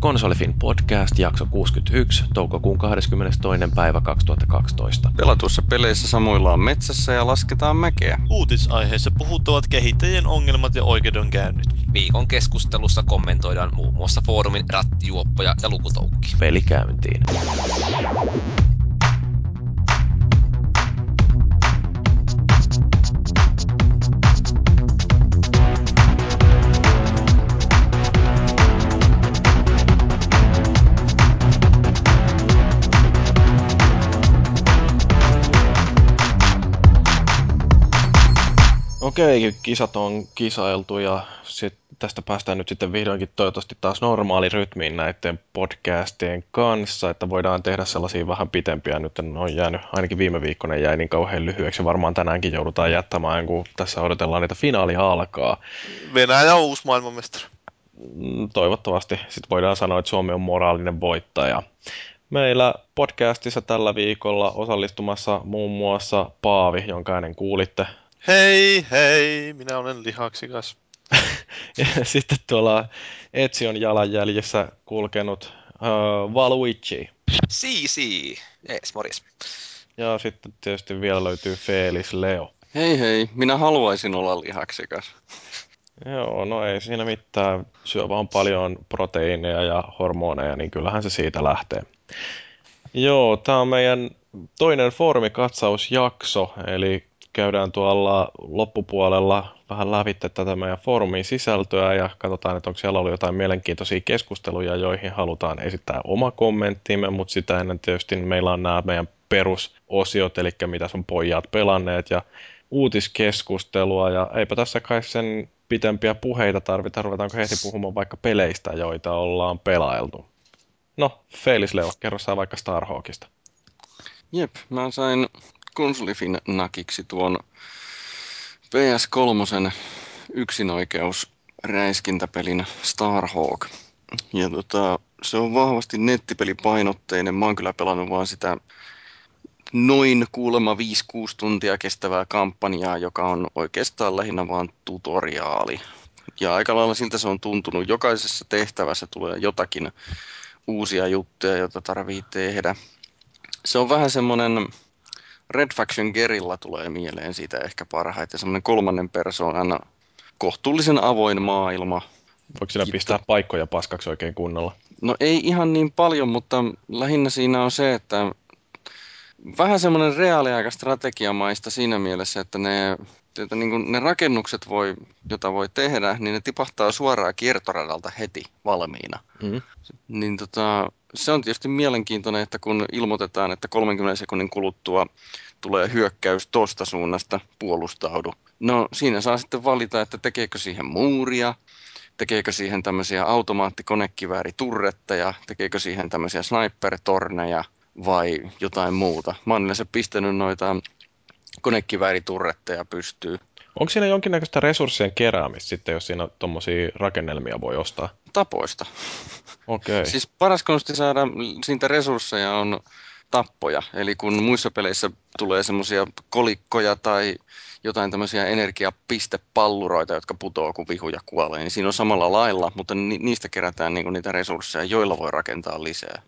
Konsolifin podcast, jakso 61, toukokuun 22. päivä 2012. Pelatuissa peleissä samoillaan metsässä ja lasketaan mäkeä. Uutisaiheessa puhuttavat kehittäjien ongelmat ja oikeudenkäynnit. Viikon keskustelussa kommentoidaan muun muassa foorumin rattijuoppoja ja lukutoukki. Peli käyntiin. Okei, kisat on kisailtu ja sit tästä päästään nyt sitten vihdoinkin toivottavasti taas normaali rytmiin näiden podcastien kanssa, että voidaan tehdä sellaisia vähän pitempiä. Nyt on jäänyt, ainakin viime viikkoina jäi niin kauhean lyhyeksi. Varmaan tänäänkin joudutaan jättämään, kun tässä odotellaan, että finaali alkaa. Venäjä on uusi maailmanmestari. Mm, toivottavasti. Sitten voidaan sanoa, että Suomi on moraalinen voittaja. Meillä podcastissa tällä viikolla osallistumassa muun muassa Paavi, jonka äänen kuulitte Hei, hei, minä olen lihaksikas. ja sitten tuolla Etsion jalanjäljessä kulkenut uh, Valuigi. Si, si. Jees, moris. Ja sitten tietysti vielä löytyy Felis Leo. Hei hei, minä haluaisin olla lihaksikas. Joo, no ei siinä mitään. Syö vaan paljon proteiineja ja hormoneja, niin kyllähän se siitä lähtee. Joo, tämä on meidän toinen foorumikatsausjakso, eli käydään tuolla loppupuolella vähän lävitte tätä meidän foorumin sisältöä ja katsotaan, että onko siellä ollut jotain mielenkiintoisia keskusteluja, joihin halutaan esittää oma kommenttimme, mutta sitä ennen tietysti meillä on nämä meidän perusosiot, eli mitä sun pojat pelanneet ja uutiskeskustelua ja eipä tässä kai sen pitempiä puheita tarvita, ruvetaanko heti puhumaan vaikka peleistä, joita ollaan pelailtu. No, Felis Leo, kerro sä vaikka Starhawkista. Jep, mä sain konsolifin nakiksi tuon PS3 yksinoikeus räiskintäpelin Starhawk. Ja tota, se on vahvasti nettipelipainotteinen. Mä oon kyllä pelannut vaan sitä noin kuulemma 5-6 tuntia kestävää kampanjaa, joka on oikeastaan lähinnä vaan tutoriaali. Ja aika lailla siltä se on tuntunut. Jokaisessa tehtävässä tulee jotakin uusia juttuja, joita tarvii tehdä. Se on vähän semmoinen Red Faction Gerilla tulee mieleen siitä ehkä parhaiten. Semmoinen kolmannen persoonan kohtuullisen avoin maailma. Voiko siinä pistää paikkoja paskaksi oikein kunnolla? No ei ihan niin paljon, mutta lähinnä siinä on se, että vähän semmoinen reaaliaika strategiamaista siinä mielessä, että ne, että niin kuin ne rakennukset, voi, jota voi tehdä, niin ne tipahtaa suoraan kiertoradalta heti valmiina. Mm. Niin tota, se on tietysti mielenkiintoinen, että kun ilmoitetaan, että 30 sekunnin kuluttua tulee hyökkäys tuosta suunnasta, puolustaudu. No siinä saa sitten valita, että tekeekö siihen muuria, tekeekö siihen tämmöisiä automaattikonekivääriturretteja, tekeekö siihen tämmöisiä sniper-torneja vai jotain muuta. Mä oon yleensä pistänyt noita konekivääriturretteja pystyy. Onko siinä jonkinnäköistä resurssien keräämistä sitten, jos siinä tuommoisia rakennelmia voi ostaa? Tapoista. Okei. Okay. Siis paras konsti saada siitä resursseja on tappoja. Eli kun muissa peleissä tulee semmoisia kolikkoja tai jotain tämmöisiä energiapistepalluroita, jotka putoaa kun vihuja kuolee, niin siinä on samalla lailla, mutta ni- niistä kerätään niinku niitä resursseja, joilla voi rakentaa lisää.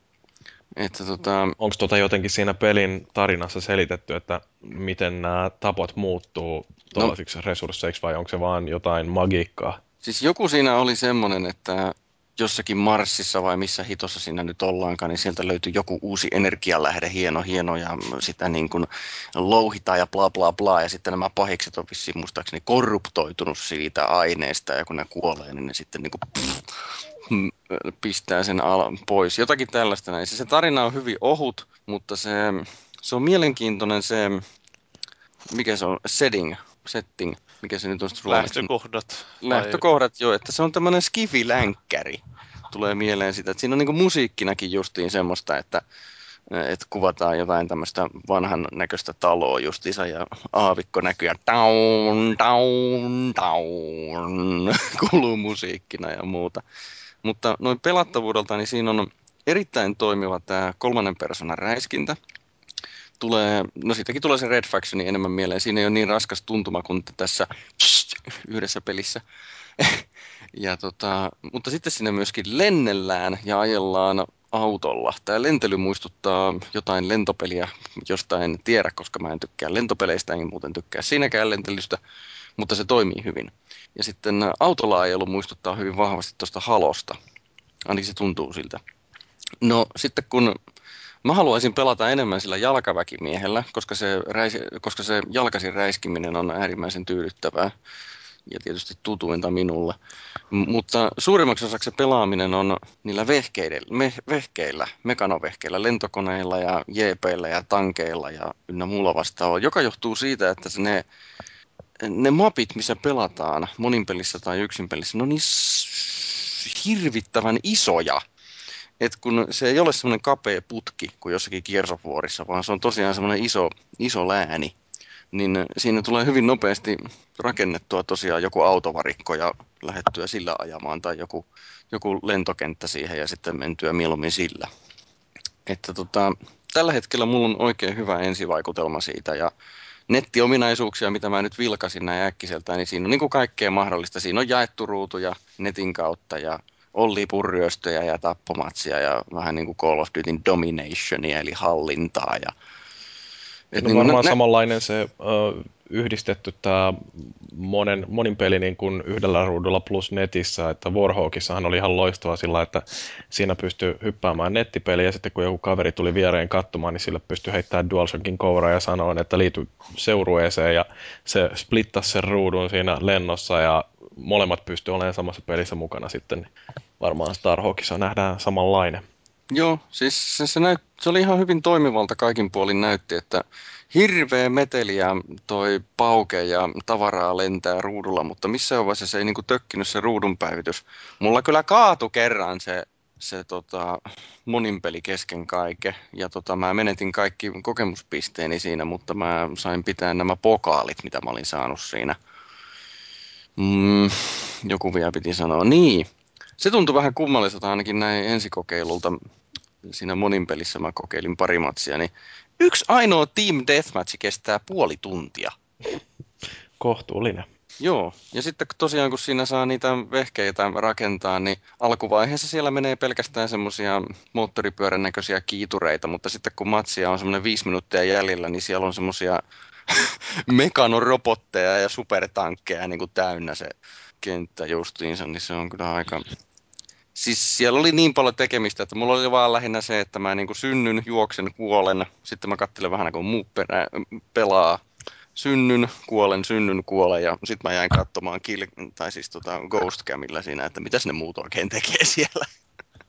Että tota... Onko tota jotenkin siinä pelin tarinassa selitetty, että miten nämä tapot muuttuu tuollaisiksi no, resursseiksi vai onko se vaan jotain magiikkaa? Siis joku siinä oli semmoinen, että jossakin Marsissa vai missä hitossa siinä nyt ollaankaan, niin sieltä löytyy joku uusi energialähde, hieno, hieno, ja sitä niin kuin louhitaan ja bla bla bla, ja sitten nämä pahikset on vissiin muistaakseni korruptoitunut siitä aineesta, ja kun ne kuolee, niin ne sitten niin kuin pff, pistää sen al- pois. Jotakin tällaista näin. Se, se tarina on hyvin ohut, mutta se, se on mielenkiintoinen se, mikä se on, setting, setting, mikä se nyt on suomeksi? Lähtökohdat. Lähtökohdat, joo, että se on tämmöinen skifilänkkäri. Tulee mieleen sitä, että siinä on niinku musiikkinakin justiin semmoista, että että kuvataan jotain tämmöistä vanhan näköistä taloa justiinsa ja aavikko näkyy ja down, down, down, kuuluu musiikkina ja muuta. Mutta noin pelattavuudelta, niin siinä on erittäin toimiva tämä kolmannen persoonan räiskintä. Tulee, no siitäkin tulee se Red Factioni enemmän mieleen. Siinä ei ole niin raskas tuntuma kuin tässä yhdessä pelissä. Ja tota, mutta sitten sinne myöskin lennellään ja ajellaan autolla. Tämä lentely muistuttaa jotain lentopeliä, josta en tiedä, koska mä en tykkää lentopeleistä, en muuten tykkää siinäkään lentelystä, mutta se toimii hyvin. Ja sitten autolla ajelu muistuttaa hyvin vahvasti tuosta halosta. Ainakin se tuntuu siltä. No sitten kun mä haluaisin pelata enemmän sillä jalkaväkimiehellä, koska se, räis, koska se jalkasin räiskiminen on äärimmäisen tyydyttävää ja tietysti tutuinta minulle. M- mutta suurimmaksi osaksi se pelaaminen on niillä vehkeillä, me, vehkeillä, mekanovehkeillä, lentokoneilla ja jeepeillä ja tankeilla ja ynnä muulla vastaavaa, joka johtuu siitä, että ne, ne mapit, missä pelataan monin pelissä tai yksin pelissä, ne on niin hirvittävän isoja. Et kun se ei ole semmoinen kapea putki kuin jossakin kiersovuorissa, vaan se on tosiaan semmoinen iso, iso lääni, niin siinä tulee hyvin nopeasti rakennettua tosiaan joku autovarikko ja lähettyä sillä ajamaan tai joku, joku lentokenttä siihen ja sitten mentyä mieluummin sillä. Että tota, tällä hetkellä mulla on oikein hyvä ensivaikutelma siitä ja nettiominaisuuksia, mitä mä nyt vilkasin näin äkkiseltään, niin siinä on niin kuin kaikkea mahdollista. Siinä on jaettu ruutuja netin kautta ja Olli purryöstöjä ja tappomatsia ja vähän niin kuin Call of Duty Dominationia eli hallintaa. Ja, Et no niin, varmaan nä- samanlainen se yhdistetty tämä monen, monin peli niin kuin yhdellä ruudulla plus netissä, että Warhawkissahan oli ihan loistava sillä, että siinä pystyy hyppäämään nettipeliä ja sitten kun joku kaveri tuli viereen katsomaan, niin sille pystyi heittämään DualShockin kouraa ja sanoa, että liity seurueeseen ja se splittasi sen ruudun siinä lennossa ja molemmat pystyy olemaan samassa pelissä mukana sitten. Niin varmaan Starhawkissa nähdään samanlainen. Joo, siis se, se, näyt, se oli ihan hyvin toimivalta kaikin puolin näytti, että hirveä meteliä toi pauke ja tavaraa lentää ruudulla, mutta missään vaiheessa se ei niinku tökkinyt se ruudun päivitys. Mulla kyllä kaatu kerran se, se tota, monin peli kesken kaiken ja tota, mä menetin kaikki kokemuspisteeni siinä, mutta mä sain pitää nämä pokaalit, mitä mä olin saanut siinä. Mm, joku vielä piti sanoa. Niin, se tuntui vähän kummalliselta ainakin näin ensikokeilulta. Siinä monin pelissä mä kokeilin pari matsia, niin yksi ainoa Team Deathmatch kestää puoli tuntia. Kohtuullinen. Joo, ja sitten tosiaan kun siinä saa niitä vehkeitä rakentaa, niin alkuvaiheessa siellä menee pelkästään semmoisia moottoripyörän näköisiä kiitureita, mutta sitten kun matsia on semmoinen viisi minuuttia jäljellä, niin siellä on semmoisia mekanorobotteja ja supertankkeja niin kuin täynnä se kenttä justiinsa, niin se on kyllä aika... Siis siellä oli niin paljon tekemistä, että mulla oli vaan lähinnä se, että mä niin kuin synnyn, juoksen, kuolen, sitten mä katselen vähän kun muu perä, pelaa, synnyn, kuolen, synnyn, kuolen. Ja sitten mä jäin katsomaan kill, tai siis tota Ghost Camilla siinä, että mitä ne muut oikein tekee siellä.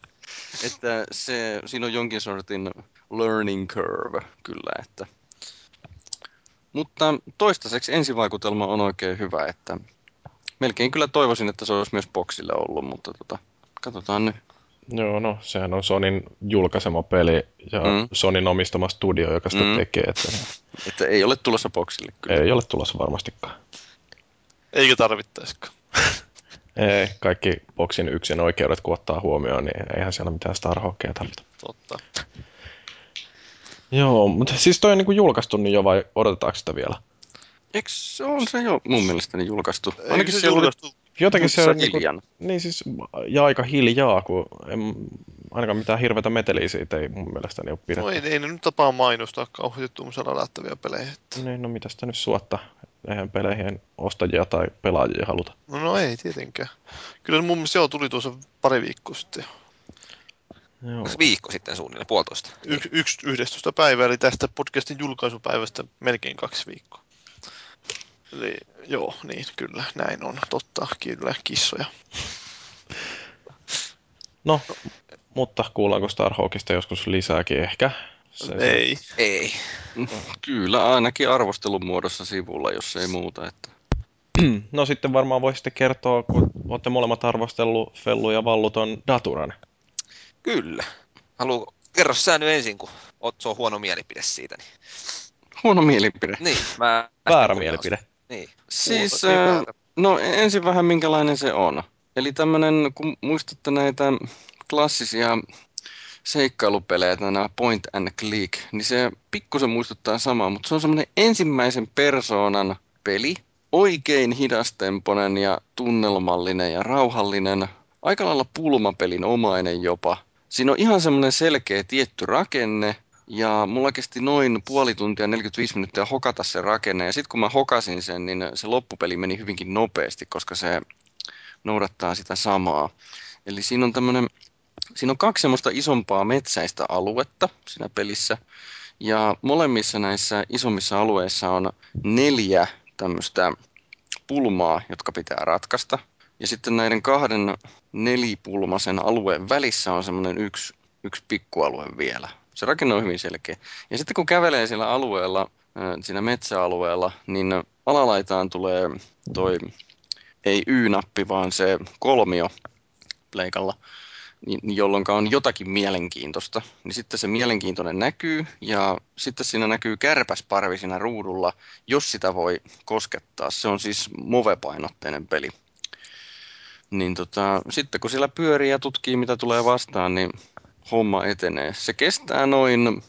että se, siinä on jonkin sortin learning curve kyllä, että. Mutta toistaiseksi ensivaikutelma on oikein hyvä, että melkein kyllä toivoisin, että se olisi myös boksille ollut, mutta tota, katsotaan nyt. Joo, no sehän on Sonin julkaisema peli ja mm. Sonin omistama studio, joka sitä mm. tekee. Että, että ei ole tulossa boksille kyllä. Ei ole tulossa varmastikaan. Eikö tarvittaisikaan? ei, kaikki boksin yksin oikeudet kun ottaa huomioon, niin eihän siellä mitään Starhawkia tarvita. Totta. Joo, mutta siis toi on niin julkaistu niin jo vai odotetaanko sitä vielä? Eikö se on se jo mun mielestäni julkaistu? Ainakin se, se julkaistu. Jotenkin se on niin, kuin, niin siis, ja aika hiljaa, kun en, ainakaan mitään hirveätä meteliä siitä ei mun mielestäni ole pidetty. No ei, ei ne nyt tapaa mainostaa kauheasti tuollaisella lähtäviä pelejä. Niin, no mitä sitä nyt suotta? Eihän peleihin ostajia tai pelaajia haluta. No, no ei tietenkään. Kyllä mun mielestä joo, tuli tuossa pari viikkoa sitten. Joo. Viikko sitten suunnilleen, puolitoista. Y- yksi yhdestoista päivää, eli tästä podcastin julkaisupäivästä melkein kaksi viikkoa. Eli joo, niin kyllä, näin on. Totta, kyllä, kissoja. No, mutta kuullaanko Starhawkista joskus lisääkin ehkä? Se, ei. Se... Ei. Kyllä, ainakin arvostelun muodossa sivulla, jos ei muuta. Että... No sitten varmaan voisitte kertoa, kun olette molemmat arvostellut Fellu ja Valluton Daturan. Kyllä. Haluan, kerro sä nyt ensin, kun oot, se on huono mielipide siitä. Niin. Huono mielipide? Niin. Mä Väärä mielipide. Niin. Siis, äh, no ensin vähän minkälainen se on. Eli tämmönen, kun muistatte näitä klassisia seikkailupelejä, nämä point and click, niin se pikkusen muistuttaa samaa, mutta se on semmoinen ensimmäisen persoonan peli, oikein hidastemponen ja tunnelmallinen ja rauhallinen, aika lailla pulmapelin omainen jopa. Siinä on ihan semmoinen selkeä tietty rakenne, ja mulla kesti noin puoli tuntia 45 minuuttia hokata se rakenne. Ja sitten kun mä hokasin sen, niin se loppupeli meni hyvinkin nopeasti, koska se noudattaa sitä samaa. Eli siinä on tämmöinen, siinä on kaksi semmoista isompaa metsäistä aluetta siinä pelissä. Ja molemmissa näissä isommissa alueissa on neljä tämmöistä pulmaa, jotka pitää ratkaista. Ja sitten näiden kahden nelipulmasen alueen välissä on semmoinen yksi, yksi pikkualue vielä. Se rakenne on hyvin selkeä. Ja sitten kun kävelee siellä alueella, siinä metsäalueella, niin alalaitaan tulee toi, ei Y-nappi, vaan se kolmio pleikalla, niin, jolloin on jotakin mielenkiintoista. Niin sitten se mielenkiintoinen näkyy, ja sitten siinä näkyy kärpäsparvi siinä ruudulla, jos sitä voi koskettaa. Se on siis move-painotteinen peli. Niin tota, sitten kun siellä pyörii ja tutkii, mitä tulee vastaan, niin homma etenee. Se kestää noin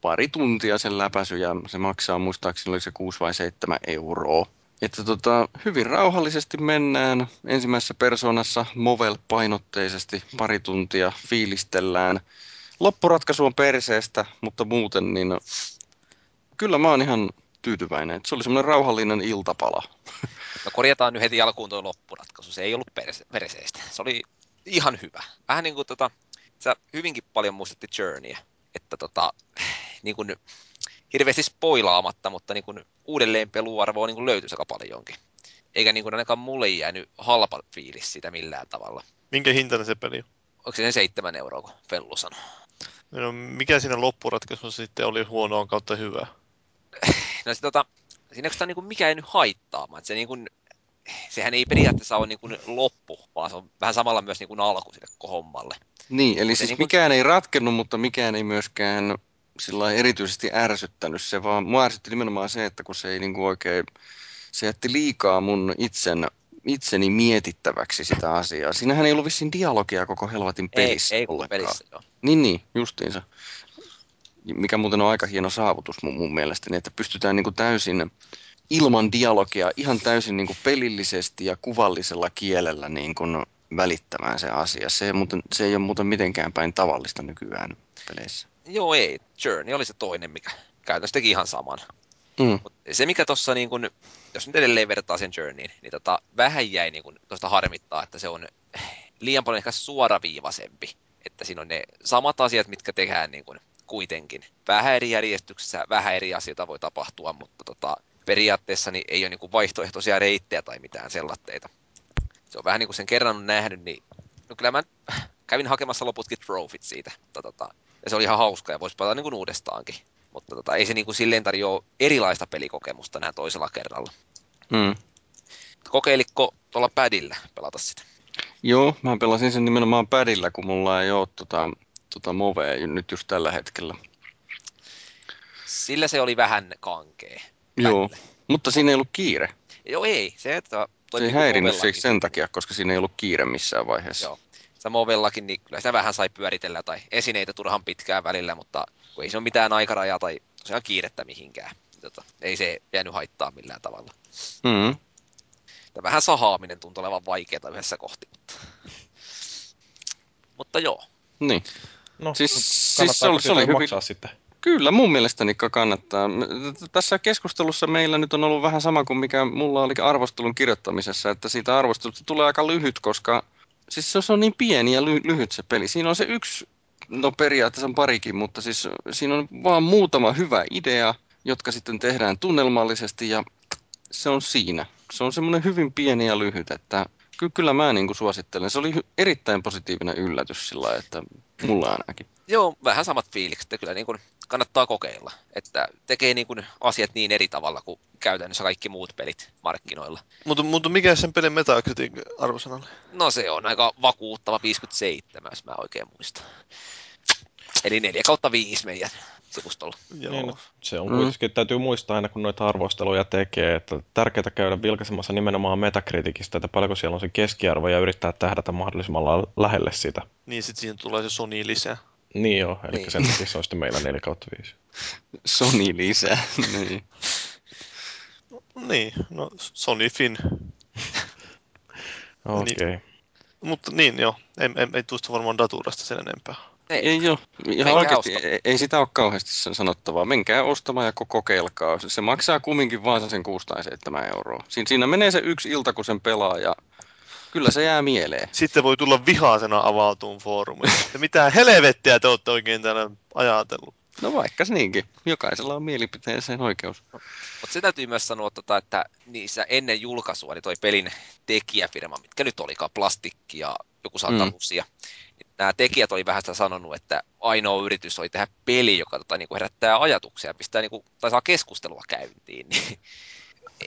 pari tuntia sen läpäisy ja se maksaa muistaakseni oliko se 6 vai 7 euroa. Että tota, hyvin rauhallisesti mennään ensimmäisessä persoonassa Movel-painotteisesti pari tuntia fiilistellään. Loppuratkaisu on perseestä, mutta muuten niin kyllä mä oon ihan tyytyväinen. Se oli semmoinen rauhallinen iltapala. No korjataan nyt heti alkuun tuo loppuratkaisu. Se ei ollut perse- perseestä. Se oli ihan hyvä. Vähän niin kuin tota, sä hyvinkin paljon muistutti Journeyä. Että tota, niin kuin, hirveästi spoilaamatta, mutta niin kuin, uudelleen peluarvoa niin kuin löytyisi aika paljonkin. Eikä niin kuin ainakaan mulle jäänyt halpa fiilis siitä millään tavalla. Minkä hintainen se peli on? Onko se seitsemän euroa, kun Fellu sanoi? No, mikä siinä loppuratkaisussa sitten oli huonoa kautta hyvää? No se, tota, siinä on niin kuin mikä ei nyt haittaamaan. Että se niin kuin, sehän ei periaatteessa ole niin kuin loppu, vaan se on vähän samalla myös niin kuin alku sille hommalle. Niin, eli siis niin mikään ei ratkennut, mutta mikään ei myöskään sillä erityisesti ärsyttänyt se, vaan mua ärsytti nimenomaan se, että kun se ei niin kuin oikein, se jätti liikaa mun itsen, itseni mietittäväksi sitä asiaa. Siinähän ei ollut vissiin dialogia koko helvatin pelissä Ei, ei koko pelissä, joo. Niin, niin, justiinsa. Mikä muuten on aika hieno saavutus mun, mun mielestä, niin että pystytään niin kuin täysin ilman dialogia, ihan täysin niin kuin pelillisesti ja kuvallisella kielellä niin kuin välittämään se asia. Se ei, muuten, se ei ole muuten mitenkään päin tavallista nykyään peleissä. Joo, ei. Journey oli se toinen, mikä käytännössä teki ihan saman. Mm. Mut se, mikä tuossa, niin kun, jos nyt edelleen vertaa sen Journeyin, niin tota, vähän jäi niin tuosta harmittaa, että se on liian paljon ehkä suoraviivaisempi. Että siinä on ne samat asiat, mitkä tehdään niin kun, kuitenkin. Vähän eri järjestyksessä, vähän eri asioita voi tapahtua, mutta tota, periaatteessa niin ei ole niin vaihtoehtoisia reittejä tai mitään sellatteita. Se on vähän niin kuin sen kerran nähnyt, niin no kyllä mä kävin hakemassa loputkin trofit siitä. Tota, ja se oli ihan hauska ja voisi pelata niin kuin uudestaankin. Mutta tota, ei se niin kuin silleen tarjoa erilaista pelikokemusta näin toisella kerralla. Mm. Kokeiliko tuolla padillä pelata sitä? Joo, mä pelasin sen nimenomaan padillä, kun mulla ei ole tota, tota movea nyt just tällä hetkellä. Sillä se oli vähän kankee. Joo, mutta siinä ei ollut kiire. Joo, ei. Se, että se ei häirinnyt se sen takia, koska siinä ei ollut kiire missään vaiheessa. Joo. Sitä movellakin, niin kyllä sitä vähän sai pyöritellä tai esineitä turhan pitkään välillä, mutta kun ei se ole mitään aikarajaa tai tosiaan kiirettä mihinkään. Tota, ei se jäänyt haittaa millään tavalla. Mm-hmm. vähän sahaaminen tuntuu olevan vaikeaa yhdessä kohti. Mutta, mutta joo. Niin. No, Siis- siis, siis se oli- se oli hyvin- maksaa sitten? Kyllä, mun mielestäni kannattaa. Tässä keskustelussa meillä nyt on ollut vähän sama kuin mikä mulla oli arvostelun kirjoittamisessa, että siitä arvostelusta tulee aika lyhyt, koska siis se on niin pieni ja ly- lyhyt se peli. Siinä on se yksi, no periaatteessa on parikin, mutta siis siinä on vaan muutama hyvä idea, jotka sitten tehdään tunnelmallisesti ja se on siinä. Se on semmoinen hyvin pieni ja lyhyt, että ky- kyllä mä niin kuin suosittelen. Se oli erittäin positiivinen yllätys sillä että mulla ainakin. Joo, vähän samat fiilikset, kyllä niin kuin kannattaa kokeilla. Että tekee niin kuin asiat niin eri tavalla kuin käytännössä kaikki muut pelit markkinoilla. Mutta, mutta mikä sen pelin Metacritic arvosana oli? No se on aika vakuuttava 57, jos mä oikein muistan. Eli 4 kautta 5 meidän sivustolla. Joo. Niin, no, se on Mm. kuitenkin, täytyy muistaa aina kun noita arvosteluja tekee, että tärkeää käydä vilkaisemassa nimenomaan Metacriticistä, että paljonko siellä on se keskiarvo ja yrittää tähdätä mahdollisimman lähelle sitä. Niin sit siihen tulee se Sony lisää. Niin joo, eli Niin. niin. sen takia se on sitten meillä 4 kautta 5. Sony lisää. niin. Niin, no Sony Fin. Okei. Okay. Mutta niin joo, ei, ei, ei tuosta varmaan daturasta sen enempää. Ei, ei joo. Ihan Menkää oikeasti, ei, ei sitä ole kauheasti sanottavaa. Menkää ostamaan ja ko- kokeilkaa. Se maksaa kumminkin vaan sen 6 tai 7 euroa. Siin, siinä menee se yksi ilta, kun sen pelaa ja kyllä se jää mieleen. Sitten voi tulla vihaisena avautuun foorumiin. Ja mitä helvettiä te olette oikein täällä ajatellut? No vaikka se niinkin. Jokaisella on mielipiteeseen oikeus. Mutta se täytyy myös sanoa, tota, että niissä ennen julkaisua, niin toi pelin tekijäfirma, mitkä nyt olikaan, plastikki ja joku saattaa Mm. Niin nämä tekijät oli vähän sitä sanonut, että ainoa yritys oli tehdä peli, joka tota, niin kuin herättää ajatuksia ja pistää, niin kuin, tai saa keskustelua käyntiin. Niin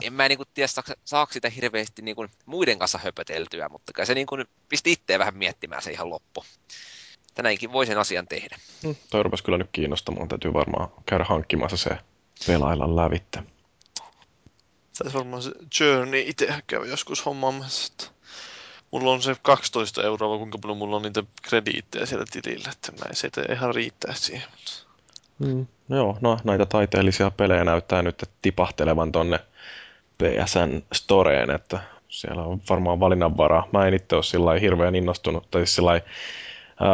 en mä niin kuin, tiedä, saako, saako sitä hirveästi niin kuin, muiden kanssa höpöteltyä, mutta kai se niin kuin, pisti itseä vähän miettimään se ihan loppu. Tänäänkin voi sen asian tehdä. Mm, Toi rupesi kyllä nyt kiinnostamaan. Täytyy varmaan käydä hankkimassa se pelailla lävitte. Taisi varmaan se Journey itse käy joskus hommaamassa. Että mulla on se 12 euroa, kuinka paljon mulla on niitä krediittejä siellä tilillä, että mä en se ei ihan riittää siihen. Mutta... Mm. Joo, no näitä taiteellisia pelejä näyttää nyt tipahtelevan tonne PSN Storeen, että siellä on varmaan valinnanvaraa. Mä en itse ole sillä hirveän innostunut, tai siis sillä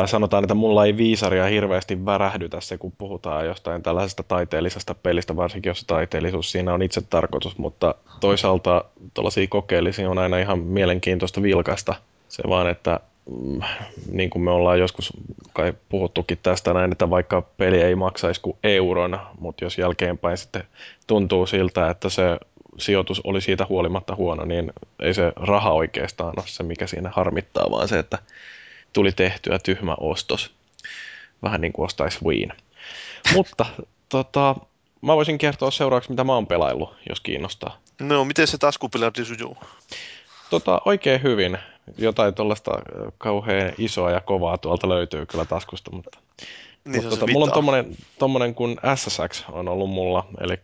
sanotaan, että mulla ei viisaria hirveästi värähdytä se, kun puhutaan jostain tällaisesta taiteellisesta pelistä, varsinkin jos taiteellisuus siinä on itse tarkoitus, mutta toisaalta tuollaisia kokeellisia on aina ihan mielenkiintoista vilkaista. Se vaan, että mm, niin kuin me ollaan joskus kai puhuttukin tästä näin, että vaikka peli ei maksaisi kuin euron, mutta jos jälkeenpäin sitten tuntuu siltä, että se sijoitus oli siitä huolimatta huono, niin ei se raha oikeastaan ole se, mikä siinä harmittaa, vaan se, että tuli tehtyä tyhmä ostos. Vähän niin kuin ostaisi Wiin. Mutta tota, mä voisin kertoa seuraavaksi, mitä mä oon pelaillut, jos kiinnostaa. No, miten se taskupilari sujuu? Tota, oikein hyvin. Jotain tuollaista ö, kauhean isoa ja kovaa tuolta löytyy kyllä taskusta, mutta Niin Mut se on tota, mulla on tommonen, tommonen kuin SSX on ollut mulla, eli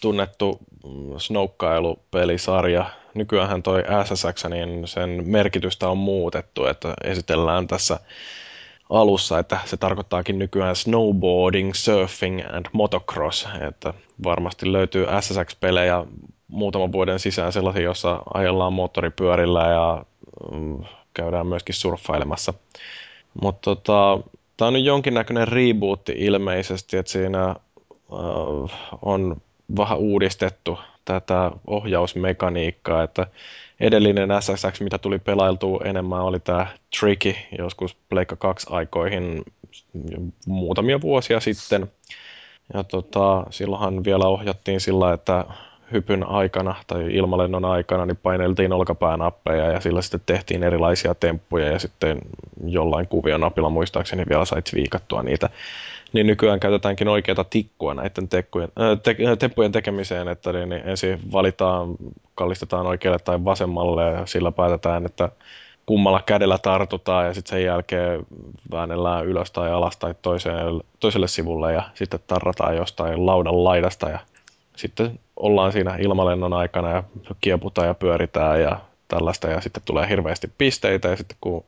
tunnettu mm, snoukkailupelisarja. Nykyäänhän toi SSX, niin sen merkitystä on muutettu, että esitellään tässä alussa, että se tarkoittaakin nykyään snowboarding, surfing and motocross, että varmasti löytyy SSX-pelejä muutaman vuoden sisään sellaisia, joissa ajellaan moottoripyörillä ja mm, käydään myöskin surffailemassa. Mutta tota, tämä on nyt jonkinnäköinen rebootti ilmeisesti, että siinä on vähän uudistettu tätä ohjausmekaniikkaa, että edellinen SSX, mitä tuli pelailtua enemmän, oli tämä Tricky joskus Pleikka 2 aikoihin muutamia vuosia sitten. Ja tota, silloinhan vielä ohjattiin sillä, että hypyn aikana tai ilmalennon aikana niin paineltiin olkapäänappeja ja sillä sitten tehtiin erilaisia temppuja ja sitten jollain kuvionapilla muistaakseni vielä sait viikattua niitä. Niin nykyään käytetäänkin oikeata tikkua näiden tekkujen, te, temppujen tekemiseen, että niin, niin ensin valitaan, kallistetaan oikealle tai vasemmalle ja sillä päätetään, että kummalla kädellä tartutaan ja sitten sen jälkeen väännellään ylös tai alas tai toiselle, toiselle sivulle ja sitten tarrataan jostain laudan laidasta ja sitten ollaan siinä ilmalennon aikana ja kieputaan ja pyöritään ja tällaista ja sitten tulee hirveästi pisteitä ja sitten kun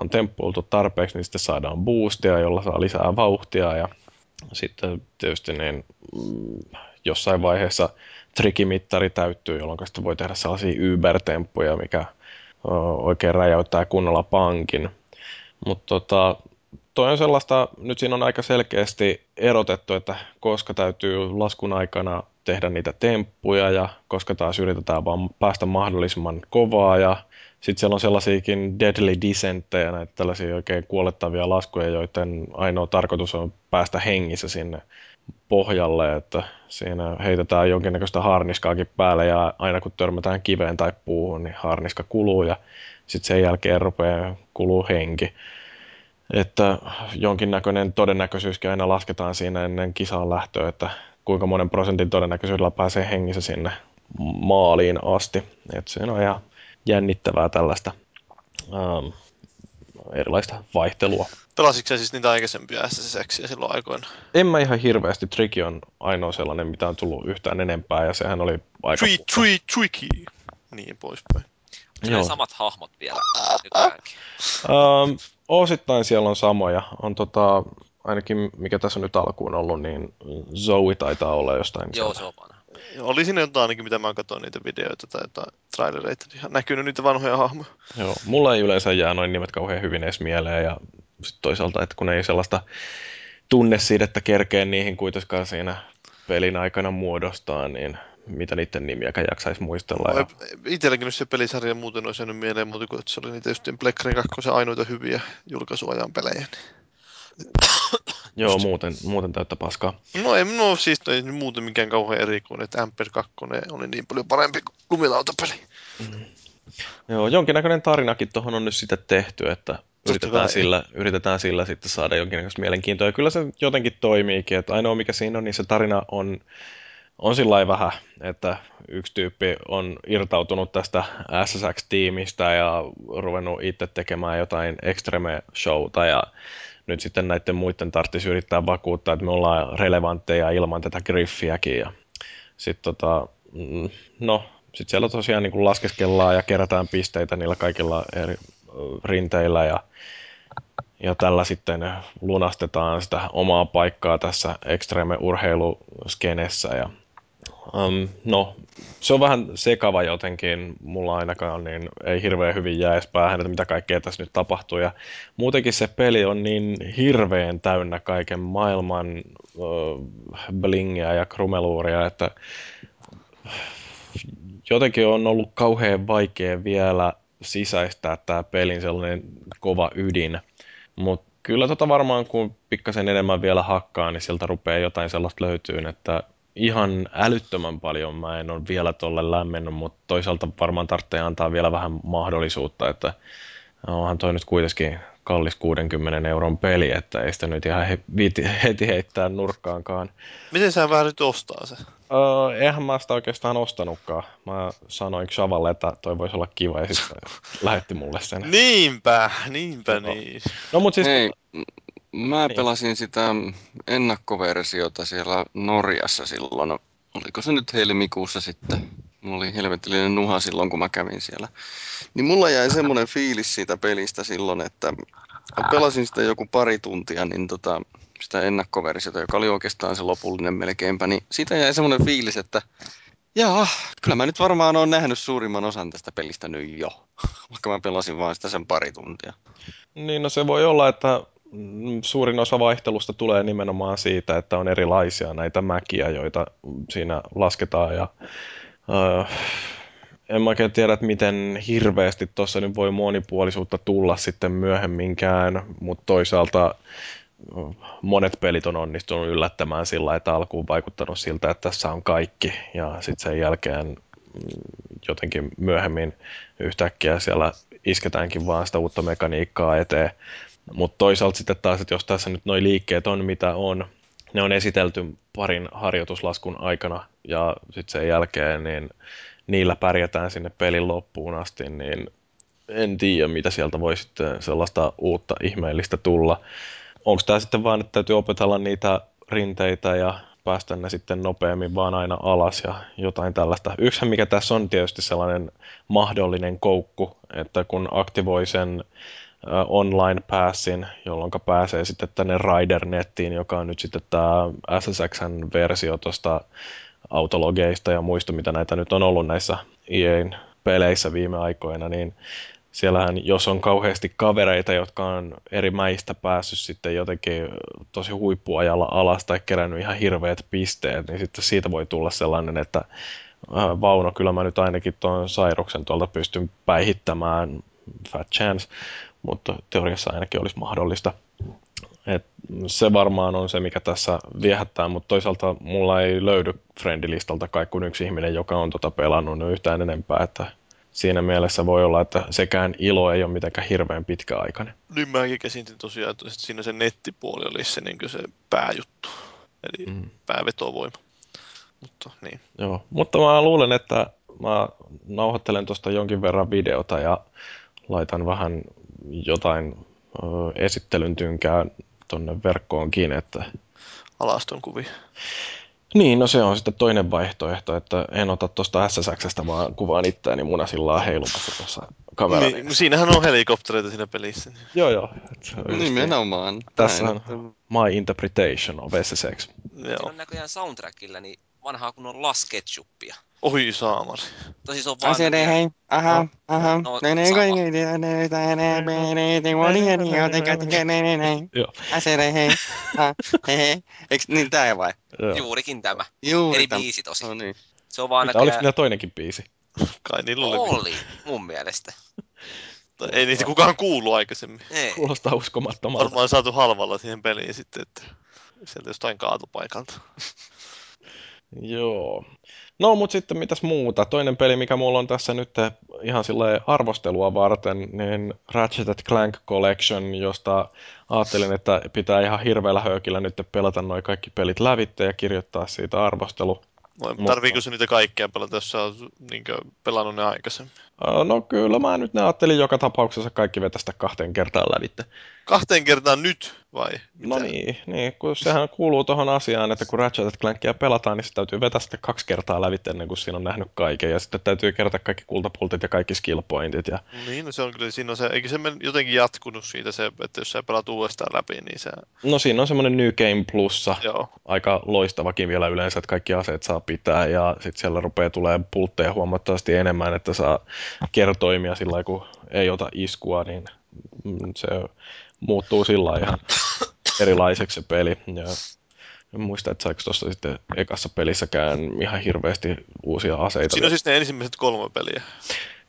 on temppuiltu tarpeeksi, niin sitten saadaan boostia, jolla saa lisää vauhtia ja sitten tietysti niin mm, jossain vaiheessa trikimittari täyttyy, jolloin sitten voi tehdä sellaisia Uber-temppuja, mikä oikein räjäyttää kunnolla pankin. Mutta tota, toi on sellaista, nyt siinä on aika selkeästi erotettu, että koska täytyy laskun aikana tehdä niitä temppuja ja koska taas yritetään vaan päästä mahdollisimman kovaa ja sitten siellä on sellaisiakin deadly descentteja, näitä tällaisia oikein kuolettavia laskuja, joiden ainoa tarkoitus on päästä hengissä sinne pohjalle, että siinä heitetään jonkinnäköistä harniskaakin päälle ja aina kun törmätään kiveen tai puuhun, niin harniska kuluu ja sitten sen jälkeen rupeaa kuluu henki. Että jonkinnäköinen todennäköisyyskin aina lasketaan siinä ennen kisaan lähtöä, että kuinka monen prosentin todennäköisyydellä pääsee hengissä sinne maaliin asti. Että siinä on ihan jännittävää tällaista ähm, erilaista vaihtelua. Pelasitko siis niitä aikaisempia SSXiä silloin aikoina? En mä ihan hirveästi. Tricky on ainoa sellainen, mitä on tullut yhtään enempää, ja sehän oli aika... Tree, tree, tricky. Niin poispäin. Joo. Joo. samat hahmot vielä nykyäänkin. Ähm, osittain siellä on samoja. On tota, ainakin mikä tässä on nyt alkuun ollut, niin Zoe taitaa olla jostain Joo, sieltä se on vanha. Oli siinä jotain ainakin, mitä mä katsoin niitä videoita tai jotain trailereita, niin ihan näkynyt niitä vanhoja hahmoja. Joo, mulla ei yleensä jää noin nimet kauhean hyvin edes mieleen ja sit toisaalta, että kun ei sellaista tunne siitä, että kerkee niihin kuitenkaan siinä pelin aikana muodostaa, niin mitä niiden nimiäkään jaksaisi muistella. Ja... Itselläkin nyt se pelisarja muuten olisi jäänyt mieleen, mutta kun se oli niitä just Black 2 ainoita hyviä julkaisuajan pelejä. Niin... Joo, muuten, muuten täyttä paskaa. No ei no, siis ei muuten mikään kauhean erikoinen, että Amper 2 oli niin paljon parempi kuin lumilautapeli. Mm. Joo, jonkinnäköinen tarinakin tuohon on nyt sitten tehty, että yritetään sillä, yritetään sillä sitten saada jonkinnäköistä mielenkiintoa. Ja kyllä se jotenkin toimiikin, että ainoa mikä siinä on, niin se tarina on, on sillä vähän, että yksi tyyppi on irtautunut tästä SSX-tiimistä ja ruvennut itse tekemään jotain extreme-showta ja nyt sitten näiden muiden tarvitsisi yrittää vakuuttaa, että me ollaan relevantteja ilman tätä griffiäkin. Ja sitten tota, mm, no, sitten siellä tosiaan niin laskeskellaan ja kerätään pisteitä niillä kaikilla eri rinteillä ja, ja tällä sitten lunastetaan sitä omaa paikkaa tässä extreme-urheiluskenessä ja Um, no, se on vähän sekava jotenkin, mulla ainakaan niin ei hirveän hyvin jää edes päähän, että mitä kaikkea tässä nyt tapahtuu. Ja muutenkin se peli on niin hirveän täynnä kaiken maailman uh, blingiä ja krumeluuria, että jotenkin on ollut kauhean vaikea vielä sisäistää tämä pelin sellainen kova ydin. Mutta kyllä tota varmaan kun pikkasen enemmän vielä hakkaa, niin sieltä rupeaa jotain sellaista löytyy, että ihan älyttömän paljon mä en ole vielä tuolle lämmennyt, mutta toisaalta varmaan tarvitsee antaa vielä vähän mahdollisuutta, että onhan toi nyt kuitenkin kallis 60 euron peli, että ei sitä nyt ihan he, viiti, heti heittää nurkkaankaan. Miten sä nyt ostaa se? Öö, eihän mä sitä oikeastaan ostanutkaan. Mä sanoin Xavalle, että toi voisi olla kiva ja sitten lähetti mulle sen. Niinpä, niinpä no. niin. No mut siis... Hei, Mä niin. pelasin sitä ennakkoversiota siellä Norjassa silloin. Oliko se nyt helmikuussa sitten? Mulla oli helvetillinen nuha silloin, kun mä kävin siellä. Niin mulla jäi semmoinen fiilis siitä pelistä silloin, että mä pelasin sitä joku pari tuntia, niin tota, sitä ennakkoversiota, joka oli oikeastaan se lopullinen melkeinpä, niin siitä jäi semmoinen fiilis, että jaa, kyllä mä nyt varmaan oon nähnyt suurimman osan tästä pelistä nyt jo, vaikka mä pelasin vaan sitä sen pari tuntia. Niin, no se voi olla, että suurin osa vaihtelusta tulee nimenomaan siitä, että on erilaisia näitä mäkiä, joita siinä lasketaan. Ja, äh, en mä oikein tiedä, että miten hirveästi tuossa nyt voi monipuolisuutta tulla sitten myöhemminkään, mutta toisaalta monet pelit on onnistunut yllättämään sillä, että alkuun vaikuttanut siltä, että tässä on kaikki, ja sitten sen jälkeen mm, jotenkin myöhemmin yhtäkkiä siellä isketäänkin vaan sitä uutta mekaniikkaa eteen. Mutta toisaalta sitten taas, että jos tässä nyt nuo liikkeet on mitä on, ne on esitelty parin harjoituslaskun aikana ja sitten sen jälkeen niin niillä pärjätään sinne pelin loppuun asti, niin en tiedä, mitä sieltä voi sitten sellaista uutta ihmeellistä tulla. Onko tämä sitten vaan, että täytyy opetella niitä rinteitä ja päästä ne sitten nopeammin vaan aina alas ja jotain tällaista. Yksi mikä tässä on tietysti sellainen mahdollinen koukku, että kun aktivoi sen online passin, jolloin pääsee sitten tänne Rider-nettiin, joka on nyt sitten tämä SSXn-versio tuosta autologeista ja muista, mitä näitä nyt on ollut näissä EA'n peleissä viime aikoina, niin siellähän, jos on kauheasti kavereita, jotka on eri mäistä päässyt sitten jotenkin tosi huippuajalla alas tai kerännyt ihan hirveät pisteet, niin sitten siitä voi tulla sellainen, että Vauno, kyllä mä nyt ainakin tuon sairuksen tuolta pystyn päihittämään, fat chance, mutta teoriassa ainakin olisi mahdollista. Et se varmaan on se, mikä tässä viehättää, mutta toisaalta mulla ei löydy friendilistalta kai kuin yksi ihminen, joka on tota pelannut yhtään enempää, että siinä mielessä voi olla, että sekään ilo ei ole mitenkään hirveän pitkäaikainen. Niin mäkin käsitin tosiaan, että siinä se nettipuoli olisi se, niin se pääjuttu, eli mm. päävetovoima. Mutta, niin. Joo, mutta mä luulen, että mä nauhoittelen tuosta jonkin verran videota ja laitan vähän jotain ö, esittelyn tynkää tuonne verkkoonkin, että... Alaston kuvi. Niin, no se on sitten toinen vaihtoehto, että en ota tuosta SSXstä, vaan kuvaan itseäni munasilla heilumassa tuossa kameralla. Niin, siinähän on helikoptereita siinä pelissä. Joo, joo. Nimenomaan. Tässä on my interpretation of SSX. Joo. Siinä on näköjään soundtrackilla niin vanhaa kunnon lasketsuppia. Oi saamari. Tosi se on vaan... Asede hei, aha, No. aha, No, ne ne sama. kaikki ne tänne menee, vuoli ja niin jotenkin tekee näin. Joo. Asede hei, ha, he he. Eiks niin tää vai? Juurikin tämä. Juuri Eri tämä. biisi tosi. No niin. Se on vaan Mitä, oliko näköjään... niillä toinenkin biisi? Kai niillä oli. Oli, mun mielestä. Tai Ei niitä kukaan kuulu aikaisemmin. Ei. Kuulostaa uskomattomalta. Varmaan saatu halvalla siihen peliin sitten, että sieltä jostain kaatopaikalta. Joo. No, mutta sitten mitäs muuta? Toinen peli, mikä mulla on tässä nyt ihan sille arvostelua varten, niin Ratchet Clank Collection, josta ajattelin, että pitää ihan hirveällä höykillä nyt pelata noin kaikki pelit lävitte ja kirjoittaa siitä arvostelu. Mutta- tarviiko se niitä kaikkea pelata, jos sä oot niinkö pelannut ne aikaisemmin? No kyllä, mä nyt ne ajattelin joka tapauksessa kaikki vetästä kahteen kertaan lävitte. Kahteen kertaan nyt, vai? Mitä? No niin, niin, kun sehän kuuluu tuohon asiaan, että kun Ratchet Clankia pelataan, niin se täytyy vetää sitten kaksi kertaa lävitse ennen kuin siinä on nähnyt kaiken. Ja sitten täytyy kerätä kaikki kultapultit ja kaikki skill pointit. Ja... Niin, no se on kyllä, siinä on se, eikö se jotenkin jatkunut siitä se, että jos sä pelaat uudestaan läpi, niin se, No siinä on semmoinen New Game Plussa, joo. aika loistavakin vielä yleensä, että kaikki aseet saa pitää ja sitten siellä rupeaa tulee pultteja huomattavasti enemmän, että saa kertoimia sillä lailla, kun ei ota iskua, niin mm, se muuttuu sillä ihan erilaiseksi se peli. Ja en muista, että saiko tuossa sitten ekassa pelissäkään ihan hirveästi uusia aseita. Siinä on siis ne ensimmäiset kolme peliä.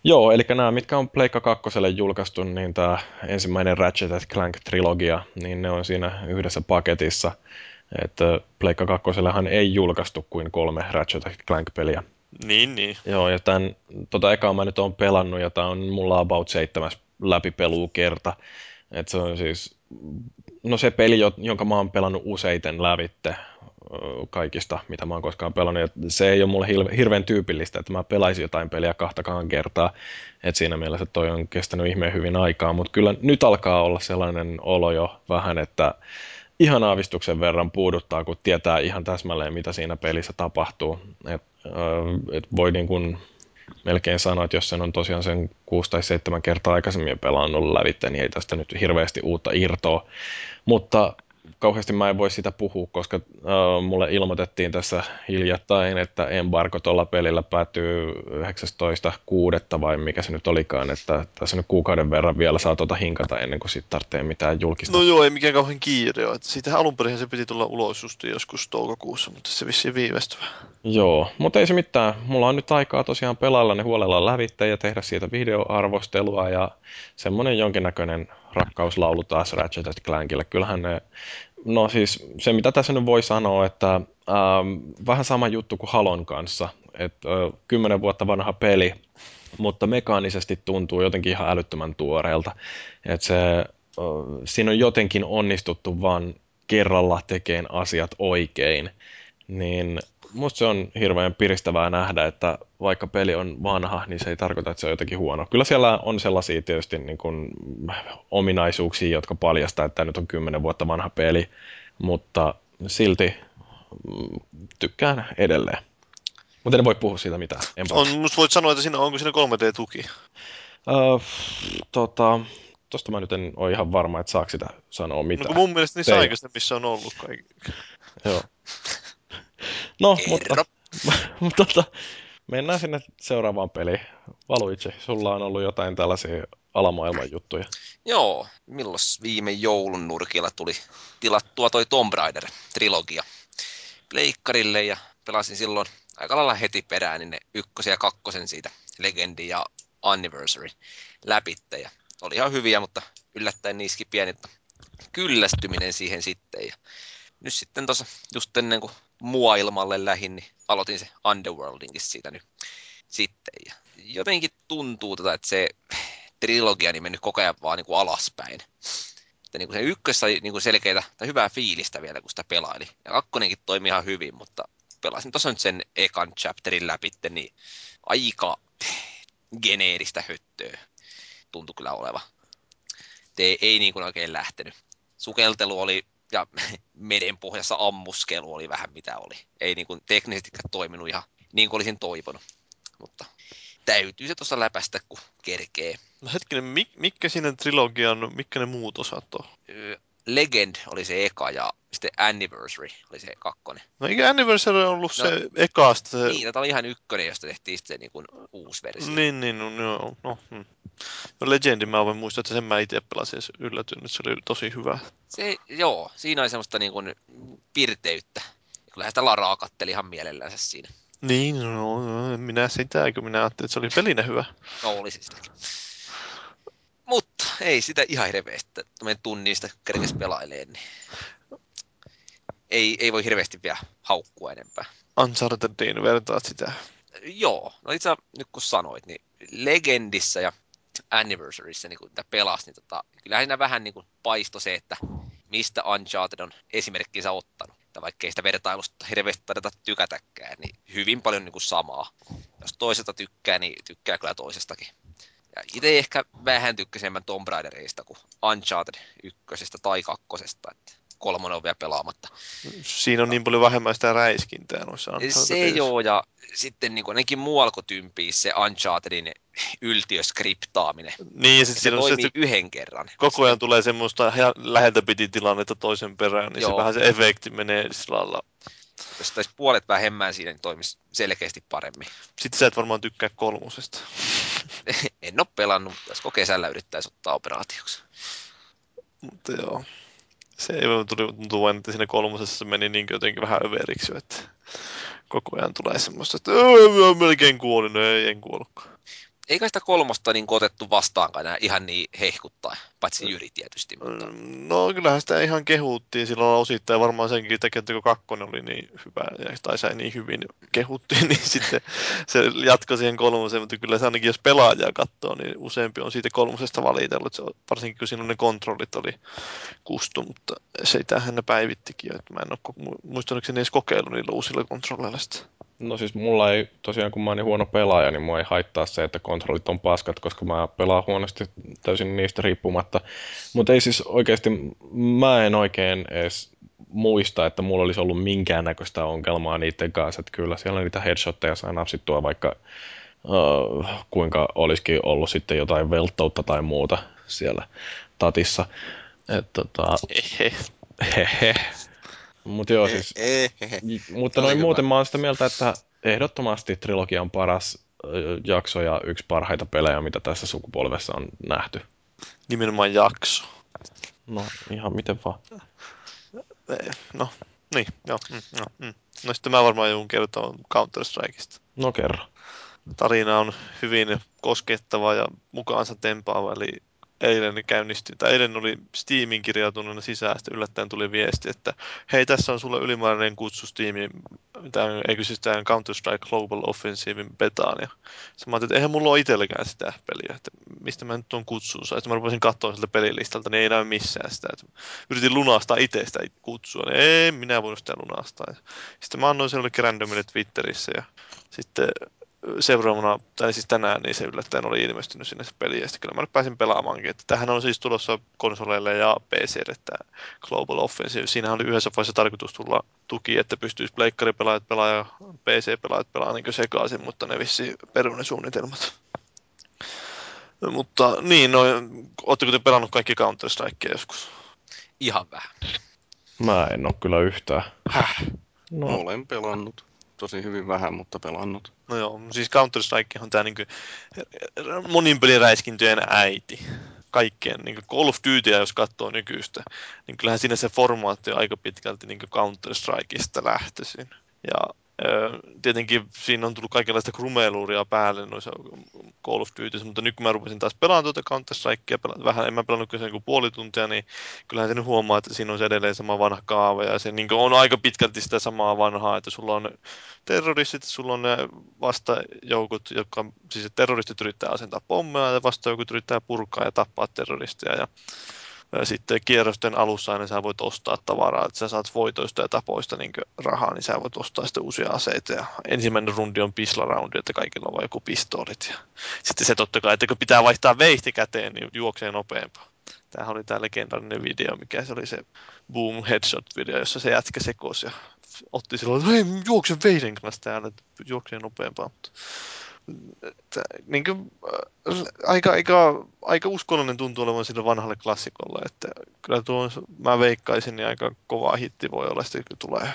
Joo, eli nämä, mitkä on Pleikka 2 julkaistu, niin tämä ensimmäinen Ratchet Clank-trilogia, niin ne on siinä yhdessä paketissa. Että Pleikka 2 ei julkaistu kuin kolme Ratchet Clank-peliä. Niin, niin. Joo, ja tämän, tota ekaa mä nyt oon pelannut, ja tää on mulla about seitsemäs läpipeluu kerta. Et se on siis, no se peli, jo- jonka mä oon pelannut useiten lävitte kaikista, mitä mä oon koskaan pelannut. Ja se ei ole mulle hirveän tyypillistä, että mä pelaisin jotain peliä kahtakaan kertaa. Et siinä mielessä toi on kestänyt ihmeen hyvin aikaa, mutta kyllä nyt alkaa olla sellainen olo jo vähän, että ihan aavistuksen verran puuduttaa, kun tietää ihan täsmälleen, mitä siinä pelissä tapahtuu. Et, et voi niin kuin melkein sanoa, että jos sen on tosiaan sen 6 tai 7 kertaa aikaisemmin pelannut lävitse, niin ei tästä nyt hirveästi uutta irtoa. Mutta kauheasti mä en voi sitä puhua, koska äh, mulle ilmoitettiin tässä hiljattain, että embargo tuolla pelillä päättyy 19.6. vai mikä se nyt olikaan, että tässä nyt kuukauden verran vielä saa tuota hinkata ennen kuin siitä tarvitsee mitään julkista. No joo, ei mikään kauhean kiire ole. Siitä alun perin se piti tulla ulos just joskus toukokuussa, mutta se vissiin viivästyi vähän. Joo, mutta ei se mitään. Mulla on nyt aikaa tosiaan pelailla ne huolella lävitse ja tehdä siitä videoarvostelua ja semmonen jonkinnäköinen rakkauslaulu taas Ratchet Clankille. Kyllähän ne, no siis se mitä tässä nyt voi sanoa, että ähm, vähän sama juttu kuin Halon kanssa, että äh, kymmenen vuotta vanha peli, mutta mekaanisesti tuntuu jotenkin ihan älyttömän tuoreelta. Että se, äh, siinä on jotenkin onnistuttu vaan kerralla tekemään asiat oikein. Niin musta se on hirveän piristävää nähdä, että vaikka peli on vanha, niin se ei tarkoita, että se on jotenkin huono. Kyllä siellä on sellaisia tietysti niin kuin ominaisuuksia, jotka paljastaa, että tämä nyt on kymmenen vuotta vanha peli, mutta silti mm, tykkään edelleen. Mutta en voi puhua siitä mitään. En On, musta voit sanoa, että siinä, onko siinä 3D-tuki? Uh, tota, tosta mä nyt en ole ihan varma, että saako sitä sanoa No mitään. kun mun mielestä niissä aikaisemmissa on ollut kaikki. Joo. No, mutta, Kerro. mutta tota, mennään sinne seuraavaan peliin. Valuitse, sulla on ollut jotain tällaisia alamaailman juttuja. Joo, milloin viime joulun nurkilla tuli tilattua toi Tomb Raider-trilogia pleikkarille ja pelasin silloin aika lailla heti perään niin ne ykkösen ja kakkosen siitä Legendi ja Anniversary läpitte. Ja oli ihan hyviä, mutta yllättäen niiski pieni kyllästyminen siihen sitten. Ja nyt sitten tuossa just ennen kuin muailmalle lähin, niin aloitin se Underworldinkin siitä nyt sitten. Ja jotenkin tuntuu, tota, että se trilogia niin mennyt koko ajan vaan niin kuin alaspäin. Että niin kuin se ykkös sai niin kuin selkeitä tai hyvää fiilistä vielä, kun sitä pelaili. Ja kakkonenkin toimi ihan hyvin, mutta pelasin tuossa nyt sen ekan chapterin läpi, niin aika geneeristä höttöä tuntui kyllä oleva. Te ei niin kuin oikein lähtenyt. Sukeltelu oli ja merenpohjassa ammuskelu oli vähän mitä oli. Ei niin kuin teknisesti toiminut ihan niin kuin olisin toivonut. Mutta täytyy se tuossa läpästä, kun kerkee. No hetkinen, mik, mitkä siinä trilogian, mitkä ne muut osat on? Legend oli se eka ja sitten Anniversary oli se kakkonen. No eikö Anniversary ollut no, se ekaasta? Se... Niin, tämä oli ihan ykkönen, josta tehtiin sitten se niin kuin uusi versio. Niin, niin, no, no, no, hmm. no Legendi mä voin muistaa, että sen mä itse pelasin yllätyn, että se oli tosi hyvä. Se, joo, siinä oli semmoista niin kuin pirteyttä. Kyllähän sitä Laraa katteli ihan mielellänsä siinä. Niin, no, no minä sitä, kun minä ajattelin, että se oli pelinä hyvä. No, oli siis sitäkin. Ei sitä ihan hirveästi, että tunnista kerkes pelailee, niin ei, ei voi hirveästi vielä haukkua enempää. Unchartediin vertaat sitä. Joo, no itse nyt kun sanoit, niin Legendissa ja Anniversaryssä, niin kun pelasi, niin tota, kyllähän siinä vähän niin paisto se, että mistä Uncharted on esimerkkinsä ottanut. Tai vaikka ei sitä vertailusta hirveästi tarvita tykätäkään, niin hyvin paljon niin kuin samaa. Jos toisesta tykkää, niin tykkää kyllä toisestakin. Itse ehkä vähän tykkäsin enemmän Tomb Raiderista kuin Uncharted ykkösestä tai kakkosesta. Että kolmonen on vielä pelaamatta. Siinä on niin paljon vähemmän sitä räiskintää noissa Se joo, ja sitten niin ainakin muualla kuin tympii se Unchartedin yltiöskriptaaminen. Niin, ja sit se toimii se, yhden kerran. Koko ajan tulee semmoista läheltä piti tilannetta toisen perään, niin joo. se vähän se efekti menee sillä lailla. Jos taisi puolet vähemmän siinä, niin toimisi selkeästi paremmin. Sitten sä et varmaan tykkää kolmosesta. en ole pelannut, josko kesällä yrittäisi ottaa operaatioksi. Mutta joo. Se ei tuli tuntua, että siinä kolmosessa meni niin jotenkin vähän överiksi, että koko ajan tulee semmoista, että melkein kuolin, no ei, en kuollutkaan. Eikä sitä kolmosta niin otettu vastaankaan enää ihan niin hehkuttaa, paitsi Jyri tietysti. Mutta... Mm, no kyllähän sitä ihan kehuttiin silloin osittain, varmaan senkin takia, että kun kakkonen oli niin hyvä, tai sai niin hyvin kehuttiin, niin sitten se jatkoi siihen kolmoseen, mutta kyllä se ainakin jos pelaajaa katsoo, niin useampi on siitä kolmosesta valitellut, se varsinkin kun siinä ne kontrollit oli kustu, mutta sitähän ne päivittikin, että mä en ole muistaakseni edes kokeillut niillä uusilla kontrolleilla sitä. No siis mulla ei, tosiaan kun mä oon niin huono pelaaja, niin mua ei haittaa se, että kontrollit on paskat, koska mä pelaan huonosti täysin niistä riippumatta. Mutta ei siis oikeasti, mä en oikein edes muista, että mulla olisi ollut minkäännäköistä ongelmaa niiden kanssa. Että kyllä siellä niitä headshotteja saa napsittua vaikka uh, kuinka olisikin ollut sitten jotain velttoutta tai muuta siellä tatissa. Et, tota, hehe. Mutta joo, siis, mutta noin muuten mä oon sitä mieltä, että ehdottomasti trilogia on paras jakso ja yksi parhaita pelejä, mitä tässä sukupolvessa on nähty. Nimenomaan jakso. No, ihan miten vaan. No, niin, joo. Mm, no, mm. no sitten mä varmaan joudun kertoa Counter-Strikeista. No kerro. Tarina on hyvin koskettava ja mukaansa tempaava, eli eilen käynnistyi, tai eilen oli Steamin kirjautunut sisään, sitten yllättäen tuli viesti, että hei, tässä on sulle ylimääräinen kutsu Steamin, tämän, eikö siis tämän Counter-Strike Global Offensivein betaan, ja mä ajattelin, että eihän mulla ole itselläkään sitä peliä, että mistä mä nyt tuon kutsun saa. Sitten mä rupesin katsoa sieltä pelilistalta, niin ei näy missään sitä. Että yritin lunastaa itse sitä kutsua, niin ei minä voinut sitä lunastaa. Sitten mä annoin sen jollekin randomille Twitterissä, ja sitten seuraavana, tai siis tänään, niin se yllättäen oli ilmestynyt sinne se peli, ja sitten kyllä mä nyt pääsin pelaamaankin. Että tämähän on siis tulossa konsoleille ja PClle tämä Global Offensive. Siinä oli yhdessä vaiheessa tarkoitus tulla tuki, että pystyisi pleikkaripelaajat pelaa ja PC-pelaajat pelaa niin sekaisin, mutta ne vissi perune suunnitelmat. Mutta niin, no, ootteko te pelannut kaikki counter strikeja joskus? Ihan vähän. Mä en ole kyllä yhtään. Häh? No. Olen pelannut tosi hyvin vähän, mutta pelannut. No joo, siis Counter-Strike on tämä niinku monin peliräiskintöjen äiti. Kaikkeen, niin Call of Duty, jos katsoo nykyistä, niin kyllähän siinä se formaatti on aika pitkälti niin Counter-Strikeista lähtöisin. Ja tietenkin siinä on tullut kaikenlaista krumeluuria päälle noissa Call of Duty, mutta nyt kun mä rupesin taas pelaamaan tuota Counter Strikea, vähän en mä pelannut kyllä kuin puoli tuntia, niin kyllähän sen huomaa, että siinä on se edelleen sama vanha kaava ja se niin on aika pitkälti sitä samaa vanhaa, että sulla on terroristit, sulla on ne vastajoukot, jotka, siis terroristit yrittää asentaa pommeja ja vastajoukot yrittää purkaa ja tappaa terroristia ja sitten kierrosten alussa aina sä voit ostaa tavaraa, että sä saat voitoista ja tapoista niin rahaa, niin sä voit ostaa sitten uusia aseita. Ja ensimmäinen rundi on roundi, että kaikilla on vain joku pistoolit. Ja sitten se totta kai, että kun pitää vaihtaa veihti käteen, niin juoksee nopeampaa. Tämähän oli tämä legendaarinen video, mikä se oli se Boom Headshot-video, jossa se jätkä sekosi ja otti silloin, että hei, juokse veiden kanssa täällä, että juoksee nopeampaa. Mutta niin kuin, äh, aika, aika, aika uskollinen tuntuu olevan sille vanhalle klassikolle, että kyllä tuo, mä veikkaisin, niin aika kova hitti voi olla sitten, tulee.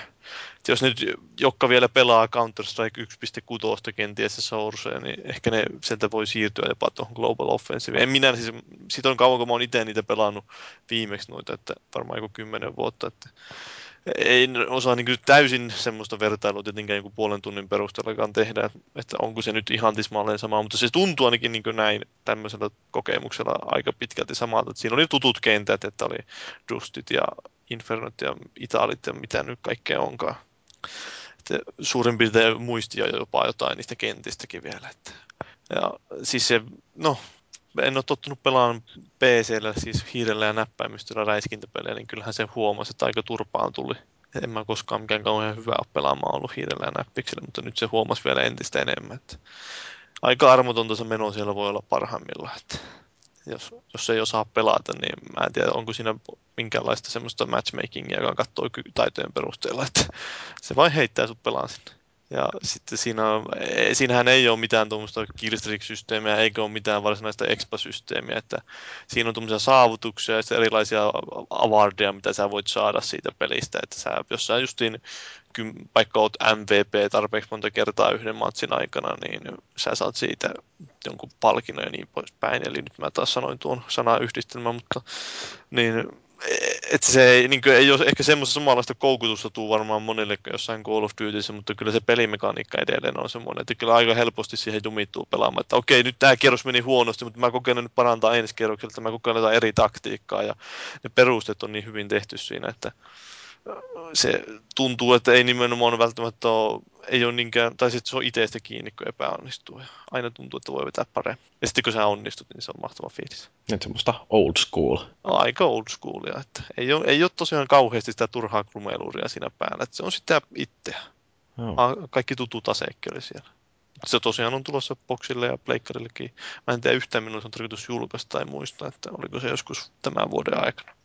Että jos nyt jotka vielä pelaa Counter-Strike 1.6 kenties se Source, niin ehkä ne sieltä voi siirtyä jopa tuohon Global Offensive. En minä siis, siitä on kauan kun mä oon itse niitä pelannut viimeksi noita, että varmaan joku kymmenen vuotta, että ei osaa niin täysin semmoista vertailua tietenkään joku puolen tunnin perusteellakaan tehdä, että onko se nyt ihan tismalleen sama, mutta se tuntuu ainakin niin näin tämmöisellä kokemuksella aika pitkälti samalta. Että siinä oli tutut kentät, että oli Dustit ja Infernot ja Italit ja mitä nyt kaikkea onkaan. Että suurin piirtein muistia jopa jotain niistä kentistäkin vielä. Että. Ja siis se, no, en ole tottunut pelaamaan PCllä, siis hiirellä ja näppäimistöllä räiskintäpelejä, niin kyllähän se huomasi, että aika turpaan tuli. En mä koskaan mikään kauhean hyvä ole pelaamaan ollut hiirellä ja näppiksellä, mutta nyt se huomasi vielä entistä enemmän. Että aika armotonta se meno siellä voi olla parhaimmillaan. Että jos, jos ei osaa pelata, niin mä en tiedä, onko siinä minkäänlaista semmoista matchmakingia, joka katsoo taitojen perusteella, että se vain heittää sut pelaan sinne. Ja sitten siinä on, e, siinähän ei ole mitään tuommoista killstreak-systeemiä, eikä ole mitään varsinaista expa-systeemiä, että siinä on tuommoisia saavutuksia ja erilaisia awardeja, mitä sä voit saada siitä pelistä, että sä, jos sä justiin vaikka oot MVP tarpeeksi monta kertaa yhden matsin aikana, niin sä saat siitä jonkun palkinnon ja niin poispäin. Eli nyt mä taas sanoin tuon sanayhdistelmän, mutta niin että se niin ei ole ehkä semmoista samanlaista koukutusta tuu varmaan monille jossain Call of Dutyssä, mutta kyllä se pelimekaniikka edelleen on semmoinen, että kyllä aika helposti siihen jumittuu pelaamaan, että okei, nyt tämä kierros meni huonosti, mutta mä kokeilen nyt parantaa ensi kierrokselta, mä kokeilen eri taktiikkaa ja ne perusteet on niin hyvin tehty siinä, että se tuntuu, että ei nimenomaan välttämättä ole, ei ole niinkään, tai sitten se on itsestä kiinni, kun epäonnistuu. Ja aina tuntuu, että voi vetää paremmin. Ja sitten kun sä onnistut, niin se on mahtava fiilis. Nyt semmoista old school. Aika old schoolia, että ei ole, ei ole tosiaan kauheasti sitä turhaa krumeiluria siinä päällä, että se on sitä itseä. Joo. Kaikki tutut aseekki oli siellä. Se tosiaan on tulossa boksille ja pleikkarillekin. Mä en tiedä yhtään milloin se on tarkoitus julkaista tai muista, että oliko se joskus tämän vuoden aikana.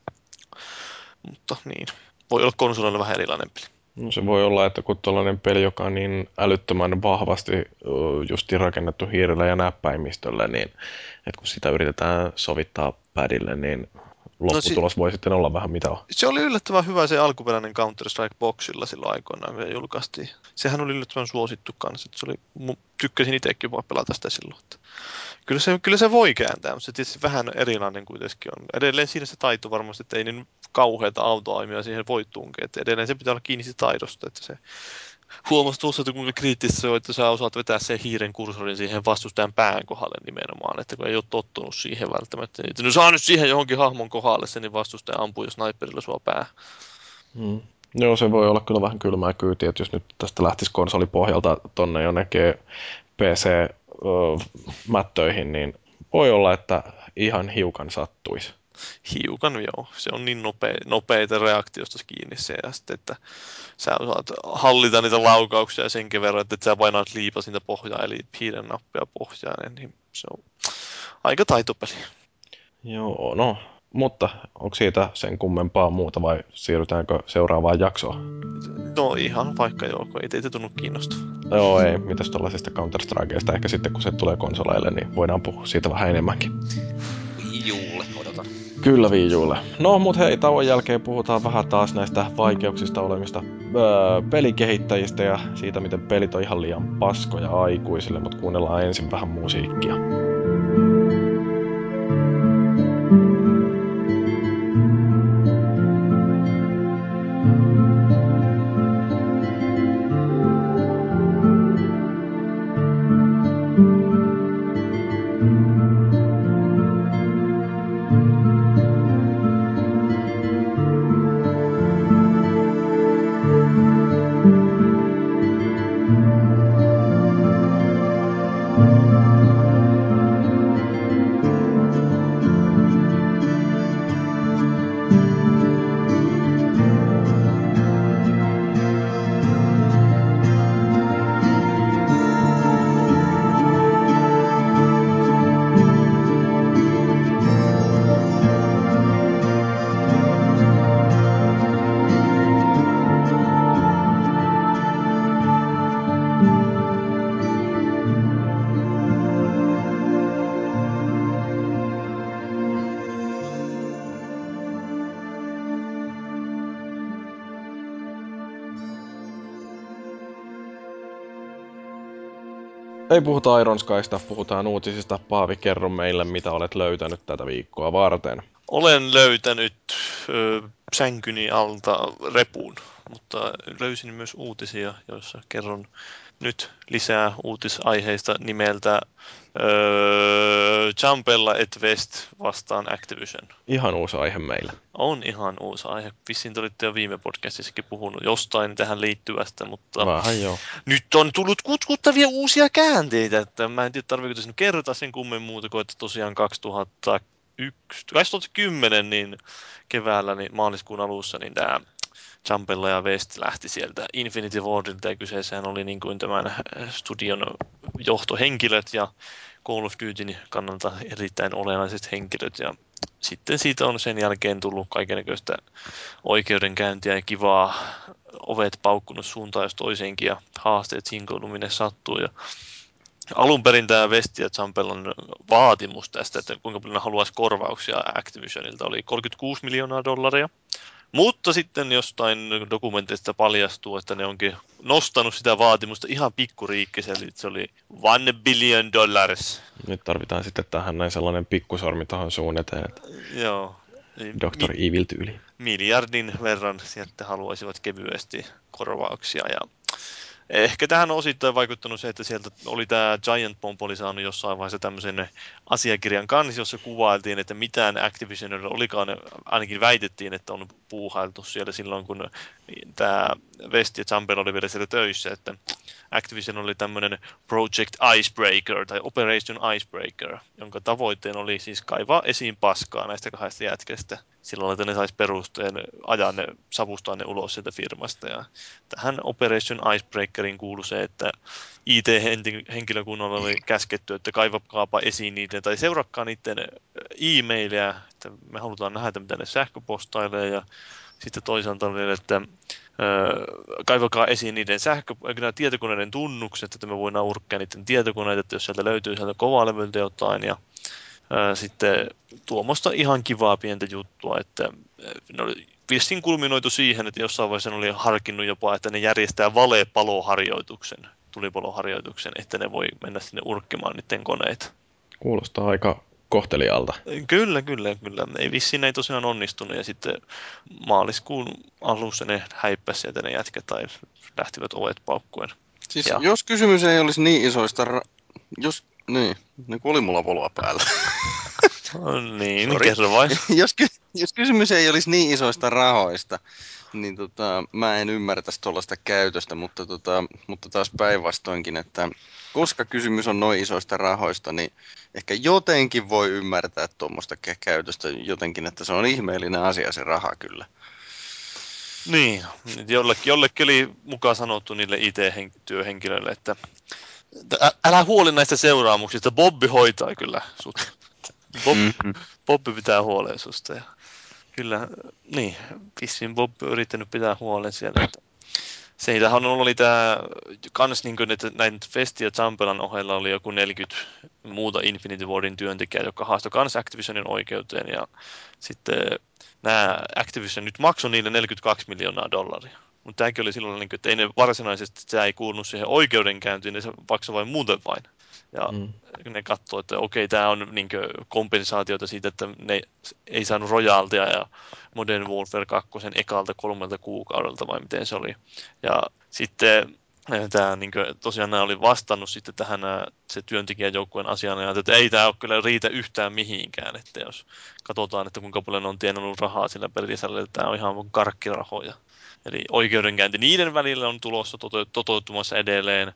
Mutta niin, voi olla konsolilla vähän erilainen peli. No se voi olla, että kun tuollainen peli, joka on niin älyttömän vahvasti justi rakennettu hiirellä ja näppäimistöllä, niin että kun sitä yritetään sovittaa padille, niin lopputulos no, si- voi sitten olla vähän mitä on. Se oli yllättävän hyvä se alkuperäinen Counter-Strike Boxilla silloin aikoinaan, kun julkaistiin. Sehän oli yllättävän suosittu kanssa. Se oli, tykkäsin itsekin voi pelata sitä silloin. Että kyllä, se, kyllä se voi kääntää, mutta se tietysti vähän erilainen kuitenkin on. Edelleen siinä se taito varmasti, että ei niin kauheita autoaimia siihen voi tunkea. Että edelleen se pitää olla kiinni siitä taidosta, että se huomasi tuossa, että kuinka kriittistä se on, että sä osaat vetää sen hiiren kursorin siihen vastustajan pään kohdalle nimenomaan, että kun ei ole tottunut siihen välttämättä. Että no saa nyt siihen johonkin hahmon kohdalle sen, niin vastustaja ampuu jo sniperilla sua pää. Hmm. Joo, se voi olla kyllä vähän kylmää kyytiä, että jos nyt tästä lähtisi konsolipohjalta tonne jonnekin PC-mättöihin, niin voi olla, että ihan hiukan sattuisi. Hiukan joo, se on niin nopea, nopeita reaktiosta kiinni se, ja sitten, että sä osaat hallita niitä laukauksia senkin verran, että sä painaat liipa siitä pohjaa, eli hiiren nappia pohjaan, niin se on aika taitopeli. Joo, no, mutta onko siitä sen kummempaa muuta vai siirrytäänkö seuraavaan jaksoon? No ihan vaikka joo, kun ei teitä tunnu kiinnostaa. Joo, ei. Mitäs tuollaisista Counter-Strikeista? Ehkä sitten kun se tulee konsoleille, niin voidaan puhua siitä vähän enemmänkin. Wii odotan. Kyllä Wii No, mut hei, tauon jälkeen puhutaan vähän taas näistä vaikeuksista olemista öö, pelikehittäjistä ja siitä, miten pelit on ihan liian paskoja aikuisille, mutta kuunnellaan ensin vähän musiikkia. Ei puhuta Iron Skysta, puhutaan uutisista. Paavi, kerro meille, mitä olet löytänyt tätä viikkoa varten. Olen löytänyt ö, sänkyni alta repun, mutta löysin myös uutisia, joissa kerron nyt lisää uutisaiheista nimeltä öö, Jumpella et West vastaan Activision. Ihan uusi aihe meillä. On ihan uusi aihe. Vissiin te olitte jo viime podcastissakin puhunut jostain tähän liittyvästä, mutta Vähän joo. nyt on tullut kutkuttavia uusia käänteitä. Että mä en tiedä, tarvitsetko tässä nyt kerrota sen kummen muuta kuin, että tosiaan 2001, 2010 niin keväällä, niin maaliskuun alussa, niin tämä Jumpella ja West lähti sieltä. Infinity Wardilta ja kyseessähän oli niin kuin tämän studion johtohenkilöt ja Call of Dutyn kannalta erittäin olennaiset henkilöt. Ja sitten siitä on sen jälkeen tullut kaikenlaista oikeudenkäyntiä ja kivaa. Ovet paukkunut suuntaan jos toiseenkin ja haasteet sinkoiluminen sattuu. Ja alun perin tämä West ja Champellon vaatimus tästä, että kuinka paljon haluaisi korvauksia Activisionilta oli 36 miljoonaa dollaria. Mutta sitten jostain dokumenteista paljastuu, että ne onkin nostanut sitä vaatimusta ihan pikkuriikkisellä, se oli one billion dollars. Nyt tarvitaan sitten tähän näin sellainen pikkusormi tuohon suun eteen, että Joo. Dr. Mi- Evil tyyli. Miljardin verran sieltä haluaisivat kevyesti korvauksia ja Ehkä tähän on osittain vaikuttanut se, että sieltä oli tämä Giant Bomb oli saanut jossain vaiheessa tämmöisen asiakirjan kanssa, jossa kuvailtiin, että mitään Activisionilla olikaan, ainakin väitettiin, että on puuhailtu siellä silloin, kun tämä West ja Chamber oli vielä siellä töissä, että Activision oli tämmöinen Project Icebreaker tai Operation Icebreaker, jonka tavoitteen oli siis kaivaa esiin paskaa näistä kahdesta jätkästä silloin, että ne saisi perusteen ajaa ne, savustaa ne ulos sieltä firmasta. Ja tähän Operation Icebreakerin kuului se, että IT-henkilökunnalla oli käsketty, että kaivakaapa esiin niiden tai seurakkaa niiden e-mailia, että me halutaan nähdä, mitä ne sähköpostailee ja sitten toisaalta oli, että kaivakaa esiin niiden sähkö, tietokoneiden tunnukset, että me voidaan urkkia niiden tietokoneita, että jos sieltä löytyy sieltä kovalevyltä jotain ja sitten tuommoista ihan kivaa pientä juttua, että ne oli vissiin kulminoitu siihen, että jossain vaiheessa ne oli harkinnut jopa, että ne järjestää valepaloharjoituksen, tulipaloharjoituksen, että ne voi mennä sinne urkkimaan niiden koneita. Kuulostaa aika kohtelialta. Kyllä, kyllä, kyllä. Ei vissiin ei tosiaan onnistunut ja sitten maaliskuun alussa ne häippäsi sieltä ne jätkät tai lähtivät ovet paukkuen. Siis ja. jos kysymys ei olisi niin isoista, jos, niin, niin kuin oli mulla valoa päällä. No niin, Sorry. kerro vain. jos, jos kysymys ei olisi niin isoista rahoista, niin tota, mä en ymmärtäisi tuollaista käytöstä, mutta, tota, mutta taas päinvastoinkin, että koska kysymys on noin isoista rahoista, niin ehkä jotenkin voi ymmärtää tuommoista käytöstä jotenkin, että se on ihmeellinen asia se raha kyllä. Niin, jollekin, jollekin oli mukaan sanottu niille IT-työhenkilöille, että älä huoli näistä seuraamuksista, Bobby hoitaa kyllä sut. Bob, mm-hmm. Bobby pitää huolen susta. Ja kyllä, niin, vissiin Bob on yrittänyt pitää huolen siellä. Että Siitähän oli tämä, kans niin kuin, että näin Festi ja Champelan ohella oli joku 40 muuta Infinity Wardin työntekijää, jotka haastoi kans Activisionin oikeuteen ja sitten nämä Activision nyt maksoi niille 42 miljoonaa dollaria. Mutta tämäkin oli silloin, niin kuin, että ei ne varsinaisesti, se ei kuulunut siihen oikeudenkäyntiin, niin se maksoi vain muuten vain. Ja mm. ne katsoo, että okei, tämä on niin kompensaatiota siitä, että ne ei saanut rojaltia ja Modern Warfare 2 ekalta kolmelta kuukaudelta vai miten se oli. Ja sitten tämä niin kuin, tosiaan nämä oli vastannut sitten tähän se työntekijäjoukkueen asiaan ja että ei tämä ole kyllä riitä yhtään mihinkään, että jos katsotaan, että kuinka paljon on tienannut rahaa sillä pelisisällä, että tämä on ihan karkkirahoja. Eli oikeudenkäynti niiden välillä on tulossa toteutumassa edelleen.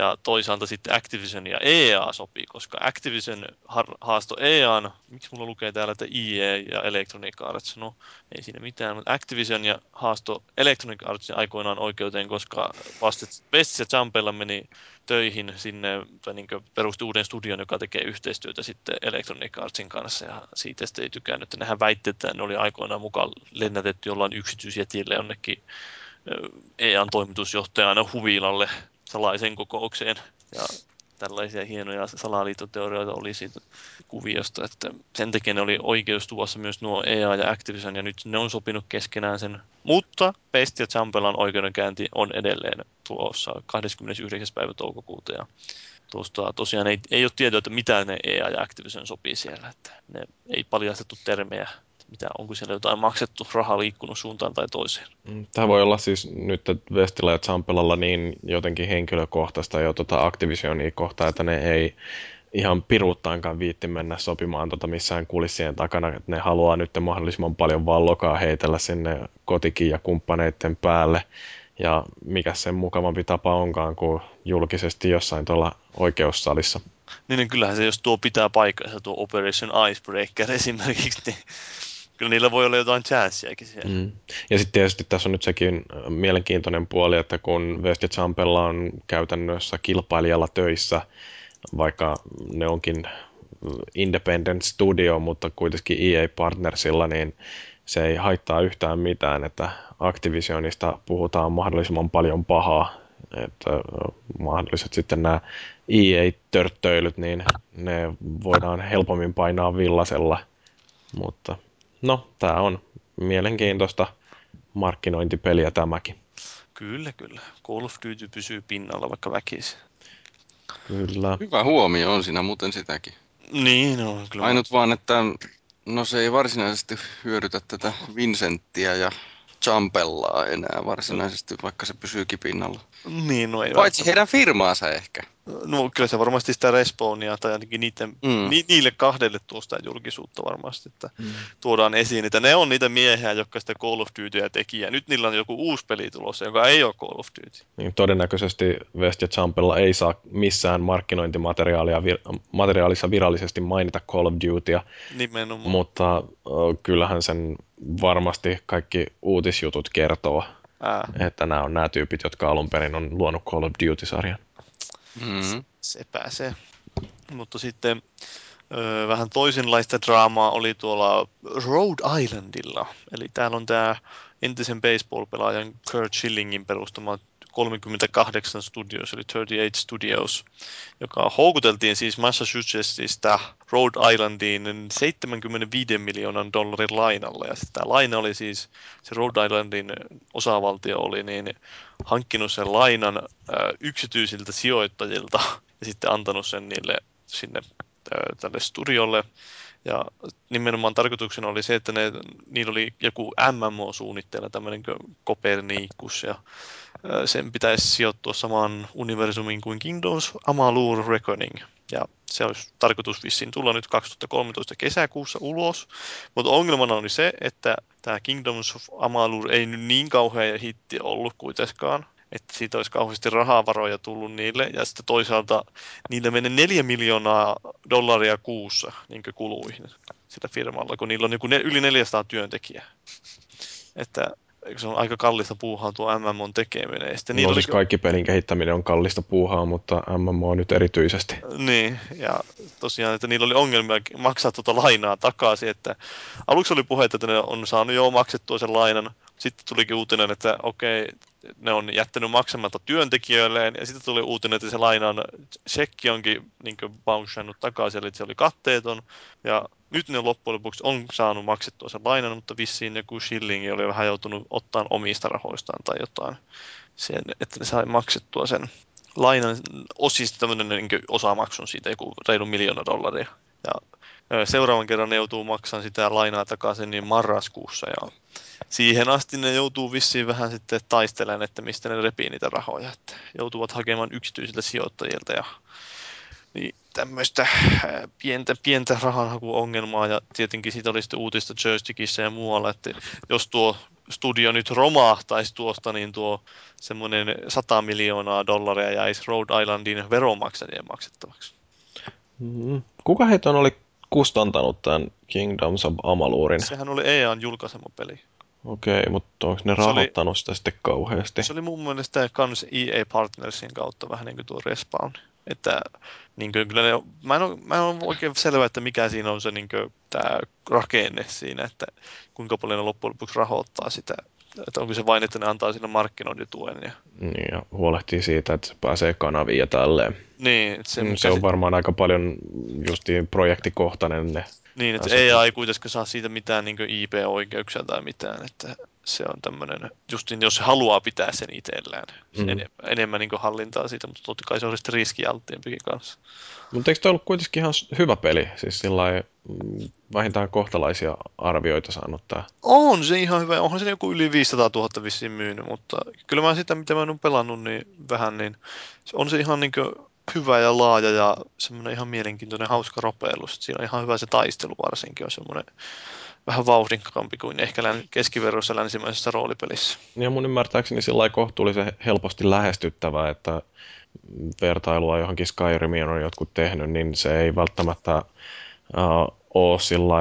Ja toisaalta sitten Activision ja EA sopii, koska Activision haasto EAN, miksi mulla lukee täällä, että EA ja Electronic Arts, no ei siinä mitään, mutta Activision ja haasto Electronic Arts aikoinaan oikeuteen, koska vasta Best ja Jumpella meni töihin sinne, tai niin perusti uuden studion, joka tekee yhteistyötä sitten Electronic Artsin kanssa, ja siitä sitten ei tykännyt, että nehän väitti, että ne oli aikoinaan mukaan lennätetty jollain yksityisjätille jonnekin EAN toimitusjohtajana huvilalle salaiseen kokoukseen. Ja tällaisia hienoja salaliittoteorioita oli siitä kuviosta, että sen takia ne oli oikeus tuossa myös nuo EA ja Activision, ja nyt ne on sopinut keskenään sen. Mutta Pest ja Champelan oikeudenkäynti on edelleen tuossa 29. päivä toukokuuta, ja tuosta tosiaan ei, ei ole tietoa, että mitä ne EA ja Activision sopii siellä. Että ne ei paljastettu termejä, mitä, onko siellä jotain maksettu rahaa liikkunut suuntaan tai toiseen. Mm, Tämä voi olla siis nyt Vestillä ja Champelalla niin jotenkin henkilökohtaista jo tuota Activisionia kohtaa, että ne ei ihan piruuttaankaan viitti mennä sopimaan tota missään kulissien takana, että ne haluaa nyt mahdollisimman paljon vallokaa heitellä sinne kotikin ja kumppaneiden päälle. Ja mikä sen mukavampi tapa onkaan kuin julkisesti jossain tuolla oikeussalissa. Niin, niin kyllähän se, jos tuo pitää paikkansa, tuo Operation Icebreaker esimerkiksi, niin kyllä niillä voi olla jotain chanssiakin siellä. Mm. Ja sitten tietysti tässä on nyt sekin äh, mielenkiintoinen puoli, että kun West Champella on käytännössä kilpailijalla töissä, vaikka ne onkin independent studio, mutta kuitenkin EA-partnersilla, niin se ei haittaa yhtään mitään, että Activisionista puhutaan mahdollisimman paljon pahaa, että mahdolliset sitten nämä EA-törttöilyt, niin ne voidaan helpommin painaa villasella, mutta no, tämä on mielenkiintoista markkinointipeliä tämäkin. Kyllä, kyllä. Call of Duty pysyy pinnalla vaikka väkisin. Kyllä. Hyvä huomio on siinä muuten sitäkin. Niin, no, kyllä. Ainut vaan, että no se ei varsinaisesti hyödytä tätä Vincenttiä ja Champellaa enää varsinaisesti, vaikka se pysyy pinnalla. Niin, no ei Paitsi heidän firmaansa ehkä. No kyllä se varmasti sitä respawnia tai ainakin niiden, mm. ni, niille kahdelle tuosta julkisuutta varmasti, että mm. tuodaan esiin, että ne on niitä miehiä, jotka sitä Call of Dutyä teki, ja nyt niillä on joku uusi peli tulossa, joka ei ole Call of Duty. Niin, todennäköisesti West ja Champella ei saa missään markkinointimateriaalia vir- materiaalissa virallisesti mainita Call of Dutya, Nimenomaan. mutta kyllähän sen varmasti kaikki uutisjutut kertoo, Ää. että nämä on nämä tyypit, jotka alun perin on luonut Call of Duty-sarjan. Mm. Se pääsee. Mutta sitten ö, vähän toisenlaista draamaa oli tuolla Rhode Islandilla. Eli täällä on tämä entisen baseball-pelaajan Kurt Schillingin perustama 38 Studios, eli 38 Studios, joka houkuteltiin siis Massachusettsista Rhode Islandiin 75 miljoonan dollarin lainalla. Ja tämä laina oli siis, se Rhode Islandin osavaltio oli niin hankkinut sen lainan ä, yksityisiltä sijoittajilta ja sitten antanut sen niille sinne ä, tälle studiolle. Ja nimenomaan tarkoituksena oli se, että ne, niillä oli joku MMO-suunnitteilla, tämmöinen Kopernikus, ja sen pitäisi sijoittua samaan universumiin kuin Kingdoms Amalur Reckoning. Ja se olisi tarkoitus vissiin tulla nyt 2013 kesäkuussa ulos. Mutta ongelmana oli se, että tämä Kingdoms of Amalur ei nyt niin kauhean hitti ollut kuitenkaan. Että siitä olisi kauheasti rahavaroja tullut niille. Ja sitten toisaalta niille menee neljä miljoonaa dollaria kuussa niin kuluihin sillä firmalla, kun niillä on niin yli 400 työntekijää. Että se on aika kallista puuhaa tuo MMOn tekeminen. Ja sitten no siis oli... kaikki pelin kehittäminen on kallista puuhaa, mutta MMO nyt erityisesti. Niin, ja tosiaan, että niillä oli ongelmia maksaa tuota lainaa takaisin, että aluksi oli puhetta, että ne on saanut jo maksettua sen lainan, sitten tulikin uutinen, että okei, ne on jättänyt maksamatta työntekijöilleen, ja sitten tuli uutinen, että se lainan sekki onkin niin bouncannut takaisin, eli se oli katteeton, ja nyt ne loppujen lopuksi on saanut maksettua sen lainan, mutta vissiin joku shillingi oli vähän joutunut ottaa omista rahoistaan tai jotain, sen, että ne sai maksettua sen lainan osista tämmöinen niin osamaksun siitä, joku reilu miljoona dollaria. Ja seuraavan kerran ne joutuu maksamaan sitä lainaa takaisin niin marraskuussa ja siihen asti ne joutuu vissiin vähän sitten taistelemaan, että mistä ne repii niitä rahoja. Että joutuvat hakemaan yksityisiltä sijoittajilta ja niin tämmöistä pientä, pientä rahanhakuongelmaa ja tietenkin siitä oli sitten uutista joystickissä ja muualla, että jos tuo studio nyt romahtaisi tuosta, niin tuo semmoinen 100 miljoonaa dollaria jäisi Rhode Islandin veronmaksajien maksettavaksi. Mm. Kuka heitä oli kustantanut tämän Kingdoms of Amalurin? Sehän oli EAN julkaisema peli. Okei, mutta onko ne rahoittanut oli, sitä sitten kauheasti? Se oli mun mielestä kans EA Partnersin kautta vähän niin kuin tuo Respawn. Että niin kuin, kyllä ne, mä, en ole, mä en ole oikein selvä, että mikä siinä on se niin kuin, tämä rakenne siinä, että kuinka paljon ne loppujen lopuksi rahoittaa sitä. Että onko se vain, että ne antaa sille markkinointituen. Ja... Niin, ja huolehtii siitä, että se pääsee kanaviin ja tälleen. Niin, se, mm, se on varmaan aika paljon justiin projektikohtainen ne niin, että AI ei kuitenkaan saa siitä mitään niin IP-oikeuksia tai mitään. Että se on tämmöinen, justin jos se haluaa pitää sen itsellään, se Mm. enemmän, enemmän niin hallintaa siitä, mutta totta kai se on sitten riskialttiimpikin kanssa. Mutta eikö toi ollut kuitenkin ihan hyvä peli? Siis sillä mm, vähintään kohtalaisia arvioita saanut tää. On se ihan hyvä, onhan se joku yli 500 000 vissiin myynyt, mutta kyllä mä sitä, mitä mä oon pelannut niin vähän, niin se on se ihan niin hyvä ja laaja ja semmoinen ihan mielenkiintoinen hauska ropeilu. Sit Siinä on ihan hyvä se taistelu varsinkin, on semmoinen vähän vauhdikkaampi kuin ehkä keskiverroissa länsimaisessa roolipelissä. Ja mun ymmärtääkseni sillä kohtuullisen helposti lähestyttävä, että vertailua johonkin Skyrimiin on jotkut tehnyt, niin se ei välttämättä uh, ole sillä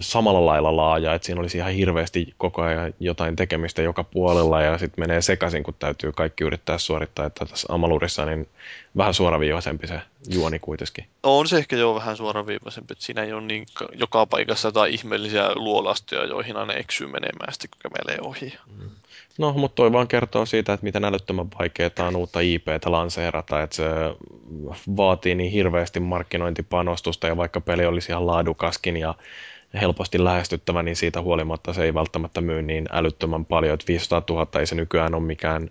samalla lailla laaja, että siinä olisi ihan hirveästi koko ajan jotain tekemistä joka puolella ja sitten menee sekaisin, kun täytyy kaikki yrittää suorittaa, että tässä Amalurissa niin vähän suoraviivaisempi se juoni kuitenkin. On se ehkä jo vähän suoraviivaisempi, että siinä ei ole niin ka- joka paikassa jotain ihmeellisiä luolastoja, joihin aina eksyy menemään sitten, kun kävelee ohi. No, mutta toi vaan kertoo siitä, että miten älyttömän vaikeaa on uutta IPtä lanseerata, että se vaatii niin hirveästi markkinointipanostusta ja vaikka peli olisi ihan laadukaskin ja helposti lähestyttävä, niin siitä huolimatta se ei välttämättä myy niin älyttömän paljon, että 500 000 ei se nykyään ole mikään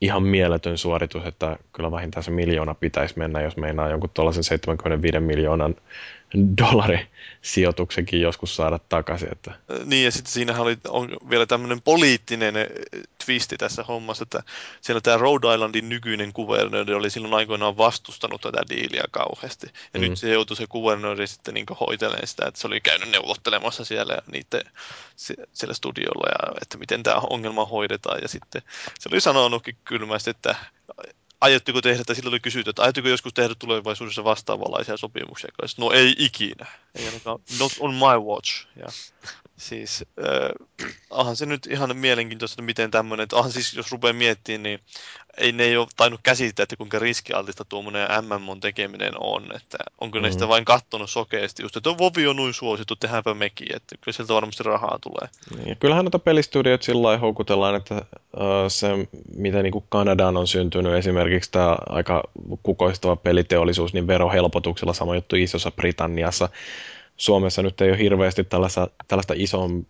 ihan mieletön suoritus, että kyllä vähintään se miljoona pitäisi mennä, jos meinaa jonkun tuollaisen 75 miljoonan dollari sijoituksenkin joskus saada takaisin. Että Niin, ja sitten siinähän oli, on vielä tämmöinen poliittinen twisti tässä hommassa, että siellä tämä Rhode Islandin nykyinen kuvernööri oli silloin aikoinaan vastustanut tätä diiliä kauheasti. Ja Mm. nyt se joutui se kuvernööri sitten niin hoitelemaan sitä, että se oli käynyt neuvottelemassa siellä ja niiden, siellä studiolla, ja että miten tämä ongelma hoidetaan. Ja sitten se oli sanonutkin kylmästi, että aiotteko tehdä, tai silloin oli kysytty, että aiotteko joskus tehdä tulevaisuudessa vastaavanlaisia sopimuksia kanssa? No ei ikinä. Ei ainakaan, not on my watch. Ja siis, äh, onhan se nyt ihan mielenkiintoista, että miten tämmöinen, että onhan siis, jos rupeaa miettimään, niin ei ne ei ole tainnut käsittää, että kuinka riskialtista tuommoinen MMOn tekeminen on, että onko ne Mm. sitä vain kattonut sokeasti, just, että Vovi on noin suosittu, tehdäänpä mekin, että kyllä sieltä varmasti rahaa tulee. Niin, ja kyllähän noita pelistudioita sillä lailla houkutellaan, että äh, se, mitä niin kuin Kanadaan on syntynyt, esimerkiksi tämä aika kukoistava peliteollisuus, niin verohelpotuksella sama juttu Isossa Britanniassa. Suomessa nyt ei ole hirveästi tällaista, tällaista ison,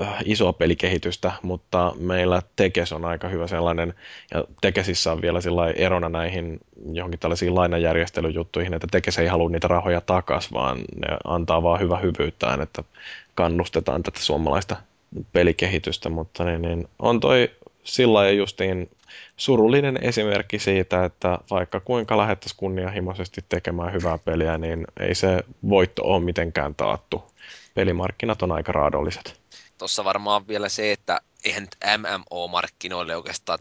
äh, isoa pelikehitystä, mutta meillä Tekes on aika hyvä sellainen, ja Tekesissä on vielä sillä erona näihin johonkin tällaisiin lainajärjestelyjuttuihin, että Tekes ei halua niitä rahoja takaisin, vaan ne antaa vaan hyvä hyvyyttään, että kannustetaan tätä suomalaista pelikehitystä, mutta niin, niin on toi sillä lailla justiin surullinen esimerkki siitä, että vaikka kuinka lähettäisiin kunnianhimoisesti tekemään hyvää peliä, niin ei se voitto ole mitenkään taattu. Pelimarkkinat on aika raadolliset. Tuossa varmaan vielä se, että eihän MMO-markkinoille oikeastaan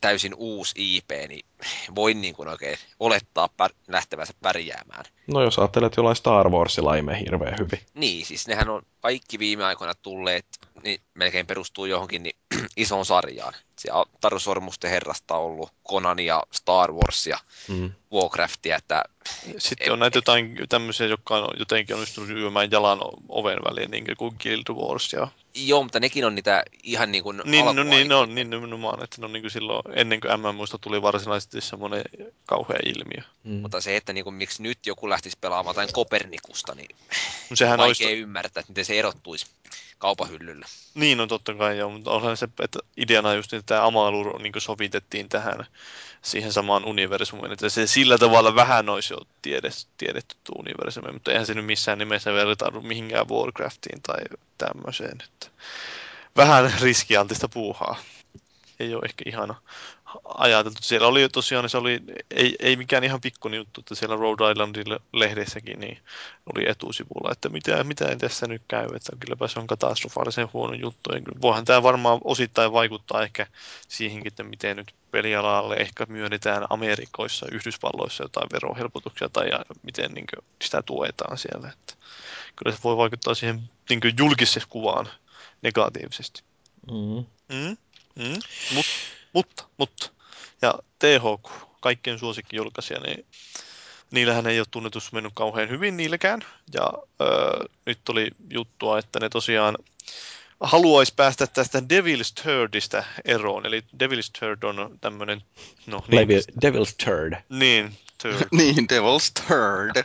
täysin uusi IP, niin voi niin kuin oikein olettaa pär- lähtevänsä pärjäämään. No jos ajattelet jollain Star Warsilla ei mene hirveän hyvin. Niin, siis nehän on kaikki viime aikoina tulleet, niin melkein perustuu johonkin niin isoon sarjaan. Siellä on Taru Sormusten herrasta ollut Conan ja Star Wars ja Mm. Warcraftia, että Sitten on näitä jotain tämmöisiä, jotka on jotenkin onnistunut lyömään jalan oven väliin, niin kuin Guild Wars ja joo, mutta nekin on niitä ihan niin kuin Niin, no, niin, on niin nimenomaan, että ne on niin kuin silloin, ennen kuin MMOista tuli varsinaisesti semmoinen kauhea ilmiö. Mm. Mutta se, että niin kuin, miksi nyt joku lähtisi pelaamaan jotain Kopernikusta, niin No, sehän vaikea olisi, ymmärtää, että miten se erottuisi kaupahyllyllä. niin on totta kai, joo, mutta onhan se, että ideana just niin, että tämä Amalur niin sovitettiin tähän siihen samaan universumiin, että se sillä tavalla vähän olisi jo tiedes, tiedetty tuo universumi, mutta eihän se nyt missään nimessä vertaudu mihinkään Warcraftiin tai tämmöiseen, että vähän riskialtista puuhaa. Ei ole ehkä ihana ajateltu. Siellä oli tosiaan, se oli, ei, ei mikään ihan pikkuinen juttu, että siellä Rhode Islandin lehdessäkin niin oli etusivulla, että mitä, mitä tässä nyt käy, että kylläpä se on katastrofaalisen huono juttu. Ja Voihan tämä varmaan osittain vaikuttaa ehkä siihenkin, että miten nyt pelialalle ehkä myönnetään Amerikoissa, Yhdysvalloissa jotain verohelpotuksia tai ja miten niin kuin, sitä tuetaan siellä. Että kyllä se voi vaikuttaa siihen niin julkiseen kuvaan negatiivisesti. Mm. Mm, mm, mut, mutta, mutta. Ja THQ, kaikkien suosikki julkaisija, niin niillähän ei ole tunnetus mennyt kauhean hyvin niilläkään. Ja öö, nyt tuli juttua, että ne tosiaan haluaisi päästä tästä Devil's Thirdistä eroon. Eli Devil's Third on tämmöinen, no niin, Levi- Devil's Turd. niin Third niin, Devil's Third.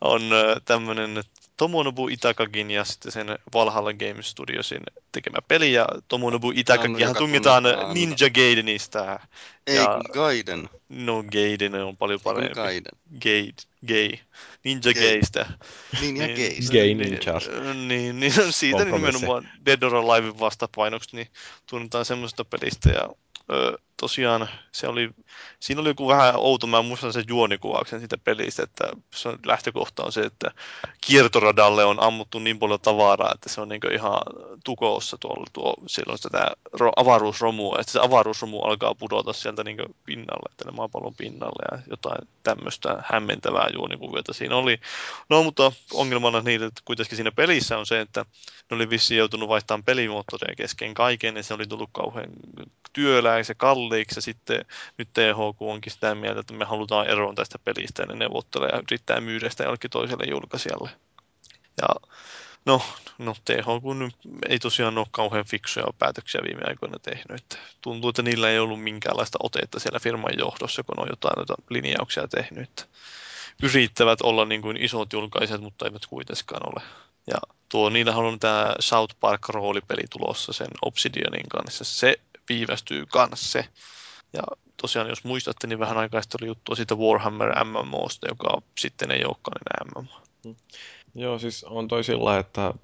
on tämmöinen Tomonobu Itakagin ja sitten sen Valhalla Games Studiosin tekemä peli. Ja Tomonobu Itakagihan joka tunnetaan tunnetaan- Ninja Gaidenista. Ei, Ja- Gaiden. No Gaiden on paljon parempi. Gaiden. Gay, gay. Ninja Gay. Gaystä. Niin. Gay niin, Ninjas. Niin, niin no siitä Kompromissi. nimenomaan Dead or Alive vastapainoksi niin tunnetaan semmoista pelistä. Ja ö, tosiaan se oli, siinä oli joku vähän outo, mä muistan sen juonikuvauksen siitä pelistä, että se on, lähtökohta on se, että kiertoradalle on ammuttu niin paljon tavaraa, että se on niin ihan tukoossa tuolla, tuo, siellä on ro, avaruusromua, että se avaruusromu alkaa pudota sieltä niin pinnalle, tänne maapallon pinnalle ja jotain tämmöistä hämmentävää juonikuviota siinä oli. No, mutta ongelmana niille että kuitenkin siinä pelissä on se, että ne oli vissiin joutunut vaihtamaan pelimoottoreja kesken kaiken, ja se oli tullut kauhean työläiksi ja kalliiksi, ja sitten nyt THQ onkin sitä mieltä, että me halutaan eroon tästä pelistä, ja ne neuvottelee ja yrittää myydä sitä jollekin toiselle julkaisijalle. Ja no, no THQ ei tosiaan ole kauhean fiksuja päätöksiä viime aikoina tehnyt. Että tuntuu, että niillä ei ollut minkäänlaista otetta siellä firman johdossa, kun on jotain noita linjauksia tehnyt. Että yrittävät olla niin kuin isot julkaisijat, mutta eivät kuitenkaan ole. Ja tuo, niillähän on tämä South Park roolipeli tulossa sen Obsidianin kanssa. Se viivästyy kanssa se. Ja tosiaan, jos muistatte, niin vähän aikaa sitten oli juttua siitä Warhammer MMOsta, joka sitten ei olekaan enää MMO. Joo, siis on toi sillä, että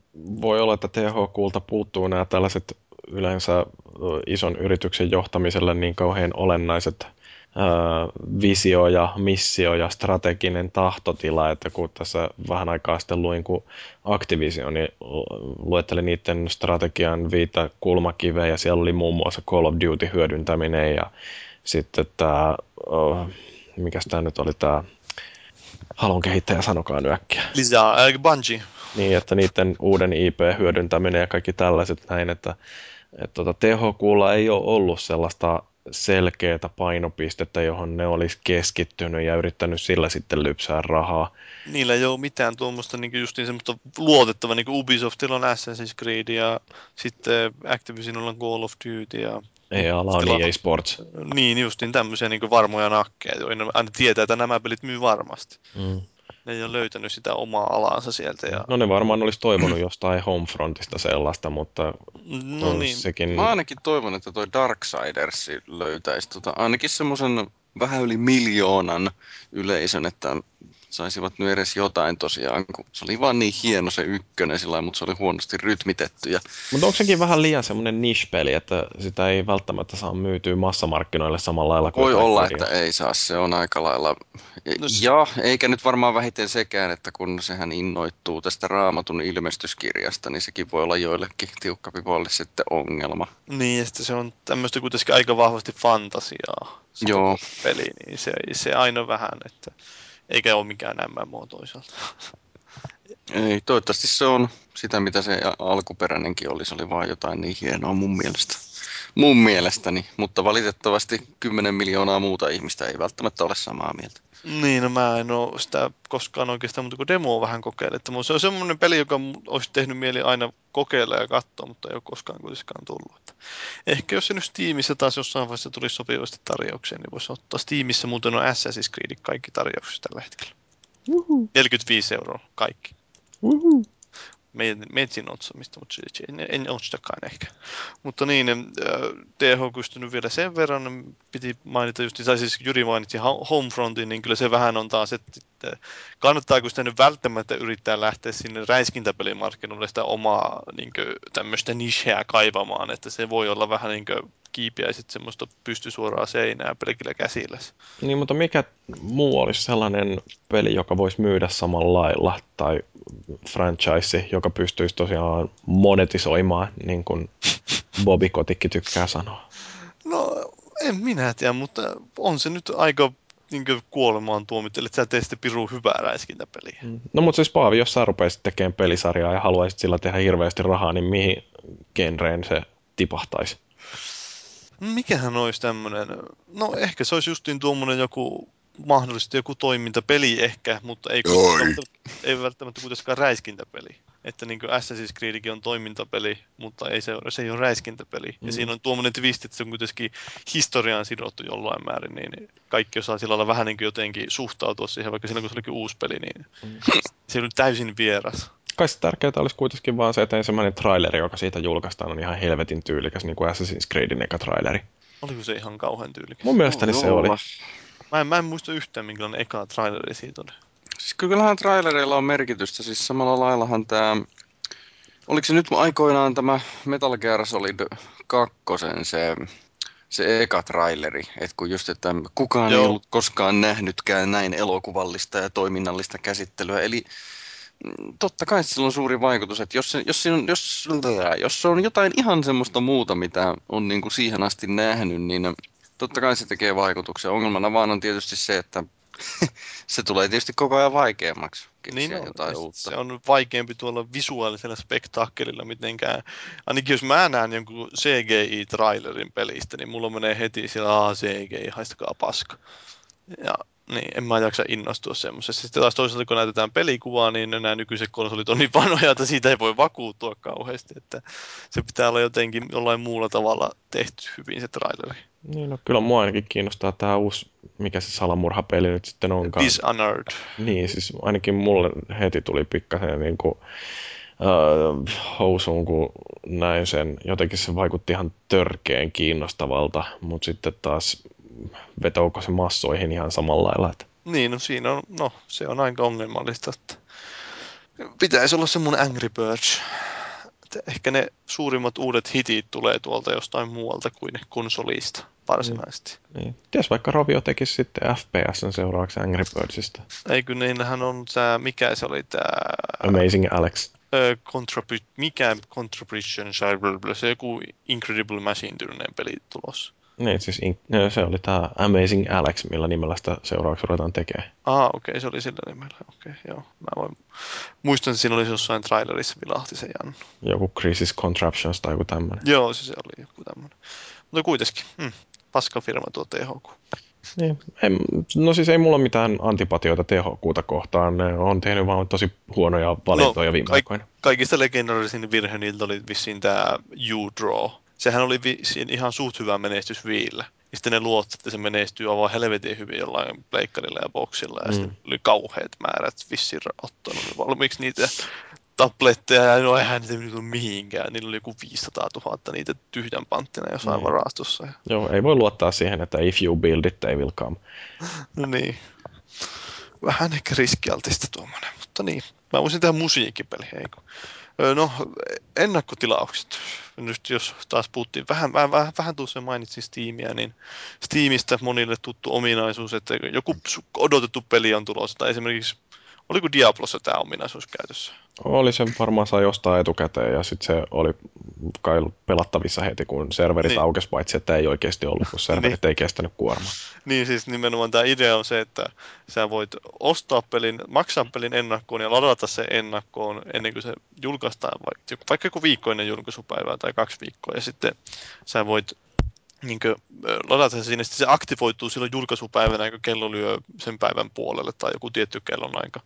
voi olla, että THQlta puuttuu nämä tällaiset yleensä ison yrityksen johtamiselle niin kauhean olennaiset visio ja missio ja strateginen tahtotila, että kun tässä vähän aikaa sitten luin, kun Activision niin lu- luetteli niiden strategian viitä kulmakiveä ja siellä oli muun muassa Call of Duty hyödyntäminen ja sitten tämä, mikä tämä nyt oli tämä Halon kehittäjä, sanokaa nyt äkkiä. Lisää, äh, Bungie. Niin, että niiden uuden IP-hyödyntäminen ja kaikki tällaiset näin, että, että tuota, THQlla ei ole ollut sellaista selkeää painopistettä, johon ne olisi keskittynyt ja yrittänyt sillä sitten lypsää rahaa. Niillä ei ole mitään tuommoista niin justiin semmoista luotettavaa, niin kuin Ubisoftilla on Assassin's Creed ja sitten Activisionilla on Call of Duty ja Ei ala on EA Sports. niin justiin tämmöisiä niin varmoja nakkeja, joiden aina tietää, että nämä pelit myy varmasti. Mm. Ne ei ole löytänyt sitä omaa alaansa sieltä. Ja... No ne varmaan olisi toivonut jostain Homefrontista sellaista, mutta No on niin, sekin... Mä ainakin toivon, että toi Darksiders löytäisi tota, ainakin semmoisen vähän yli miljoonan yleisön, että saisivat nyt edes jotain tosiaan, kun se oli vaan niin hieno se ykkönen sillä mutta se oli huonosti rytmitetty. Ja Mutta onko sekin vähän liian semmoinen niche-peli, että sitä ei välttämättä saa myytyä massamarkkinoille samalla lailla kuin voi olla, että ei saa, se on aika lailla... No Ja eikä nyt varmaan vähiten sekään, että kun sehän innoittuu tästä raamatun ilmestyskirjasta, niin sekin voi olla joillekin tiukkapivoille sitten ongelma. niin, ja sitten se on tämmöistä kuitenkin aika vahvasti fantasiaa. Joo. Peli, niin se, se aina vähän, että eikä ole mikään MMO toisaalta. Ei, toivottavasti se on sitä, mitä se alkuperäinenkin oli. Se oli vaan jotain niin hienoa mun mielestä. Mun mielestäni, mutta valitettavasti 10 miljoonaa muuta ihmistä ei välttämättä ole samaa mieltä. Niin, no mä en ole sitä koskaan oikeastaan, mutta kun demoa vähän kokeilin. Että mun- se on semmoinen peli, joka mun olisi tehnyt mieli aina kokeilla ja katsoa, mutta ei ole koskaan kuitenkaan tullut. Että ehkä jos se nyt Steamissa taas jossain vaiheessa tulisi sopivasti tarjoukseen, niin voisi ottaa. Steamissa muuten on Assassin's Creed kaikki tarjoukset tällä hetkellä. 45 euroa kaikki. Metsin otsamista, mutta en, en ostakaan ehkä. Mutta niin, äh, TH kystynyt vielä sen verran, piti mainita just, tai siis Jyri mainitsi Ho- Homefrontin, niin kyllä se vähän on taas, että, että kannattaako sitä nyt välttämättä yrittää lähteä sinne räiskintäpelimarkkinoille sitä omaa niin tämmöistä nicheä kaivamaan, että se voi olla vähän niin kuin kiipiäisit semmoista pystysuoraa seinää pelkillä käsillä. Niin, mutta mikä muu olisi sellainen peli, joka voisi myydä samalla lailla, tai franchise, joka pystyisi tosiaan monetisoimaan, niin kuin Bobby Kotikki tykkää sanoa. No, en minä tiedä, mutta on se nyt aika niin kuolemaan tuomittu, että sä teet sitten pirun hyvää räiskintäpeliä. No mutta siis Paavi, jos sä rupeisit tekemään pelisarjaa ja haluaisit sillä tehdä hirveästi rahaa, niin mihin genreen se tipahtaisi? Mikähän olisi tämmöinen? No ehkä se olisi justiin tuommoinen joku mahdollisesti joku toimintapeli ehkä, mutta ei, välttämättä, ei välttämättä kuitenkaan räiskintäpeli. Että niin kuin Assassin's Creedkin on toimintapeli, mutta ei se, ole, se ei ole räiskintäpeli. Mm. Ja siinä on tuommoinen twist, että se on kuitenkin historiaan sidottu jollain määrin, niin kaikki osaa sillä lailla vähän niin kuin jotenkin suhtautua siihen, vaikka silloin kun se olikin uusi peli, niin mm. se oli täysin vieras. Kai se tärkeää olisi kuitenkin vaan se, että ensimmäinen traileri, joka siitä julkaistaan, on ihan helvetin tyylikäs, niin kuin Assassin's Creedin eka traileri. Oliko se ihan kauhean tyylikäs? Mun mielestäni se oli. Mä en, mä en muista yhtään, minkälainen eka traileri siitä oli. Siis kyllähän trailereilla on merkitystä. Siis samalla laillahan tämä... Oliko se nyt aikoinaan tämä Metal Gear Solid 2 se, se eka traileri, että kun just, että kukaan Joo. ei ollut koskaan nähnytkään näin elokuvallista ja toiminnallista käsittelyä, eli totta kai sillä on suuri vaikutus, että jos, se, jos, se on, jos, jos se on jotain ihan semmoista muuta, mitä on niin kuin siihen asti nähnyt, niin totta kai se tekee vaikutuksen. Ongelmana vaan on tietysti se, että se tulee tietysti koko ajan vaikeammaksi niin on, jotain uutta. Se on vaikeampi tuolla visuaalisella spektaakkelilla mitenkään. Ainakin jos mä näen jonkun CGI-trailerin pelistä, niin mulla menee heti siellä, a CGI, haistakaa paska. Ja niin, en mä jaksa innostua semmoisesta. Sitten taas toisaalta, kun näytetään pelikuvaa, niin nämä nykyiset konsolit on niin vanhoja, että siitä ei voi vakuuttua kauheasti. Että se pitää olla jotenkin jollain muulla tavalla tehty hyvin se traileri. Niin, no kyllä mua ainakin kiinnostaa tämä uusi, mikä se salamurhapeli nyt sitten onkaan. Dishonored. Niin, siis ainakin mulle heti tuli pikkasen niin kuin, uh, housuun, kun näin sen. Jotenkin se vaikutti ihan törkeen kiinnostavalta, mutta sitten taas vetouko se massoihin ihan samalla lailla. Että... Niin, no siinä on, no se on aika ongelmallista, että pitäisi olla semmoinen Angry Birds. Että ehkä ne suurimmat uudet hitit tulee tuolta jostain muualta kuin konsolista varsinaisesti. Niin. niin. Ties vaikka Rovio tekisi sitten FPSn seuraavaksi Angry Birdsista. Ei kun niinhän on tämä, mikä se oli tämä... Amazing Alex. Contribut, mikä Contribution, se joku Incredible Machine-tyylinen peli tulossa. Niin, siis in, se oli tämä Amazing Alex, millä nimellä sitä seuraavaksi ruvetaan tekemään. Ah, okei, okay, se oli sillä nimellä. Okei, okay, joo. Mä voin... Muistan, että siinä oli jossain trailerissa vilahti se Jan. Joku Crisis Contraptions tai joku tämmöinen. Joo, se, se oli joku tämmöinen. Mutta kuitenkin, hmm, paska firma tuo THQ. Niin, en, no siis ei mulla mitään antipatioita THQta kohtaan. Ne on tehnyt vaan tosi huonoja valintoja no, viime kaik- aikoina. Kaikista legendaarisin virhe niiltä oli vissiin tämä U-Draw sehän oli vi- ihan suht hyvä menestys Viillä. Ja sitten ne luot, että se menestyy aivan helvetin hyvin jollain pleikkarilla ja boksilla. Ja mm. sitten oli kauheat määrät vissiin ottanut valmiiksi niitä tabletteja ja no eihän niitä niinku mihinkään. Niillä oli joku 500 000 niitä tyhjän panttina jossain mm. varastossa. Joo, ei voi luottaa siihen, että if you build it, they will come. no niin. Vähän ehkä riskialtista tuommoinen, mutta niin. Mä voisin tehdä musiikkipeli, eikö? No, ennakkotilaukset. Nyt jos taas puhuttiin, vähän, vähän, vähän, tuossa mainitsin Steamia, niin Steamista monille tuttu ominaisuus, että joku odotettu peli on tulossa, tai esimerkiksi Oliko Diablossa tämä ominaisuus käytössä? Oli se varmaan saa jostain etukäteen ja sitten se oli kai pelattavissa heti, kun serverit niin. aukesi, paitsi että ei oikeasti ollut, kun serverit niin. ei kestänyt kuormaa. Niin siis nimenomaan tämä idea on se, että sä voit ostaa pelin, maksaa pelin ennakkoon ja ladata se ennakkoon ennen kuin se julkaistaan, vaikka joku viikko ennen julkaisupäivää tai kaksi viikkoa ja sitten sä voit niin kuin, ladata se sinne, se aktivoituu silloin julkaisupäivänä, kun kello lyö sen päivän puolelle tai joku tietty kellonaika.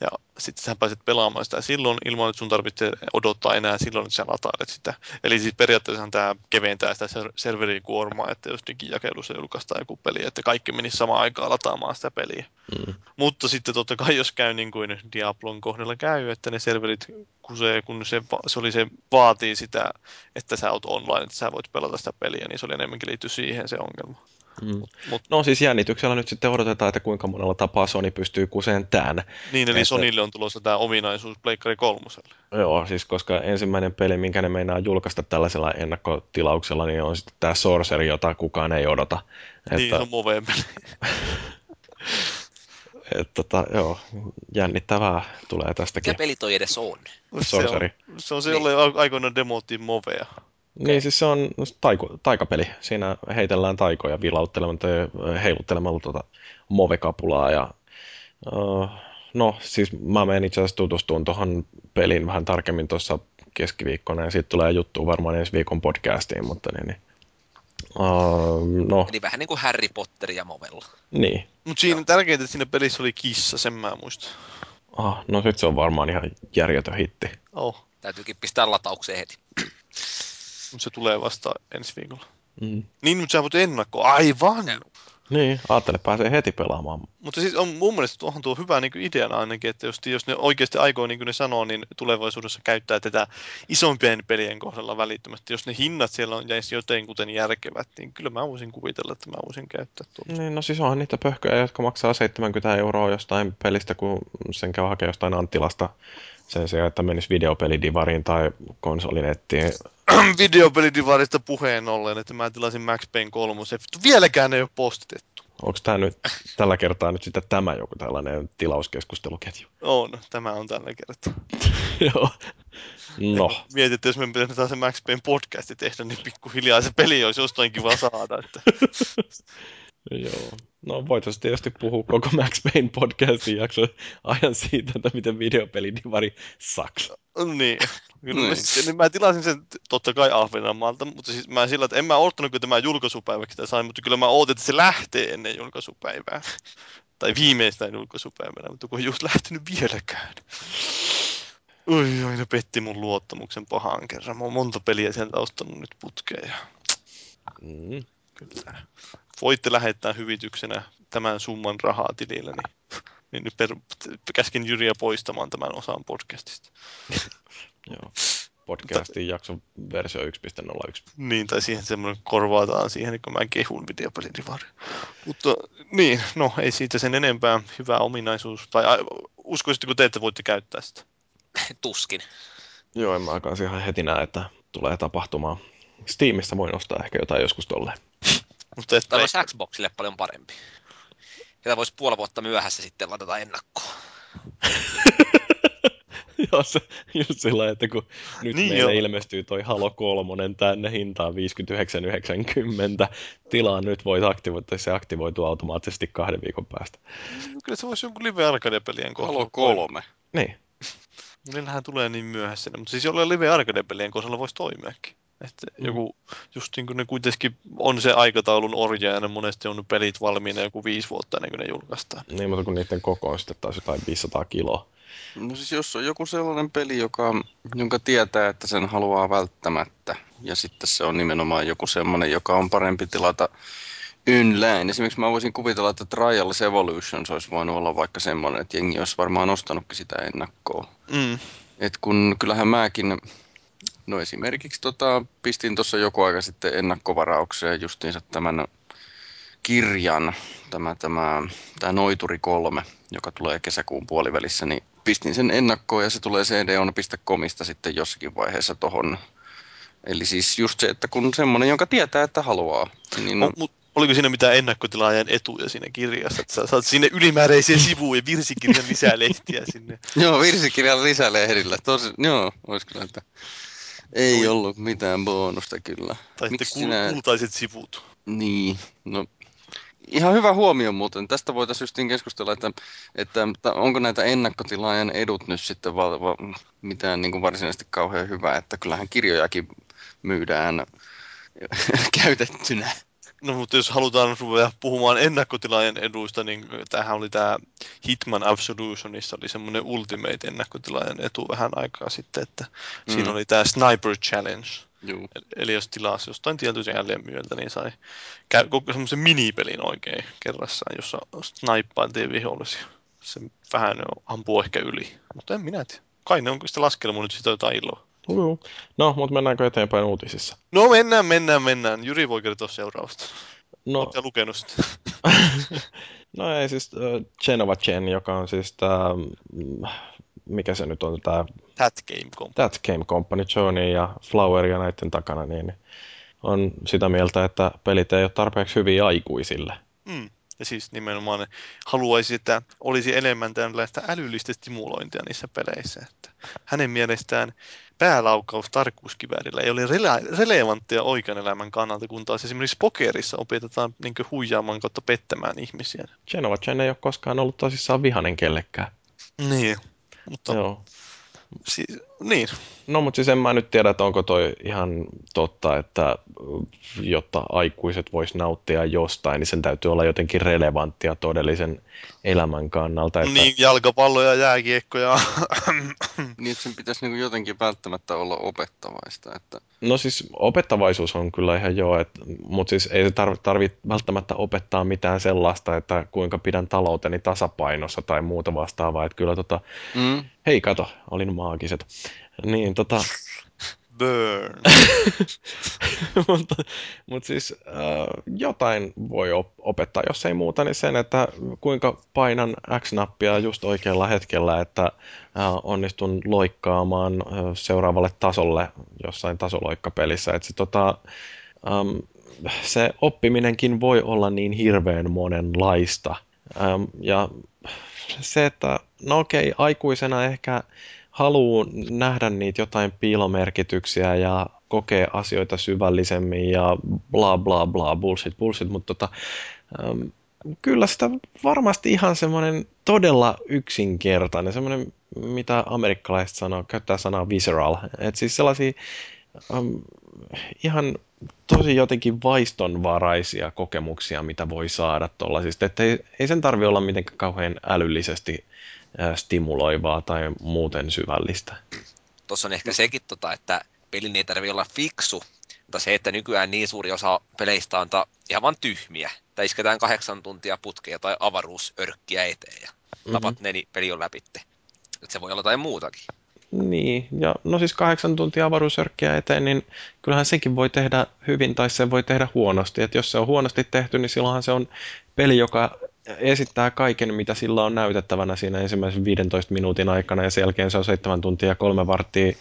Ja sitten sä pääset pelaamaan sitä silloin ilman, että sun tarvitsee odottaa enää silloin, että sä latailet sitä. Eli siis periaatteessa tämä keventää sitä serverikuormaa, että jos digijakelussa julkaistaan joku peli, että kaikki menisi samaan aikaan lataamaan sitä peliä. Mm. Mutta sitten totta kai, jos käy niin kuin Diablon kohdalla käy, että ne serverit, kun se, kun se, se, oli se vaatii sitä, että sä oot online, että sä voit pelata sitä peliä, niin se oli enemmänkin liitty siihen se ongelma. Mm. Mut, no siis jännityksellä nyt sitten odotetaan, että kuinka monella tapaa Sony pystyy kuseen tämän. Niin, eli että... Sonille on tulossa tämä ominaisuus Pleikkari kolmoselle. Joo, siis koska ensimmäinen peli, minkä ne meinaa julkaista tällaisella ennakkotilauksella, niin on sitten tämä Sorcery, jota kukaan ei odota. Niin, että... se on moveen peli. että, tota, joo, jännittävää tulee tästäkin. Mikä peli toi edes on? Sorcery. Se on se, on se niin. jolle aikoinaan demottiin movea. Niin, siis se on taiko, taikapeli. Siinä heitellään taikoja vilauttelemalla tai heiluttelemalla tuota movekapulaa. Ja, uh, no, siis mä menen itse asiassa tutustuun tuohon peliin vähän tarkemmin tuossa keskiviikkona ja siitä tulee juttu varmaan ensi viikon podcastiin, mutta niin, niin Uh, no. Eli vähän niin kuin Harry Potter ja Movella. Niin. Mutta siinä tärkeintä, että siinä pelissä oli kissa, sen mä muistan. Ah, no sit se on varmaan ihan järjetön hitti. Oh. Täytyykin pistää lataukseen heti. Mutta se tulee vasta ensi viikolla. Mm. Niin, mutta sä voit ennakko. Aivan! Niin, ajattele, pääsee heti pelaamaan. Mutta siis on mun mielestä onhan tuo hyvä niin ideana ainakin, että jos, jos ne oikeasti aikoo, niin kuin ne sanoo, niin tulevaisuudessa käyttää tätä isompien pelien kohdalla välittömästi. Jos ne hinnat siellä on jäisi jotenkuten järkevät, niin kyllä mä voisin kuvitella, että mä voisin käyttää tuolla. Niin, no siis onhan niitä pöhköjä, jotka maksaa 70 euroa jostain pelistä, kun sen käy hakea jostain Anttilasta sen sijaan, että menisi videopelidivariin tai konsolinettiin. Videopelidivarista puheen ollen, että mä tilasin Max Payne 3. Se vieläkään ei ole postitettu. Onko tämä nyt tällä kertaa nyt sitten tämä joku tällainen tilauskeskusteluketju? On, tämä on tällä kertaa. Joo. No, Mietit, että jos me pitäisi taas se Max Payne podcasti tehdä, niin pikkuhiljaa se peli olisi jostain kiva saada. Että... joo. No voitaisiin tietysti puhua koko Max Payne podcastin jakso ajan siitä, että miten videopelidivari saks. niin. Kyllä Niin. mä, sitten, niin mä tilasin sen totta kai Ahvenanmaalta, mutta siis mä sillä, että en mä odottanut, kun tämä julkaisupäiväksi sitä sain, mutta kyllä mä ootin, että se lähtee ennen julkaisupäivää. tai viimeistään julkaisupäivänä, mutta kun ei just lähtenyt vieläkään. Oi, oi, ne petti mun luottamuksen pahaan kerran. Mä oon monta peliä sieltä ostanut nyt putkeen. Ja Mm. kyllä. Voitte lähettää hyvityksenä tämän summan rahaa tilille, niin, niin nyt per, käskin Jyriä poistamaan tämän osan podcastista. Joo. Podcastin jakson versio 1.01. Niin, tai siihen semmoinen korvaataan siihen, kun mä kehun videopelidivari. Mutta niin, no ei siitä sen enempää. Hyvä ominaisuus. Tai uskoisitteko te, että voitte käyttää sitä? Tuskin. Joo, en mä aikaan ihan heti näe, että tulee tapahtumaan. Steamista voin ostaa ehkä jotain joskus tolleen. Mutta että Tämä olisi Xboxille paljon parempi. Sitä voisi puoli vuotta myöhässä sitten ladata ennakkoon. Joo, se just sillä että kun nyt Niin meille joo. ilmestyy toi Halo 3 tänne hintaan 59,90. Tilaa nyt voit aktivoida, se aktivoituu automaattisesti kahden viikon päästä. kyllä se voisi jonkun live arcade-pelien kohdalla. Halo 3. Niin, Niillähän tulee niin myöhässä, mutta siis jollain live arcade-pelien kohdalla voisi toimiakin. Että Mm. joku, just niin kuin ne kuitenkin on se aikataulun orja ja ne monesti on pelit valmiina joku viisi vuotta ennen kuin ne julkaistaan. niin mutta kun niiden koko on sitten taas jotain 500 kiloa. No siis jos on joku sellainen peli, joka, jonka tietää, että sen haluaa välttämättä, ja sitten se on nimenomaan joku semmoinen, joka on parempi tilata ynläin. Esimerkiksi mä voisin kuvitella, että Trials Evolutions olisi voinut olla vaikka semmoinen, että jengi olisi varmaan ostanutkin sitä ennakkoa. Mm. Et kun kyllähän mäkin, no esimerkiksi tota, pistin tuossa joku aika sitten ennakkovaraukseen justiinsa tämän kirjan, tämä, tämä, tämä Noituri 3, joka tulee kesäkuun puolivälissä, niin pistin sen ennakkoon ja se tulee cdon.comista sitten jossakin vaiheessa tohon. Eli siis just se, että kun semmoinen, jonka tietää, että haluaa, niin No. Mut, oliko siinä mitään ennakkotilaajan etuja siinä kirjassa? Että sä saat sinne ylimääräisiä sivuja, virsikirjan lisää lehtiä sinne. Joo, virsikirjan lisälehdillä. Tosi, joo, olisi kyllä, että ei ollut mitään bonusta kyllä. Tai sitten Miksi kul- sinä- kultaiset sivut. Niin, no ihan hyvä huomio muuten. Tästä voitaisiin justiin keskustella, että, että että onko näitä ennakkotilaajan edut nyt sitten va, va, mitään niin kuin varsinaisesti kauhean hyvää, että kyllähän kirjojakin myydään käytettynä. No mutta jos halutaan ruveta puhumaan ennakkotilaajan eduista, niin tämähän oli tämä Hitman Absolutionissa oli semmoinen Ultimate ennakkotilaajan etu vähän aikaa sitten, että mm. siinä oli tämä Sniper Challenge. Juu. Eli jos tilasi jostain tietyn jälleenmyöltä, niin sai käy koko semmoisen minipelin oikein kerrassaan, jossa snaippailtiin vihollisia. Se vähän ampuu ehkä yli, mutta en minä tiedä. Kai ne on sitten laskelmu nyt sitä jotain iloa. Joo. No, mutta mennäänkö eteenpäin uutisissa? No mennään, mennään, mennään. Jyri voi kertoa seuraavasta. No, Oletko lukenut sitä? no ei siis äh, Genova Gen, joka on siis tämä, mikä se nyt on, tämä That Game Comp. That Game Company, Johnny ja Flower ja näiden takana, niin on sitä mieltä, että pelit ei ole tarpeeksi hyviä aikuisille. Mm. Ja siis nimenomaan haluaisi, että olisi enemmän tällaista älyllistä stimulointia niissä peleissä. Että hänen mielestään päälaukaus tarkkuuskiväärillä ei ole rele- relevanttia oikean elämän kannalta, kun taas esimerkiksi pokerissa opetetaan niin huijaamaan kautta pettämään ihmisiä. Genova Gen ei ole koskaan ollut tosissaan vihanen kellekään. Niin. Mutta Joo. siis, Niin. No, mutta siis en mä nyt tiedä, että onko toi ihan totta, että jotta aikuiset vois nauttia jostain, niin sen täytyy olla jotenkin relevanttia todellisen elämän kannalta. Että... Niin, jalkapallo ja jääkiekko ja... Niin, sen pitäisi niin jotenkin välttämättä olla opettavaista. Että... No siis opettavaisuus on kyllä ihan joo, että, mutta siis ei se tarvitse tarvi välttämättä opettaa mitään sellaista, että kuinka pidän talouteni tasapainossa tai muuta vastaavaa. Että kyllä tota, mm. hei kato, olin maagiset. Niin, tota... Burn. mutta, mutta siis äh, jotain voi op- opettaa, jos ei muuta, niin sen, että kuinka painan X-nappia just oikealla hetkellä, että äh, onnistun loikkaamaan äh, seuraavalle tasolle jossain tasoloikkapelissä. Että se, tota, ähm, se oppiminenkin voi olla niin hirveän monenlaista. Ähm, ja se, että no okei, aikuisena ehkä haluaa nähdä niitä jotain piilomerkityksiä ja kokee asioita syvällisemmin ja bla bla bla, bullshit, bullshit, mutta tota, ähm, kyllä sitä varmasti ihan semmoinen todella yksinkertainen, semmoinen mitä amerikkalaiset sanoo, käyttää sanaa visceral, että siis sellaisia ähm, ihan tosi jotenkin vaistonvaraisia kokemuksia, mitä voi saada tuollaisista, että ei, ei sen tarvi olla mitenkään kauhean älyllisesti stimuloivaa tai muuten syvällistä. Tuossa on ehkä sekin, tota, että pelin ei tarvitse olla fiksu, mutta se, että nykyään niin suuri osa peleistä on ihan vain tyhmiä. Tai isketään kahdeksan tuntia putkeja tai avaruusörkkiä eteen ja mm-hmm. tapat ne, niin peli on läpitte. Se voi olla jotain muutakin. Niin, ja no siis kahdeksan tuntia avaruusörkkiä eteen, niin kyllähän senkin voi tehdä hyvin tai sen voi tehdä huonosti. Et jos se on huonosti tehty, niin silloinhan se on peli, joka esittää kaiken, mitä sillä on näytettävänä siinä ensimmäisen 15 minuutin aikana, ja sen jälkeen se on 7 tuntia ja kolme varttia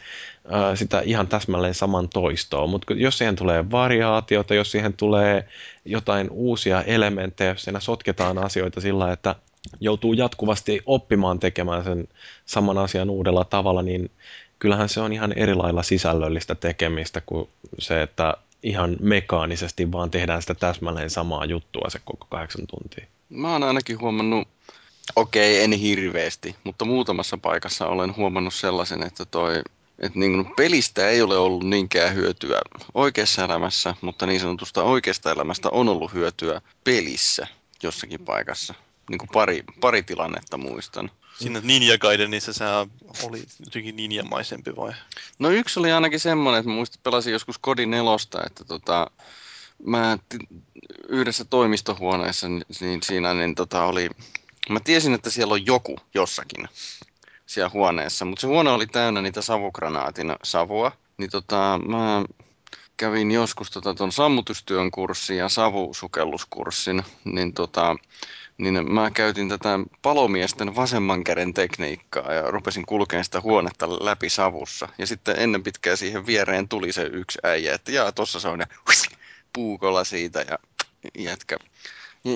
sitä ihan täsmälleen saman toistoa. Mutta jos siihen tulee variaatiota, jos siihen tulee jotain uusia elementtejä, jos siinä sotketaan asioita sillä, että joutuu jatkuvasti oppimaan tekemään sen saman asian uudella tavalla, niin kyllähän se on ihan eri lailla sisällöllistä tekemistä kuin se, että ihan mekaanisesti vaan tehdään sitä täsmälleen samaa juttua se koko kahdeksan tuntia. Mä oon ainakin huomannut, okei, okay, en hirveästi, mutta muutamassa paikassa olen huomannut sellaisen, että toi että niin pelistä ei ole ollut niinkään hyötyä oikeassa elämässä, mutta niin sanotusta oikeasta elämästä on ollut hyötyä pelissä jossakin paikassa. Niin kuin pari, pari tilannetta muistan. Siinä Ninja Gaidenissa se oli jotenkin ninjamaisempi vai? No yksi oli ainakin semmoinen, että muistin, pelasin joskus Kodin nelosta, että tota, mä yhdessä toimistohuoneessa, niin siinä niin tota oli, mä tiesin, että siellä on joku jossakin siellä huoneessa, mutta se huone oli täynnä niitä savukranaatin savua, niin tota, mä kävin joskus tota ton sammutustyön kurssin ja savusukelluskurssin, niin tota, niin mä käytin tätä palomiesten vasemman käden tekniikkaa ja rupesin kulkemaan sitä huonetta läpi savussa. Ja sitten ennen pitkää siihen viereen tuli se yksi äijä, että jaa, tossa se on ja puukolla siitä ja jätkä,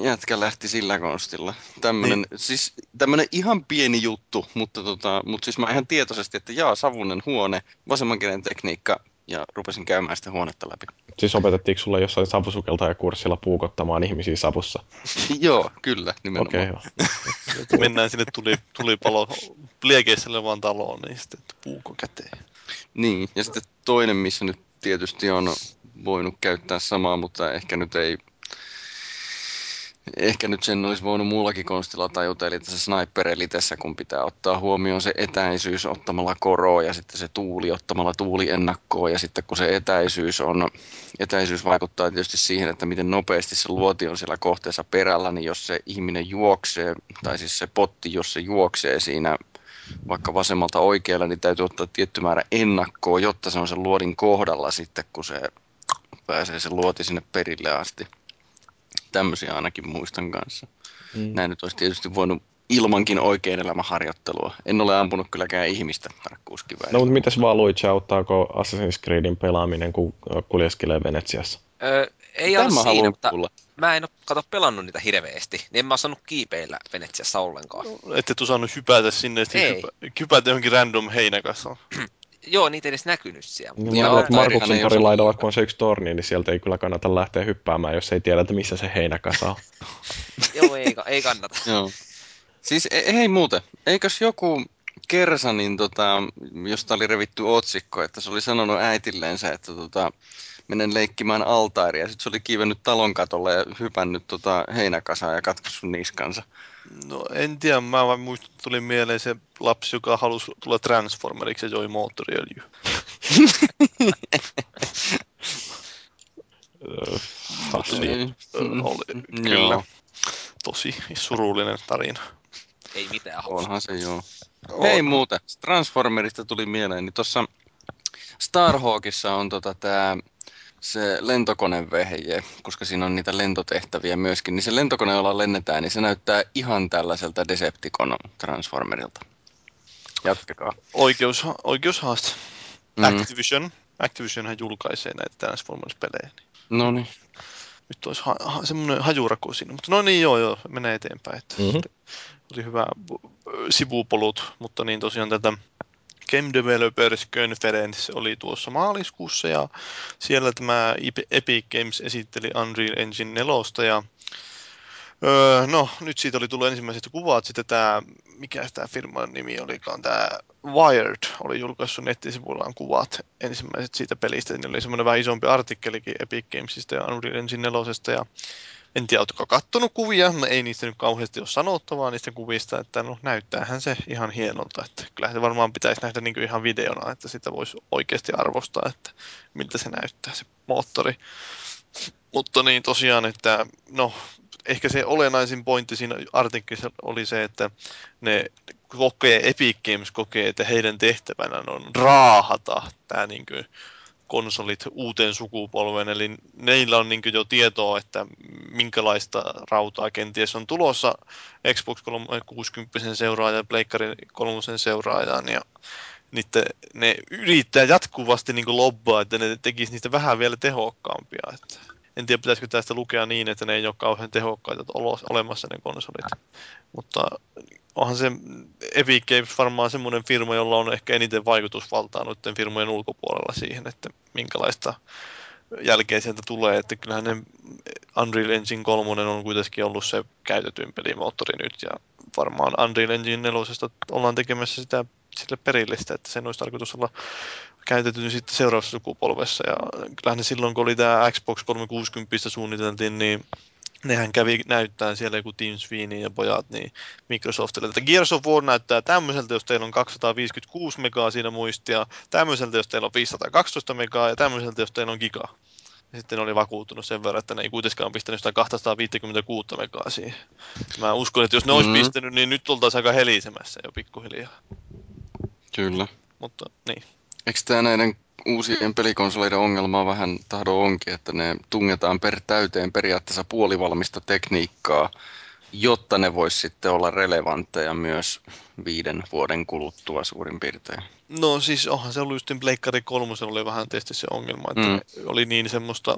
jätkä lähti sillä konstilla. Tämmönen, niin. siis tämmönen ihan pieni juttu, mutta, tota, mutta siis mä ihan tietoisesti, että jaa, savunen huone, vasemman käden tekniikka, ja rupesin käymään sitä huonetta läpi. Siis opetettiinko sulle jossain savusukeltajakurssilla puukottamaan ihmisiä savussa? joo, kyllä, nimenomaan. Okei, okay. Mennään sinne tuli, tulipalo liekeiselle vaan taloon, niin sitten puuko käteen. Niin, ja sitten toinen, missä nyt tietysti on voinut käyttää samaa, mutta ehkä nyt ei ehkä nyt sen olisi voinut muullakin konstilla tajuta, eli tässä sniper elitessä, kun pitää ottaa huomioon se etäisyys ottamalla koroa ja sitten se tuuli ottamalla tuuliennakkoa ja sitten kun se etäisyys on, etäisyys vaikuttaa tietysti siihen, että miten nopeasti se luoti on siellä kohteessa perällä, niin jos se ihminen juoksee, tai siis se potti, jos se juoksee siinä vaikka vasemmalta oikealle, niin täytyy ottaa tietty määrä ennakkoa, jotta se on sen luodin kohdalla sitten, kun se pääsee se luoti sinne perille asti. Tämmöisiä ainakin muistan kanssa. Mm. Näin nyt olisi tietysti voinut ilmankin oikein elämäharjoittelua. En ole ampunut kylläkään ihmistä tarkkuuskiväärillä. No mutta mitäs vaan Luigi, auttaako Assassin's Creedin pelaaminen, kun kuljeskelee Venetsiassa? Öö, ei ole siinä, mutta kuulla. mä en ole kato pelannut niitä hirveästi. Niin en mä saanut kiipeillä Venetsiassa ollenkaan. Ette tu saanut hypätä sinne, että hypä, hypätä johonkin random heinäkasaan. Joo, niitä ei edes näkynyt siellä. Niin, Joo, Markuksen torin laidalla, kun on se yksi torni, niin sieltä ei kyllä kannata lähteä hyppäämään, jos ei tiedä, että missä se heinäkasa on. Joo, ei, ei kannata. Joo. Siis e- hei muuten, eikös joku Kersanin, tota, josta oli revitty otsikko, että se oli sanonut äitilleensä, että tota, menen leikkimään altaaria. Sitten se oli kiivennyt talon katolle ja hypännyt tota heinäkasaan ja katkaissut niskansa. No en tiedä, mä vaan muistan, tuli mieleen se lapsi, joka halusi tulla Transformeriksi ja joi moottoriöljyä. Niin, Mm, oli, kyllä, tosi surullinen tarina. Ei mitään Onhan se joo. Hei On. muuten, Transformerista tuli mieleen, niin tuossa Starhawkissa on tota tää se lentokonevehje, koska siinä on niitä lentotehtäviä myöskin, niin se lentokone, jolla lennetään, niin se näyttää ihan tällaiselta Decepticon Transformerilta. Jatkakaa. Oikeus, oikeushaaste. Mm. Activision. Activisionhan julkaisee näitä Transformers-pelejä. Niin No niin. nyt olisi ha- ha- semmoinen hajuraku siinä. Mutta no niin, joo, joo, menee eteenpäin. Että Mhm. Oli hyvä bu- sivupolut, mutta niin tosiaan tätä Game Developers Conference oli tuossa maaliskuussa ja siellä tämä Ep- Epic Games esitteli Unreal Engine 4 ja Öö, no, nyt siitä oli tullut ensimmäiset kuvat. Sitten tämä, mikä tämä firman nimi olikaan, tämä Wired oli julkaissut nettisivuillaan kuvat ensimmäiset siitä pelistä. Niillä oli semmoinen vähän isompi artikkelikin Epic Gamesista ja Unreal Engine 4. Ja en tiedä, oletko kattonut kuvia, no, ei niistä nyt kauheasti ole sanottavaa niistä kuvista, että no näyttäähän se ihan hienolta, että kyllä se varmaan pitäisi nähdä niin ihan videona, että sitä voisi oikeasti arvostaa, että miltä se näyttää se moottori. Mutta niin tosiaan, että no ehkä se olennaisin pointti siinä artikkelissa oli se, että ne kokee, Epic Games kokee, että heidän tehtävänä on raahata tämä niin konsolit uuteen sukupolveen, eli neillä on niin jo tietoa, että minkälaista rautaa kenties on tulossa Xbox 360 seuraajan ja Pleikkari 3 seuraajaan, ja niitä, ne yrittää jatkuvasti niin lobbaa, että ne tekisi niistä vähän vielä tehokkaampia. Että en tiedä, pitäisikö tästä lukea niin, että ne ei ole kauhean tehokkaita olemassa ne konsolit. Mutta onhan se Epic Games varmaan semmoinen firma, jolla on ehkä eniten vaikutusvaltaa noiden firmojen ulkopuolella siihen, että minkälaista jälkeen sieltä tulee, että kyllähän ne Unreal Engine 3 on kuitenkin ollut se käytetyin pelimoottori nyt ja varmaan Unreal Engine 4 ollaan tekemässä sitä sille perillistä, että sen olisi tarkoitus olla käytetty sitten seuraavassa sukupolvessa. Ja kyllähän ne silloin, kun oli tämä Xbox 360 suunniteltiin, niin nehän kävi näyttää siellä joku Tim Sweeney ja pojat niin Microsoftille, että Gears of War näyttää tämmöiseltä, jos teillä on 256 megaa siinä muistia, tämmöiseltä, jos teillä on 512 megaa ja tämmöiseltä, jos teillä on giga. Ja sitten oli vakuuttunut sen verran, että ne ei kuitenkaan pistänyt sitä 256 megaa siihen. Mä uskon, että jos ne olisi Mhm. pistänyt, niin nyt oltaisiin aika helisemässä jo pikkuhiljaa. Kyllä. Mutta niin. Eikö tämä näiden uusien pelikonsoleiden ongelma vähän tahdo onkin, että ne tungetaan per täyteen periaatteessa puolivalmista tekniikkaa, jotta ne vois sitten olla relevantteja myös viiden vuoden kuluttua suurin piirtein. No siis onhan se ollut just Pleikkari 3 oli vähän tietysti se ongelma, että Mm. oli niin semmoista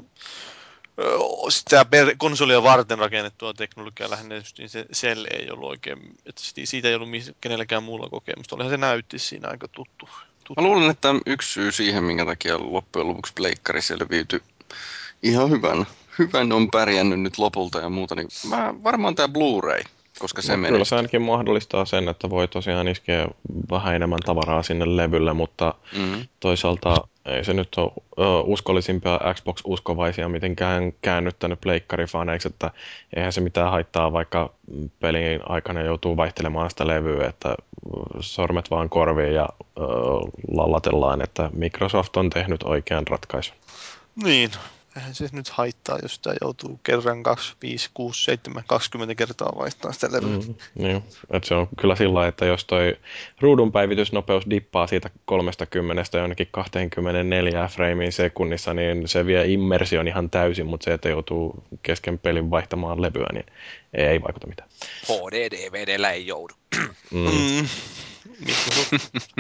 sitä konsolia varten rakennettua teknologiaa lähinnä, just niin se Cell ei ollut oikein, että si- siitä ei ollut kenelläkään muulla kokemusta. Olihan se näytti siinä aika tuttu. Tuttu. Mä luulen, että yksi syy siihen, minkä takia loppujen lopuksi pleikkari selviytyi ihan hyvän, hyvän on pärjännyt nyt lopulta ja muuta, niin mä, varmaan tämä Blu-ray, koska se meni. kyllä se ainakin mahdollistaa sen, että voi tosiaan iskeä vähän enemmän tavaraa sinne levylle, mutta Mm. toisaalta ei se nyt ole ö, uskollisimpia Xbox-uskovaisia mitenkään käännyttänyt pleikkarifaneiksi, että eihän se mitään haittaa, vaikka pelin aikana joutuu vaihtelemaan sitä levyä, että sormet vaan korviin ja ö, lallatellaan, että Microsoft on tehnyt oikean ratkaisun. Niin, eihän se nyt haittaa, jos sitä joutuu kerran 2, 5, 6, 7, 20 kertaa vaihtaa sitä levyä. Mm, niin, että se on kyllä sillä että jos toi ruudun päivitysnopeus dippaa siitä 30 jonnekin 24 frameen sekunnissa, niin se vie immersion ihan täysin, mutta se, että joutuu kesken pelin vaihtamaan levyä, niin ei, ei vaikuta mitään. HD-DVDllä ei joudu. Mm. Mm. Microsoft,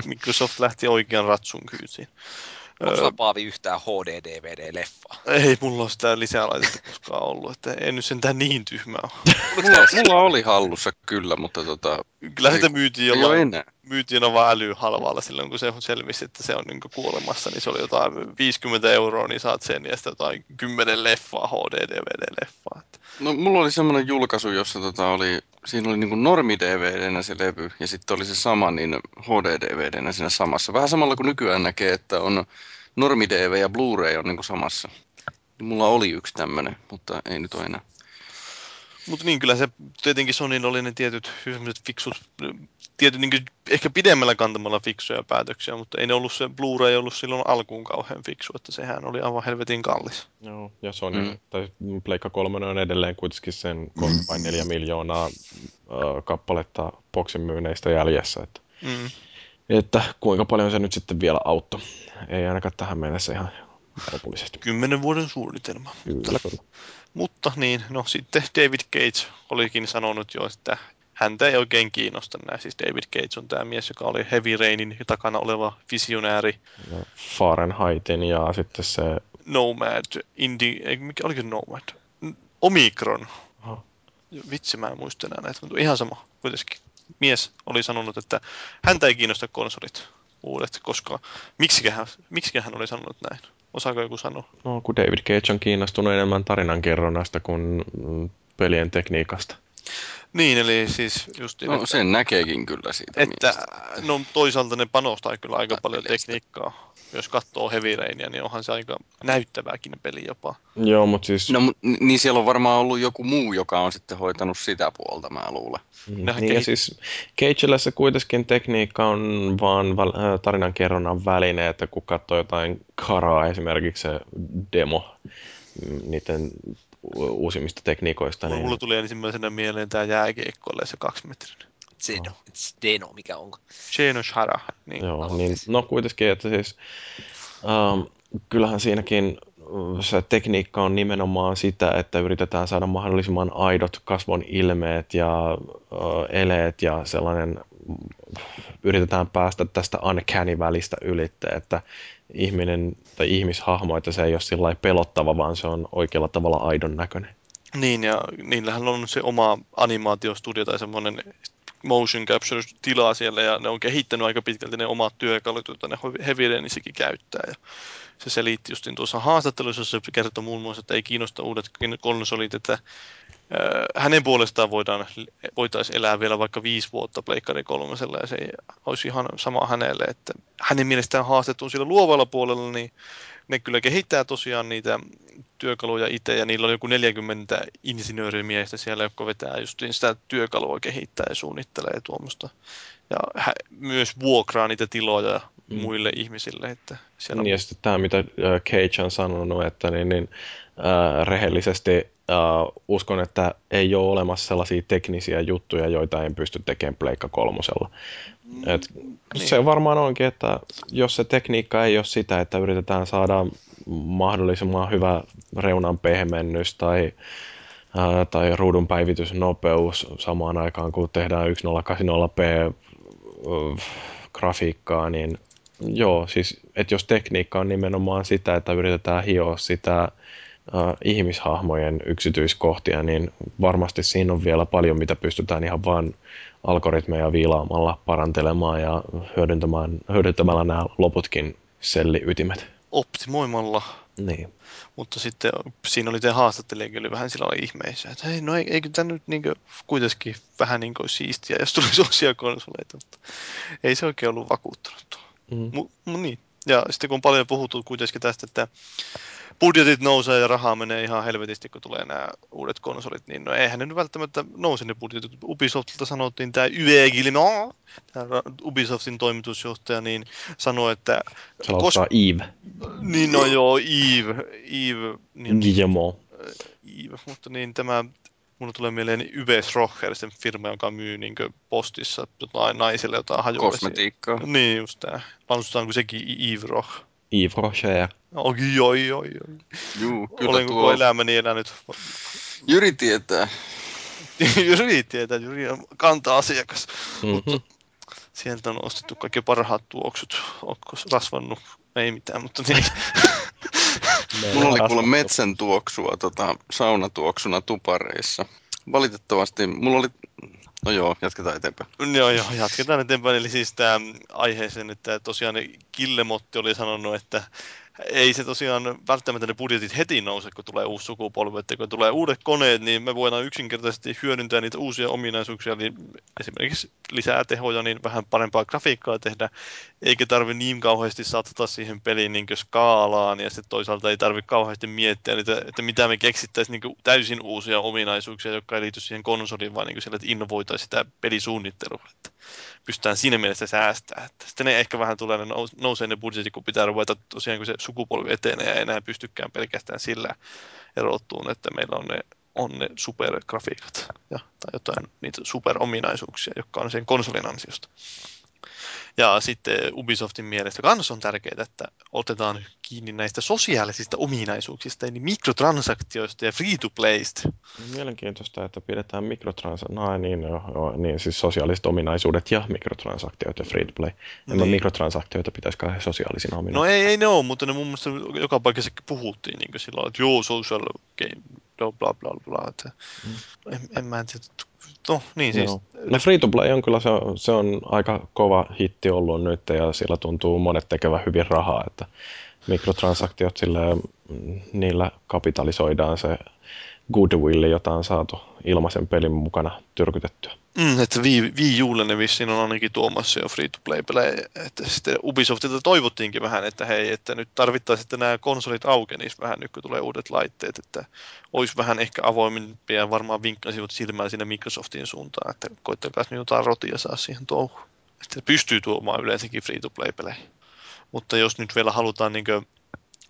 Microsoft lähti oikean ratsun kyytiin. Onko sulla Paavi yhtään HD-DVD-leffaa? ei mulla ole sitä lisälaitetta koskaan ollut, että en nyt sentään niin tyhmä ole. Mulla, mulla oli hallussa kyllä, mutta tota, Kyllä sitä myytiin jollain, enää. myytiin vaan älyhalvalla silloin, kun se selvisi, että se on niin kuolemassa, niin se oli jotain 50 euroa, niin saat sen ja sitten jotain 10 leffaa, HD-DVD-leffaa. Että No mulla oli semmoinen julkaisu, jossa tota oli, siinä oli niinku normi dvd se levy ja sitten oli se sama niin HD dvd siinä samassa. Vähän samalla kuin nykyään näkee, että on normi DV ja Blu-ray on niinku samassa. Mulla oli yksi tämmönen, mutta ei nyt ole enää. Mutta niin kyllä se tietenkin Sonin oli ne tietyt sellaiset fiksut, tietyt niin ehkä pidemmällä kantamalla fiksuja päätöksiä, mutta ei ne ollut se Blu-ray ollut silloin alkuun kauhean fiksu, että sehän oli aivan helvetin kallis. Joo, ja Sony, mm. tai Pleikka 3 on edelleen kuitenkin sen 3 vai 4 miljoonaa äh, kappaletta boksin myynneistä jäljessä, että, mm. että kuinka paljon se nyt sitten vielä auttoi. Ei ainakaan tähän mennessä ihan lopullisesti. Kymmenen vuoden suunnitelma. Kyllä, kyllä. Mutta niin, no sitten David Cage olikin sanonut jo, että häntä ei oikein kiinnosta nämä. Siis David Cage on tämä mies, joka oli Heavy Rainin takana oleva visionääri. Ja Fahrenheitin ja sitten se... Nomad, Indie, mikä oliko Nomad? Omikron. Aha. Vitsi, mä en muista enää näitä, mutta ihan sama kuitenkin. Mies oli sanonut, että häntä ei kiinnosta konsolit uudet, koska miksiköhän, miksiköhän hän oli sanonut näin? Osaako joku sanoa? No, kun David Cage on kiinnostunut enemmän tarinankerronnasta kuin pelien tekniikasta. Niin, eli siis just... No, että, sen näkeekin kyllä siitä. Että, no toisaalta ne panostaa kyllä aika paljon tekniikkaa. Jos katsoo Heavy Rainia, niin onhan se aika näyttävääkin peli jopa. Joo, mutta siis... No, niin siellä on varmaan ollut joku muu, joka on sitten hoitanut sitä puolta, mä luulen. Mm, niin, kehit- ja siis Cagella se kuitenkin tekniikka on vaan äh, tarinankerronnan väline, että kun katsoo jotain karaa, esimerkiksi se demo, mm, niiden uusimmista tekniikoista. Niin... Mulla tuli ensimmäisenä mieleen tämä jääkiekkoille se kaksimetrinen. Zeno, oh. Deno, mikä onko? Zeno Shara. Niin. Joo, niin, no kuitenkin, että siis um, kyllähän siinäkin se tekniikka on nimenomaan sitä, että yritetään saada mahdollisimman aidot kasvon ilmeet ja uh, eleet ja sellainen, yritetään päästä tästä uncanny-välistä ylitte, että ihminen tai ihmishahmo, että se ei ole sillä pelottava, vaan se on oikealla tavalla aidon näköinen. Niin, ja niillähän on se oma animaatiostudio tai semmoinen motion capture-tilaa siellä, ja ne on kehittänyt aika pitkälti ne omat työkalut, joita ne Heavy Rainissäkin käyttää. Ja se selitti justin tuossa haastattelussa, se kertoi muun muassa, että ei kiinnosta uudet konsolit, että hänen puolestaan voidaan, voitaisiin elää vielä vaikka viisi vuotta Pleikkari kolmosella ja se olisi ihan sama hänelle, että hänen mielestään haasteet on siellä luovalla puolella, niin ne kyllä kehittää tosiaan niitä työkaluja itse ja niillä on joku 40 insinöörimiestä siellä, jotka vetää just sitä työkalua kehittää ja suunnittelee tuommoista. Ja hä- myös vuokraa niitä tiloja mm. muille ihmisille. Että siellä niin, ja sitten tämä, mitä Cage on sanonut, että niin, niin, äh, rehellisesti uh, uskon, että ei ole olemassa sellaisia teknisiä juttuja, joita en pysty tekemään Pleikka kolmosella. Mm, Et niin. Se varmaan onkin, että jos se tekniikka ei ole sitä, että yritetään saada mahdollisimman hyvä reunan pehmennys tai, uh, tai ruudun päivitysnopeus samaan aikaan, kun tehdään 1080p uh, grafiikkaa, niin joo, siis että jos tekniikka on nimenomaan sitä, että yritetään hioa sitä äh, ihmishahmojen yksityiskohtia, niin varmasti siinä on vielä paljon, mitä pystytään ihan vain algoritmeja viilaamalla parantelemaan ja hyödyntämään, hyödyntämällä nämä loputkin selliytimet. Optimoimalla. Niin. Mutta sitten siinä oli te haastattelijakin oli vähän sillä ihmeessä, että hei, no eikö tämä nyt niin kuitenkin vähän niin kuin siistiä, jos tulisi osia konsoleita, mutta ei se oikein ollut vakuuttunut. Mm. Mu, mu, niin. Ja sitten kun on paljon puhuttu kuitenkin tästä, että budjetit nousee ja rahaa menee ihan helvetisti, kun tulee nämä uudet konsolit, niin no eihän ne nyt välttämättä nouse ne budjetit. Ubisoftilta sanottiin tämä Yve Guillemot, tämä Ubisoftin toimitusjohtaja, niin sanoi, että... Se kos... Yves. Niin no joo, Yves. Yves niin, Guillemot. Yves, mutta niin tämä Mulla tulee mieleen Yves Rocher, sen firma, joka myy niin postissa jotain naisille jotain hajuja. Kosmetiikkaa. Niin, just tää. Lansutaanko sekin Yves Roch? Yves Rocher. Oi, oi, oi, oi. Juu, kyllä Olen tuo... koko elämäni elänyt. Jyri tietää. Jyri tietää, Jyri on kanta-asiakas. Mm-hmm. Mutta sieltä on ostettu kaikki parhaat tuoksut. Onko rasvannut? Ei mitään, mutta niin. Mulla oli kuule metsän tuoksua tota, saunatuoksuna tupareissa. Valitettavasti mulla oli... No joo, jatketaan eteenpäin. Joo, joo, jatketaan eteenpäin. Eli siis tämä aiheeseen, että tosiaan Killemotti oli sanonut, että ei se tosiaan välttämättä ne budjetit heti nouse, kun tulee uusi sukupolvi. Että kun tulee uudet koneet, niin me voidaan yksinkertaisesti hyödyntää niitä uusia ominaisuuksia, eli esimerkiksi lisää tehoja, niin vähän parempaa grafiikkaa tehdä, eikä tarvi niin kauheasti satsata siihen peliin niin skaalaan, ja sitten toisaalta ei tarvi kauheasti miettiä, niitä, että mitä me keksittäisiin niin täysin uusia ominaisuuksia, jotka ei liity siihen konsoliin, vaan niin sille, että innovoitaisiin sitä pelisuunnittelua. Että pystytään siinä mielessä säästämään. Että sitten ne ehkä vähän tulee, ne nousee ne budjetit, kun pitää ruveta tosiaan, kun se sukupolvi etenee ja enää pystykään pelkästään sillä erottuun, että meillä on ne, on ne supergrafiikat ja, tai jotain niitä superominaisuuksia, jotka on sen konsolin ansiosta. Ja sitten Ubisoftin mielestä kanssa on tärkeää, että otetaan kiinni näistä sosiaalisista ominaisuuksista, eli mikrotransaktioista ja free-to-playsta. Mielenkiintoista, että pidetään mikrotransaktioita, no, niin, niin, siis sosiaaliset ominaisuudet ja mikrotransaktioita ja free-to-play. En niin. mikrotransaktioita pitäisikään sosiaalisina ominaisuuksina. No ei, ei ne ole, mutta ne mun mielestä joka paikassa puhuttiin niin silloin, että joo, social game, bla bla bla bla. Että mm. en, en mä tiedä, No niin siis. No free to play on kyllä se on, se on aika kova hitti ollut nyt ja sillä tuntuu monet tekevän hyvin rahaa, että mikrotransaktiot sillä niillä kapitalisoidaan se goodwill, jota on saatu ilmaisen pelin mukana tyrkytettyä. Mm, että Wii Ulle ne vissiin on ainakin tuomassa jo free-to-play-pelejä. Että sitten Ubisoftilta toivottiinkin vähän, että hei, että nyt tarvittaisiin, että nämä konsolit aukenisi vähän nyt, kun tulee uudet laitteet. Että olisi vähän ehkä avoimimpia ja varmaan vinkkasivat silmään sinne Microsoftin suuntaan, että koittakaa nyt jotain rotia saa siihen touhuun. Että pystyy tuomaan yleensäkin free-to-play-pelejä. Mutta jos nyt vielä halutaan niin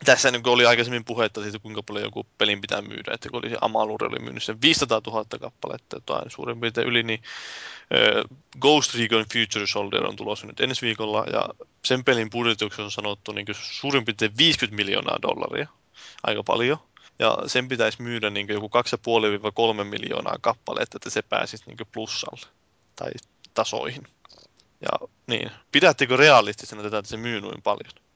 tässä niin oli aikaisemmin puhetta siitä, kuinka paljon joku pelin pitää myydä, että kun oli se Amalur oli myynyt sen 500 000 kappaletta, jotain suurin piirtein yli, niin äh, Ghost Recon Future Soldier on tulossa nyt ensi viikolla, ja sen pelin budjetiksi on sanottu niin suurin piirtein 50 miljoonaa dollaria, aika paljon, ja sen pitäisi myydä niin joku 2,5-3 miljoonaa kappaletta, että se pääsisi niin plussalle tai tasoihin. Ja niin, pidättekö realistisena tätä, että se myy noin paljon?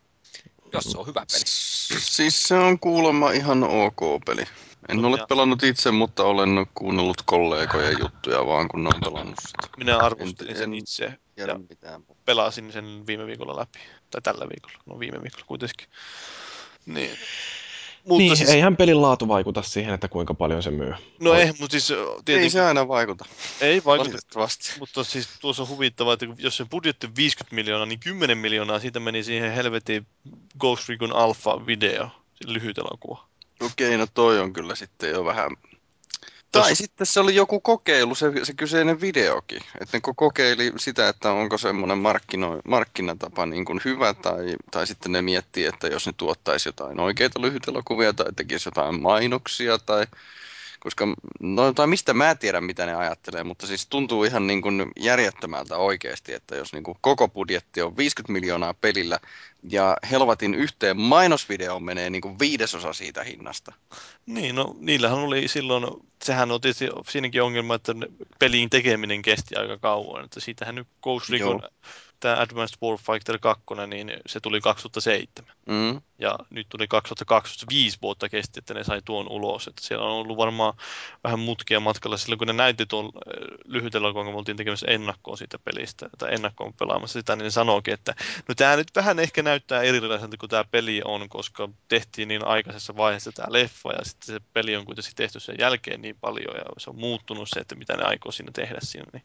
Jos se on hyvä peli. Siis se on kuulemma ihan ok peli. En no, ole pelannut itse, mutta olen kuunnellut kollegojen juttuja vaan, kun ne on pelannut sitä. Minä arvostelin sen itse ja mitään. pelasin sen viime viikolla läpi. Tai tällä viikolla. No viime viikolla kuitenkin. Niin. Mutta niin, siis... eihän pelin laatu vaikuta siihen, että kuinka paljon se myy. No ei, mutta siis... Tietenkin... Ei se aina vaikuta. Ei vaikuta. Mutta siis tuossa on huvittavaa, että jos se budjetti on 50 miljoonaa, niin 10 miljoonaa siitä meni siihen helvetin Ghost Recon Alpha-video, lyhyt elokuva. Okei, no toi on kyllä sitten jo vähän tai Tos... sitten se oli joku kokeilu, se, se kyseinen videokin. Että ne kokeili sitä, että onko semmoinen markkino, markkinatapa niin kuin hyvä, tai, tai sitten ne miettii, että jos ne tuottaisi jotain oikeita lyhytelokuvia, tai tekisi jotain mainoksia, tai koska, no tai mistä mä tiedän, mitä ne ajattelee, mutta siis tuntuu ihan niin kuin järjettömältä oikeasti, että jos niin kuin koko budjetti on 50 miljoonaa pelillä ja Helvatin yhteen mainosvideoon menee niin kuin viidesosa siitä hinnasta. Niin, no niillähän oli silloin, sehän on tietysti siinäkin ongelma, että peliin tekeminen kesti aika kauan, että siitähän nyt Ghost Recon tämä Advanced Warfighter 2, niin se tuli 2007. Mm. Ja nyt tuli 2025 vuotta kesti, että ne sai tuon ulos. Että siellä on ollut varmaan vähän mutkia matkalla silloin, kun ne näytti tuon äh, lyhytellä, kun me oltiin tekemässä ennakkoon siitä pelistä, tai ennakkoon pelaamassa sitä, niin ne sanoikin, että no tämä nyt vähän ehkä näyttää erilaiselta kuin tämä peli on, koska tehtiin niin aikaisessa vaiheessa tämä leffa, ja sitten se peli on kuitenkin tehty sen jälkeen niin paljon, ja se on muuttunut se, että mitä ne aikoo siinä tehdä siinä, niin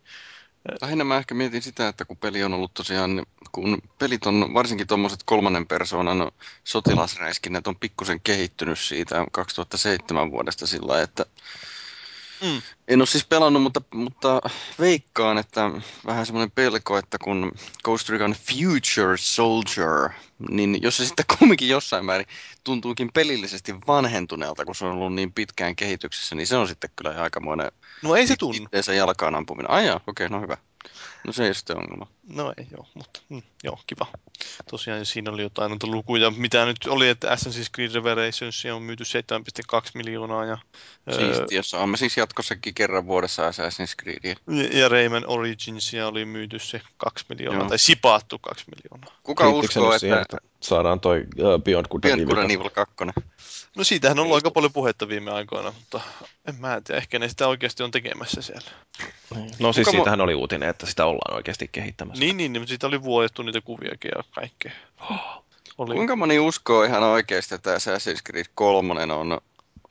Lähinnä mä ehkä mietin sitä, että kun peli on ollut tosiaan, kun pelit on varsinkin tuommoiset kolmannen persoonan sotilasräiskinnät on pikkusen kehittynyt siitä 2007 vuodesta sillä että Mm. En ole siis pelannut, mutta, mutta veikkaan, että vähän semmoinen pelko, että kun Ghost Recon Future Soldier, niin jos se sitten kumminkin jossain määrin tuntuukin pelillisesti vanhentuneelta, kun se on ollut niin pitkään kehityksessä, niin se on sitten kyllä aikamoinen No ei se tunnu. Itteensä jalkaan ampuminen. Ai okei, okay, no hyvä. No se ei sitten ongelma. No ei joo, mutta mm, joo, kiva. Tosiaan siinä oli jotain noita lukuja, mitä nyt oli, että Assassin's Creed Revelations on myyty 7,2 miljoonaa. Ja, Siisti, jos saamme siis jatkossakin kerran vuodessa Assassin's Creedia. Ja, ja Rayman Originsia oli myyty se 2 miljoonaa, joo. tai sipaattu 2 miljoonaa. Kuka uskoo, että... Siihen, että saadaan toi uh, Beyond Good Beyond Good Evil 2. No siitähän on ollut aika paljon puhetta viime aikoina, mutta en mä tiedä, ehkä ne sitä oikeasti on tekemässä siellä. Niin. No siis Kuka siitähän mu- oli uutinen, että sitä ollaan oikeasti kehittämässä. Niin, niin, niin mutta siitä oli vuodettu niitä kuviakin ja kaikkea. Oli. Kuinka moni uskoo ihan oikeasti, että Assassin's Creed 3 on,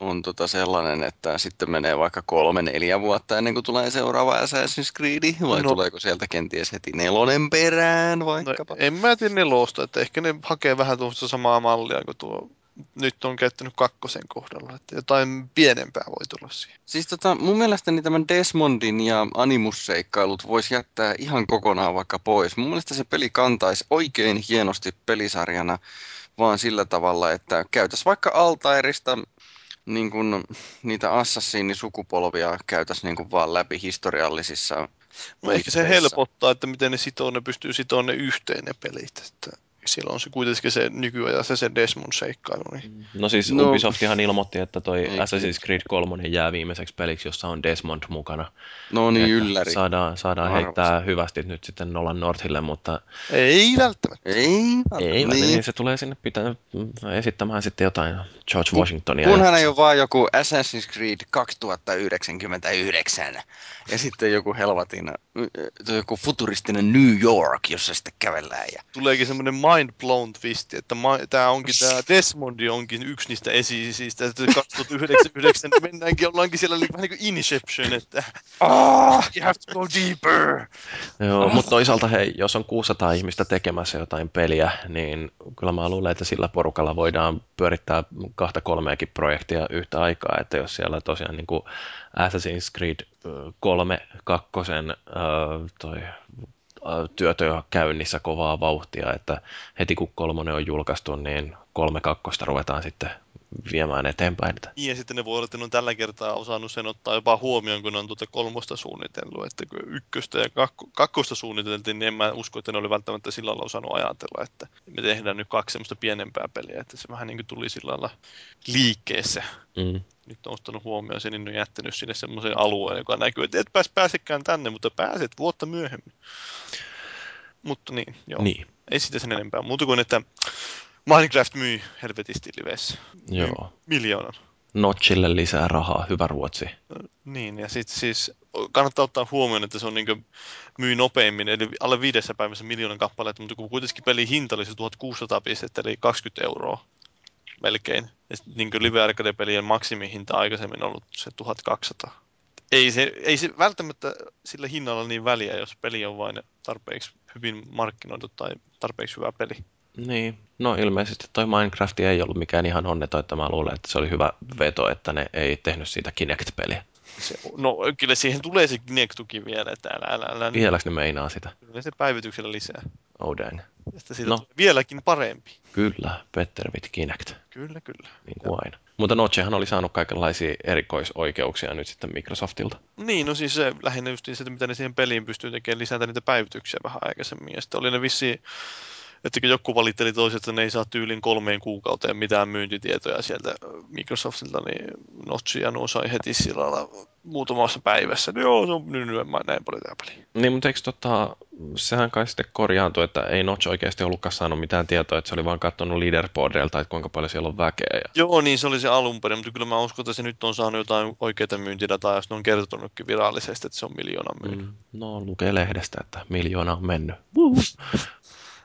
on tota sellainen, että sitten menee vaikka kolme, neljä vuotta ennen kuin tulee seuraava Assassin's Creed, vai No. no. tuleeko sieltä kenties heti nelonen perään No, vaikkapa? en mä tiedä nelosta, että ehkä ne hakee vähän tuosta samaa mallia kuin tuo nyt on käyttänyt kakkosen kohdalla, että jotain pienempää voi tulla siihen. Siis tota, mun mielestäni tämän Desmondin ja Animus-seikkailut voisi jättää ihan kokonaan vaikka pois. Mun mielestä se peli kantaisi oikein hienosti pelisarjana, vaan sillä tavalla, että käytäs vaikka Altairista niin kun, niitä Assassini-sukupolvia käytäs niin kun vaan läpi historiallisissa No ehkä se helpottaa, että miten ne sitoo, ne pystyy sitoon ne yhteen ne pelit, että siellä on se kuitenkin se nykyajan se, se Desmond-seikkailu. Niin. No siis No. Ubisoftihan ilmoitti, että toi Ei Assassin's Creed 3 jää viimeiseksi peliksi, jossa on Desmond mukana. No niin, Että ylläri. Saadaan, saadaan heittää hyvästi nyt sitten Nolan Northille, mutta Ei välttämättä. Ei, ei, niin. niin. niin se tulee sinne pitää, esittämään sitten jotain George Washingtonia. Kunhan ei ole vaan joku Assassin's Creed 2099 ja sitten joku helvatin, joku futuristinen New York, jossa sitten kävellään. Ja... Tuleekin semmoinen mind blown twisti, että ma- tämä onkin tämä Desmondi onkin yksi niistä esi-isistä, että 2099 mennäänkin, ollaankin siellä niin vähän niin kuin Inception, että ah, you have to go deeper. Joo, mutta toisaalta hei, jos on 600 ihmistä tekemässä jotain peliä, niin kyllä mä luulen, että sillä porukalla voidaan pyörittää kahta kolmeakin projektia yhtä aikaa, että jos siellä tosiaan niin kuin Assassin's Creed ö, 3, kakkosen ö, toi ö, työtö käynnissä kovaa vauhtia, että heti kun kolmonen on julkaistu, niin kolme kakkosta ruvetaan sitten viemään eteenpäin. Niin, ja sitten ne voi olla, että ne on tällä kertaa osannut sen ottaa jopa huomioon, kun ne on tuota kolmosta suunnitellut, että kun ykköstä ja kakko, kakkosta suunniteltiin, niin en mä usko, että ne oli välttämättä sillä lailla osannut ajatella, että me tehdään nyt kaksi semmoista pienempää peliä, että se vähän niin kuin tuli sillä lailla liikkeessä. mm, Nyt on ottanut huomioon sen, niin on jättänyt sinne semmoisen alueen, joka näkyy, että et pääs pääsekään tänne, mutta pääset vuotta myöhemmin. Mutta niin, joo. niin, Ei sitä sen enempää. Muuta kuin, että Minecraft myi helvetisti liveissä. joo. Miljoonan. Notchille lisää rahaa, hyvä ruotsi. Niin, ja sitten siis kannattaa ottaa huomioon, että se on niin myy nopeimmin, eli alle viidessä päivässä miljoonan kappaletta, mutta kun kuitenkin pelin hinta oli se 1600 pistettä, eli 20 euroa melkein. Ja sit niin live arcade-pelien maksimihinta aikaisemmin ollut se 1200. Ei se, ei se välttämättä sillä hinnalla niin väliä, jos peli on vain tarpeeksi hyvin markkinoitu tai tarpeeksi hyvä peli. Niin, no ilmeisesti toi Minecraft ei ollut mikään ihan onneton, että mä luulen, että se oli hyvä veto, että ne ei tehnyt siitä Kinect-peliä. Se, no kyllä siihen tulee se Kinect-tuki vielä, että älä, älä, älä, Vieläks ne meinaa sitä? kyllä se päivityksellä lisää. Oh dang. Ja sitten siitä No. vieläkin parempi. Kyllä, better with Kinect, Kyllä, kyllä. niin kuin aina. Mutta Notchehan oli saanut kaikenlaisia erikoisoikeuksia nyt sitten Microsoftilta. Niin, no siis se lähinnä just se, että mitä ne siihen peliin pystyy tekemään, lisätä niitä päivityksiä vähän aikaisemmin. Ja sitten oli ne vissi, että kun joku valitteli toiset, että ne ei saa tyylin kolmeen kuukauteen mitään myyntitietoja sieltä Microsoftilta, niin Notch ja nuo sai heti sillä muutamassa päivässä. No joo, se on nyt näin paljon tämä peli. Niin, mutta eikö tota, sehän kai sitten korjaantui, että ei Notch oikeasti ollutkaan saanut mitään tietoa, että se oli vaan katsonut leaderboardeilta, että kuinka paljon siellä on väkeä. Ja... Joo, niin se oli se alun perin, mutta kyllä mä uskon, että se nyt on saanut jotain oikeita myyntidataa, jos ne on kertonutkin virallisesti, että se on miljoonan myynyt. Mm, no, lukee lehdestä, että miljoona on mennyt.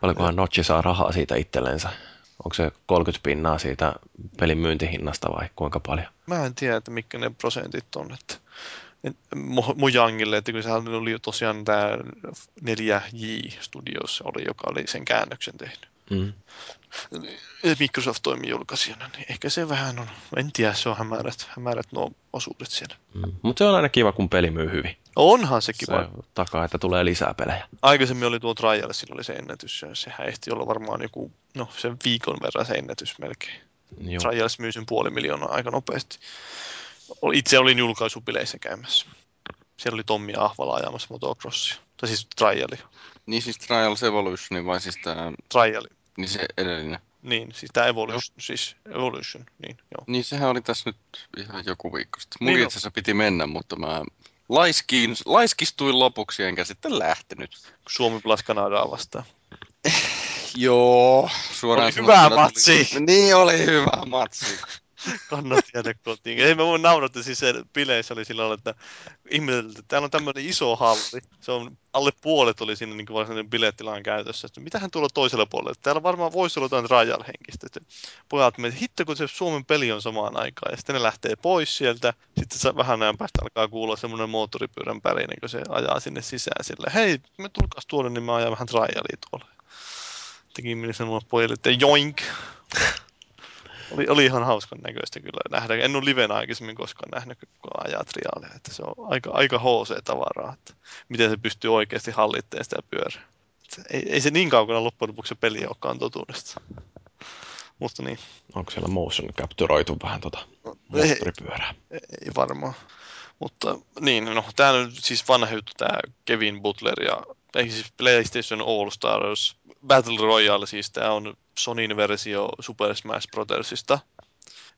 Paljonkohan Notchi saa rahaa siitä itsellensä? Onko se 30 pinnaa siitä pelin myyntihinnasta vai kuinka paljon? Mä en tiedä, että mitkä ne prosentit on. Että, et, Mo- Mojangille, että kun sehän oli tosiaan tämä 4J Studios, oli, joka oli sen käännöksen tehnyt. Mm. Microsoft toimii julkaisijana, niin ehkä se vähän on, en tiedä, se on hämärät, hämärät nuo osuudet siellä. Mm. Mutta se on aina kiva, kun peli myy hyvin. Onhan se kiva. Se takaa, että tulee lisää pelejä. Aikaisemmin oli tuo Trialsilla oli se ennätys, ja sehän ehti olla varmaan joku, no sen viikon verran se ennätys melkein. Joo. Trials myy sen puoli miljoonaa aika nopeasti. Itse olin julkaisupileissä käymässä. Siellä oli Tommi Ahvala ajamassa motocrossia. Tai siis Triali. Niin siis Trials Evolution vai siis tää, Triali. niin se edellinen. Niin, siis tämä Evolution, siis Evolution, niin joo. Niin sehän oli tässä nyt ihan joku viikko sitten. Niin Munkin on. itse asiassa piti mennä, mutta mä laiskiin, laiskistuin lopuksi enkä sitten lähtenyt. Suomi Plus Kanadaa vastaan. Joo, suoraan Oli hyvä tuli- matsi. Niin oli hyvä matsi. Kannat jäädä kotiin. Ei mä voin naurattaa, siis se bileissä oli sillä että ihmeteltiin, että täällä on tämmöinen iso halli. Se on, alle puolet oli siinä niin varsinainen bilettilaan käytössä. Että mitähän tuolla toisella puolella? Täällä varmaan voisi olla jotain Trial-henkistä. Että pojat me, hitto kun se Suomen peli on samaan aikaan. Ja sitten ne lähtee pois sieltä. Sitten vähän ajan päästä alkaa kuulla semmoinen moottoripyörän pärinen, kun se ajaa sinne sisään sille. Hei, me tulkaas tuolle, niin mä ajan vähän Trialia tuolla. Teki minä sanoa pojille, että joink. Oli, oli ihan hauskan näköistä kyllä nähdä. En ole livenä aikaisemmin koskaan nähnyt, kun ajaa triaalia. Että se on aika, aika HC-tavaraa, että miten se pystyy oikeasti hallittamaan sitä pyörää. ei, ei, se niin kaukana loppujen lopuksi se peli olekaan totuudesta. Mutta niin. Onko siellä motion capturoitu vähän tota no, moottoripyörää? Ei, ei varmaan. Mutta niin, no tämä on siis vanha juttu, tämä Kevin Butler ja ei siis PlayStation All Stars Battle Royale, siis tämä on Sonin versio Super Smash Brothersista.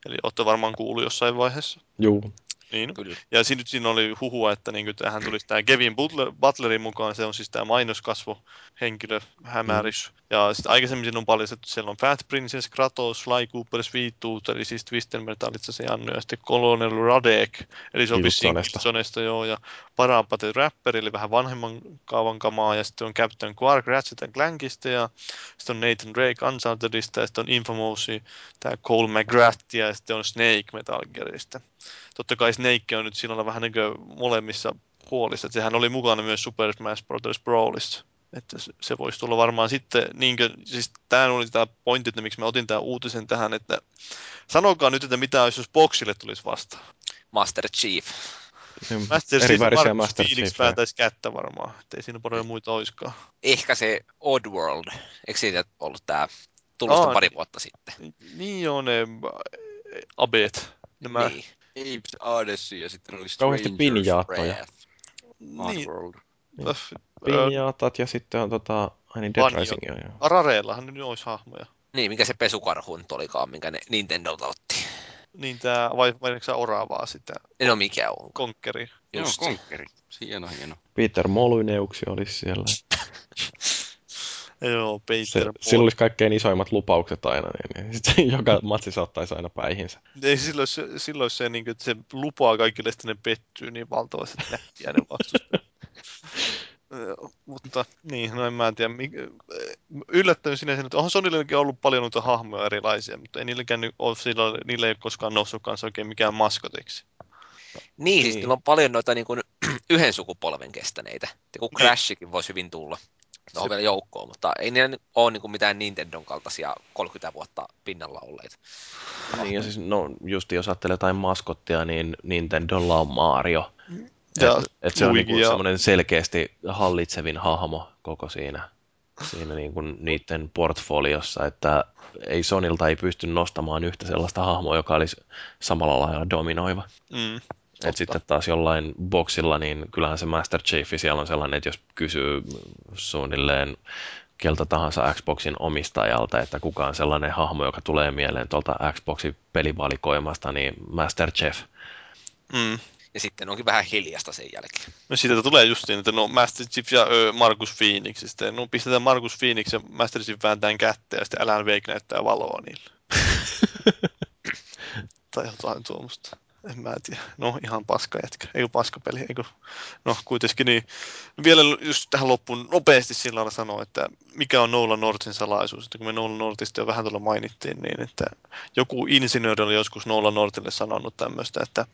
Eli olette varmaan kuullut jossain vaiheessa. Joo. Niin. Kyllä. Ja siinä, siinä oli huhua, että niin tähän tulisi tämä Kevin Butler, Butlerin mukaan, se on siis tämä mainoskasvu henkilö, hämärys. Mm. Ja sitten aikaisemmin siinä on paljastettu, siellä on Fat Princess, Kratos, Sly Cooper, Sweet Tooth, eli siis Twisted Metallissa se Jannu, ja sitten Colonel Radek, eli se on Sonesta, joo, ja Parapate Rapper, eli vähän vanhemman kaavan kamaa, ja sitten on Captain Quark Ratchet Clankista, ja sitten on Nathan Drake Unchartedista, ja sitten on Infamous, tämä Cole McGrath, ja sitten on Snake Metal Gearista totta kai Snake on nyt siinä vähän niin molemmissa puolissa. Että sehän oli mukana myös Super Smash Bros. Brawlissa. Että se voisi tulla varmaan sitten, niin kuin, siis tämä oli tämä pointti, että miksi mä otin tämän uutisen tähän, että sanokaa nyt, että mitä olisi, jos Boxille tulisi vastaan. Master Chief. Master Chief, Marcus Master Chief, päätäisi kättä varmaan, ettei siinä paljon muita olisikaan. Ehkä se Oddworld, eikö siitä ollut tämä tulosta pari vuotta sitten? Niin on ne Abet, nämä niin. Apes Odyssey ja sitten oli Kauheasti pinjaattoja. Niin. Niin. Pinjaatat ja sitten on tota, ai niin Dead Rising. Arareellahan nyt olisi hahmoja. Niin, mikä se pesukarhu nyt olikaan, minkä ne Nintendolta otti. Niin tää, vai, vai sä oravaa sitä? No mikä on? Konkkeri. Joo, konkkeri. Hieno, hieno. Peter Molyneuksi olisi siellä. Joo, Peter se, Sillä olisi kaikkein isoimmat lupaukset aina, niin, niin sitten joka matsi saattaisi aina päihinsä. Ei, silloin, se, silloin se, niin kuin, että se lupaa kaikille, että ne pettyy niin valtavasti, että näkkiä ne vastustaa. mutta niin, no en mä tiedä. Yllättänyt sinne, että onhan Sonillekin ollut paljon noita hahmoja erilaisia, mutta ei niilläkään ole, sillä, niillä ei ole koskaan noussut kanssa oikein mikään maskotiksi. Niin, siis niin. on paljon noita niin kuin, yhden sukupolven kestäneitä. Kun niin. Crashikin voisi hyvin tulla. No on vielä joukkoon, mutta ei ne ole niin kuin mitään Nintendon kaltaisia 30 vuotta pinnalla olleita. Niin, ja siis no, just jos ajattelee jotain maskottia, niin Nintendolla on Mario. Ja et, et se on niinku ja... semmoinen selkeästi hallitsevin hahmo koko siinä, siinä niinku niiden portfoliossa, että ei Sonilta ei pysty nostamaan yhtä sellaista hahmoa, joka olisi samalla lailla dominoiva. Mm. Et sitten taas jollain boksilla, niin kyllähän se Master Chief siellä on sellainen, että jos kysyy suunnilleen keltä tahansa Xboxin omistajalta, että kuka on sellainen hahmo, joka tulee mieleen tuolta Xboxin pelivalikoimasta, niin Master Chief. Mm. Ja sitten onkin vähän hiljasta sen jälkeen. No siitä tulee justiin, että no Master Chief ja ö, Markus Phoenix. Ja sitten no pistetään Markus Phoenix ja Master Chief vääntään kättä ja sitten Alan Wake näyttää valoa niille. tai jotain tuommoista en mä tiedä. No ihan paska jätkä. Eikö paska peli, eikö? No kuitenkin niin. Vielä just tähän loppuun nopeasti sillä lailla sanoa, että mikä on Nolan Northin salaisuus. Että kun me Nolan Northista jo vähän tuolla mainittiin, niin että joku insinööri oli joskus Nolan Northille sanonut tämmöistä, että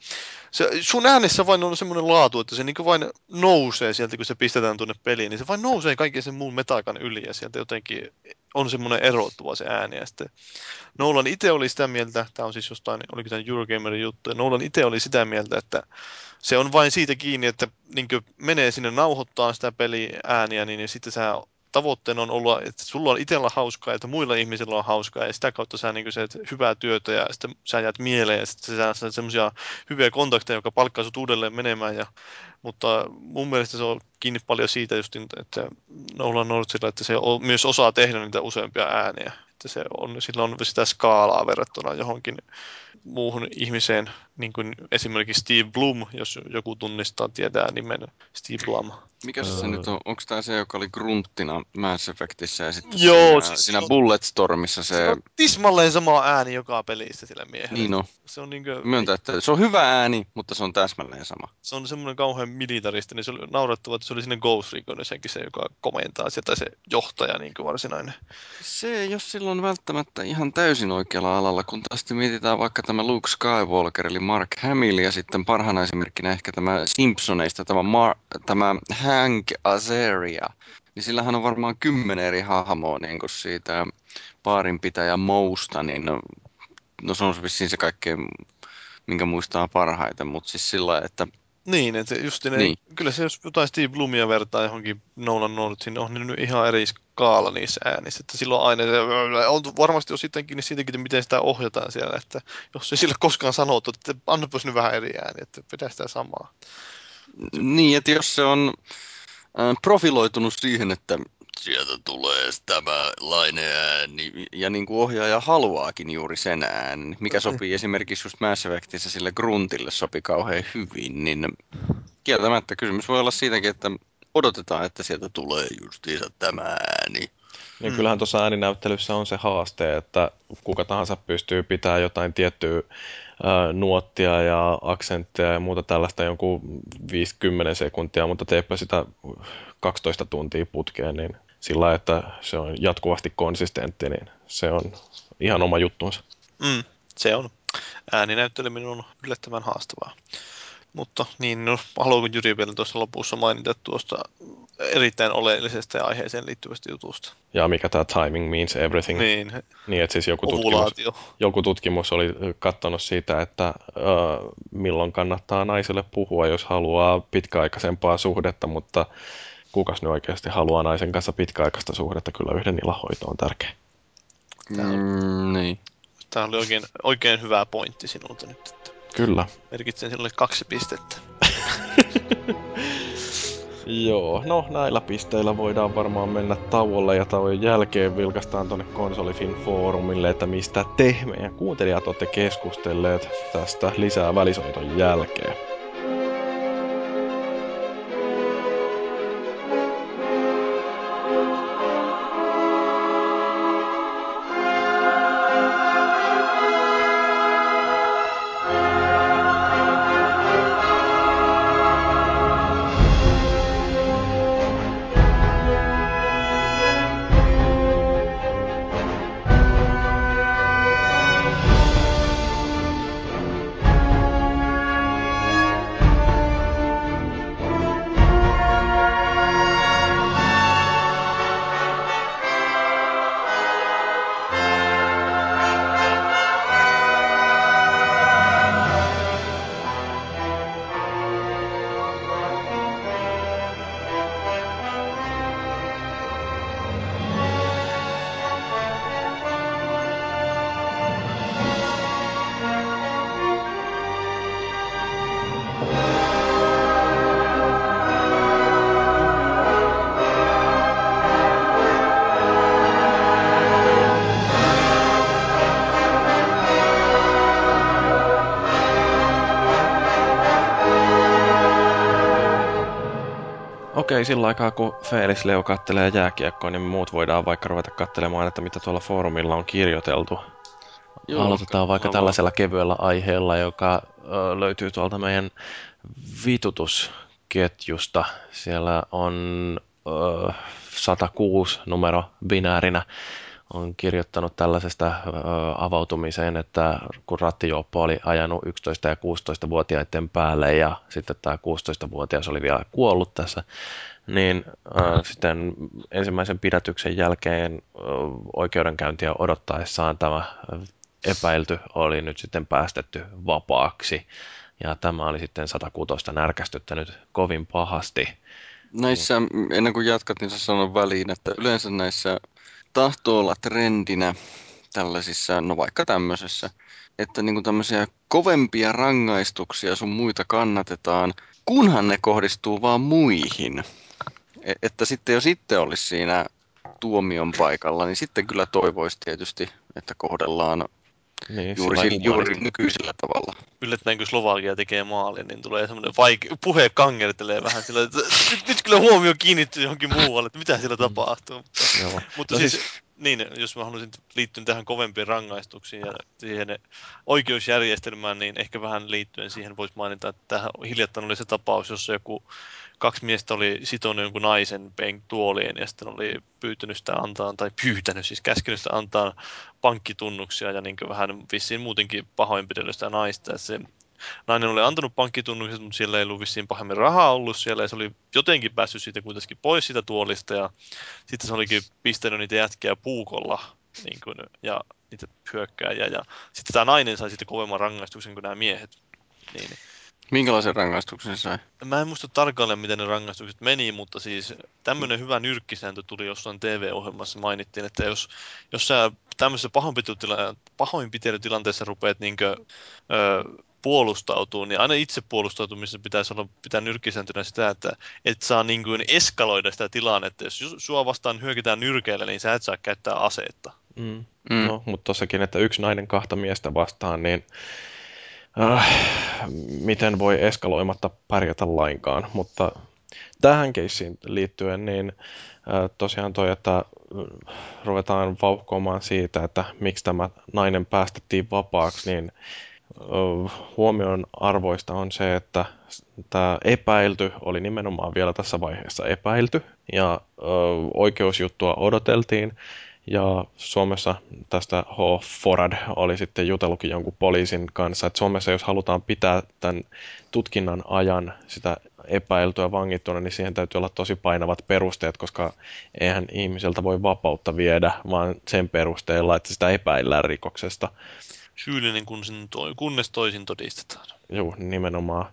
se, sun äänessä vain on semmoinen laatu, että se niin vain nousee sieltä, kun se pistetään tuonne peliin, niin se vain nousee kaiken sen muun metakan yli ja sieltä jotenkin on semmoinen erottuva se ääni. Ja sitten Nolan itse oli sitä mieltä, tämä on siis jostain, oliko tämä Eurogamerin juttu, ja Nolan itse oli sitä mieltä, että se on vain siitä kiinni, että niin menee sinne nauhoittaa sitä peliääniä, niin, niin sitten sä tavoitteena on olla, että sulla on itsellä hauskaa, että muilla ihmisillä on hauskaa, ja sitä kautta sä niin se, hyvää työtä, ja sitten sä jäät mieleen, ja sitten sä saat semmoisia hyviä kontakteja, jotka palkkaa sut uudelleen menemään, ja, mutta mun mielestä se on kiinni paljon siitä just, että Nolan Northilla, että se myös osaa tehdä niitä useampia ääniä. että se on, sillä on sitä skaalaa verrattuna johonkin muuhun ihmiseen, niin kuin esimerkiksi Steve Blum, jos joku tunnistaa, tietää nimen Steve Blum. Mikä se nyt on? Onko tämä se, joka oli grunttina Mass Effectissä ja sitten Joo, siinä, siis siinä on- Bulletstormissa se... Se on tismalleen sama ääni joka pelissä sillä miehellä. Niin on. Se on, niin kuin, Myöntää, että se on hyvä ääni, mutta se on täsmälleen sama. se on semmoinen kauhean militaristi, niin se oli naurettava, että se oli sinne Ghost Reconnaissenkin se, joka komentaa sieltä se johtaja niin kuin varsinainen. Se ei ole silloin välttämättä ihan täysin oikealla alalla, kun taas mietitään vaikka tämä Luke Skywalker eli Mark Hamill ja sitten parhaana esimerkkinä ehkä tämä Simpsoneista tämä, Mar- tämä Hank Azaria. Niin sillähän on varmaan kymmenen eri hahmoa niin kuin siitä baarinpitäjä Mousta, niin no, no se on vissiin se kaikkein, minkä muistaa parhaiten, mutta siis sillä että Niin, että just ne, Niin. kyllä se jos jotain Steve Blumia vertaa johonkin Nolan Northin, on ne nyt ihan eri skaala niissä äänissä. Että silloin aina, se, on varmasti on sittenkin niin siitäkin, että miten sitä ohjataan siellä, että jos ei sille koskaan sanottu, että annapas nyt vähän eri ääni, että pidä sitä samaa. Niin, että jos se on äh, profiloitunut siihen, että sieltä tulee tämä lainen ääni, ja niin kuin ohjaaja haluaakin juuri sen äänen, mikä sopii esimerkiksi just Mass Effectissä sille gruntille sopi kauhean hyvin, niin kieltämättä kysymys voi olla siitäkin, että odotetaan, että sieltä tulee justiinsa tämä ääni. Niin kyllähän tuossa ääninäyttelyssä on se haaste, että kuka tahansa pystyy pitämään jotain tiettyä nuottia ja aksenttia ja muuta tällaista jonkun 5-10 sekuntia, mutta teepä sitä 12 tuntia putkeen, niin sillä että se on jatkuvasti konsistentti, niin se on ihan oma juttuunsa. Mm, se on. Ääninäytteleminen on yllättävän haastavaa. Mutta niin, no, haluanko Jyri vielä tuossa lopussa mainita tuosta erittäin oleellisesta ja aiheeseen liittyvästä jutusta. Ja mikä tämä timing means everything. Niin, Niin, että siis joku tutkimus, joku tutkimus oli katsonut siitä, että äh, milloin kannattaa naiselle puhua, jos haluaa pitkäaikaisempaa suhdetta, mutta kukas nyt oikeasti haluaa naisen kanssa pitkäaikaista suhdetta, kyllä yhden illan hoito on tärkeä. Mm, niin. Tämä oli oikein, oikein hyvä pointti sinulta nyt. Että Kyllä. merkitsen sinulle kaksi pistettä. Joo, no näillä pisteillä voidaan varmaan mennä tauolle ja tauon jälkeen vilkastaan tuonne Konsolifin foorumille, että mistä te meidän kuuntelijat olette keskustelleet tästä lisää välisoiton jälkeen. Okei, sillä aikaa kun Felix Leo kattelee jääkiekkoa, niin muut voidaan vaikka ruveta katselemaan, että mitä tuolla foorumilla on kirjoiteltu. Joo, Aloitetaan vaikka haluan. tällaisella kevyellä aiheella, joka ö, löytyy tuolta meidän vitutusketjusta. Siellä on ö, 106 numero binäärinä on kirjoittanut tällaisesta avautumiseen, että kun rattijuoppo oli ajanut 11- ja 16-vuotiaiden päälle ja sitten tämä 16-vuotias oli vielä kuollut tässä, niin sitten ensimmäisen pidätyksen jälkeen oikeudenkäyntiä odottaessaan tämä epäilty oli nyt sitten päästetty vapaaksi. Ja tämä oli sitten 106 närkästyttänyt kovin pahasti. Näissä, ennen kuin jatkat, niin sä sanon väliin, että yleensä näissä tahtoo olla trendinä tällaisissa, no vaikka tämmöisessä, että niin kuin tämmöisiä kovempia rangaistuksia sun muita kannatetaan, kunhan ne kohdistuu vaan muihin. E- että sitten jos itse olisi siinä tuomion paikalla, niin sitten kyllä toivoisi tietysti, että kohdellaan Niin, juuri, sillä sillä, juuri nykyisellä tavalla. yllättäen kun Slovakia tekee maalin, niin tulee semmoinen vaike- puhe kangertelee vähän sillä, että nyt, nyt kyllä huomio kiinnittyy johonkin muualle, että mitä siellä tapahtuu. Mutta, Joo. mutta No siis, siis- niin, jos mä haluaisin liittyä tähän kovempiin rangaistuksiin ja siihen oikeusjärjestelmään, niin ehkä vähän liittyen siihen voisi mainita, että tähän hiljattain oli se tapaus, jossa joku kaksi miestä oli sitonut jonkun naisen penk tuoliin ja sitten oli pyytänyt sitä antaa, tai pyytänyt, siis käskenyt sitä antaa pankkitunnuksia ja niin vähän vissiin muutenkin pahoinpidellyt sitä naista. Että se nainen oli antanut pankkitunnukset, mutta siellä ei ollut vissiin pahemmin rahaa ollut siellä ja se oli jotenkin päässyt siitä kuitenkin pois siitä tuolista ja sitten se olikin pistänyt niitä jätkiä puukolla niin kuin, ja niitä hyökkääjiä ja sitten tämä nainen sai sitten kovemman rangaistuksen kuin nämä miehet. Niin. Minkälaisen rangaistuksen se sai? Mä en muista tarkalleen, miten ne rangaistukset meni, mutta siis tämmöinen hyvä nyrkkisääntö tuli jossain TV-ohjelmassa. Mainittiin, että jos, jos sä tämmöisessä pahoinpitelytila- pahoinpitelytilanteessa rupeat niinkö, ö, puolustautuu, niin aina itse puolustautumisessa pitäisi olla pitää nyrkkisääntönä sitä, että et saa niin kuin eskaloida sitä tilannetta. Jos sua vastaan hyökätään nyrkeillä, niin sä et saa käyttää aseetta. Mm. Mm. No, mutta tossakin, että yksi nainen kahta miestä vastaan, niin äh, miten voi eskaloimatta pärjätä lainkaan. Mutta tähän keissiin liittyen, niin äh, tosiaan toi, että äh, ruvetaan vauhkoamaan siitä, että miksi tämä nainen päästettiin vapaaksi, niin äh, huomion arvoista on se, että tämä epäilty oli nimenomaan vielä tässä vaiheessa epäilty, ja äh, oikeusjuttua odoteltiin, ja Suomessa tästä H. Forad oli sitten jutellutkin jonkun poliisin kanssa, että Suomessa jos halutaan pitää tämän tutkinnan ajan sitä epäiltyä vangittuna, niin siihen täytyy olla tosi painavat perusteet, koska eihän ihmiseltä voi vapautta viedä, vaan sen perusteella, että sitä epäillään rikoksesta. Syyllinen kun sen toi, kunnes toisin todistetaan. Joo, nimenomaan.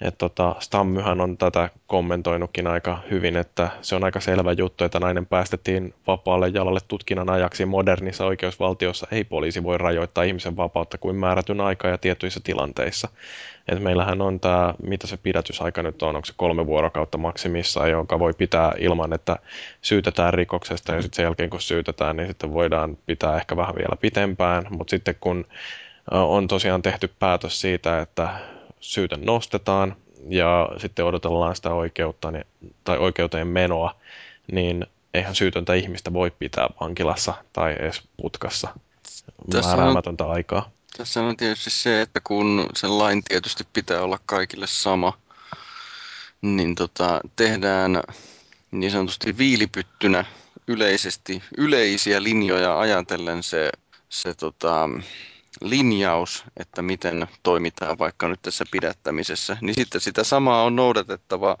Et tota, Stammyhän on tätä kommentoinutkin aika hyvin, että se on aika selvä juttu, että nainen päästettiin vapaalle jalalle tutkinnan ajaksi. Modernissa oikeusvaltiossa ei poliisi voi rajoittaa ihmisen vapautta kuin määrätyn aikaa ja tietyissä tilanteissa. Et meillähän on tämä, mitä se pidätysaika nyt on, onko se kolme vuorokautta maksimissaan, jonka voi pitää ilman, että syytetään rikoksesta ja sitten sen jälkeen kun syytetään, niin sitten voidaan pitää ehkä vähän vielä pitempään, mutta sitten kun on tosiaan tehty päätös siitä, että syyte nostetaan ja sitten odotellaan sitä oikeutta niin, tai oikeuteen menoa, niin eihän syytöntä ihmistä voi pitää vankilassa tai edes putkassa määräämätöntä aikaa. Tässä on tietysti se, että kun sen lain tietysti pitää olla kaikille sama, niin tota, tehdään niin sanotusti viilipyttynä yleisesti yleisiä linjoja ajatellen se, se tota, linjaus, että miten toimitaan vaikka nyt tässä pidättämisessä, niin sitten sitä samaa on noudatettava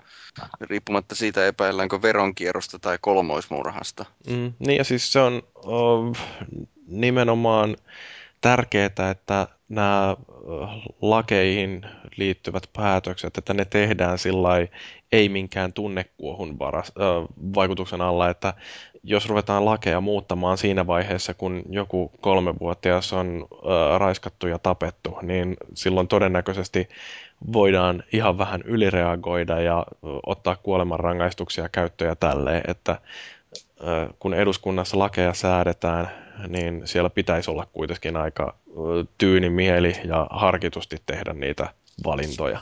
riippumatta siitä epäilläänkö veronkierrosta tai kolmoismurhasta. Mm, niin ja siis se on o, nimenomaan tärkeää, että nämä ö, lakeihin liittyvät päätökset, että ne tehdään sillä ei minkään tunnekuohun varas, ö, vaikutuksen alla, että jos ruvetaan lakeja muuttamaan siinä vaiheessa, kun joku kolmevuotias on ö, raiskattu ja tapettu, niin silloin todennäköisesti voidaan ihan vähän ylireagoida ja ö, ottaa kuolemanrangaistuksia käyttöön ja tälleen, että ö, kun eduskunnassa lakeja säädetään, niin siellä pitäisi olla kuitenkin aika tyyni mieli ja harkitusti tehdä niitä valintoja.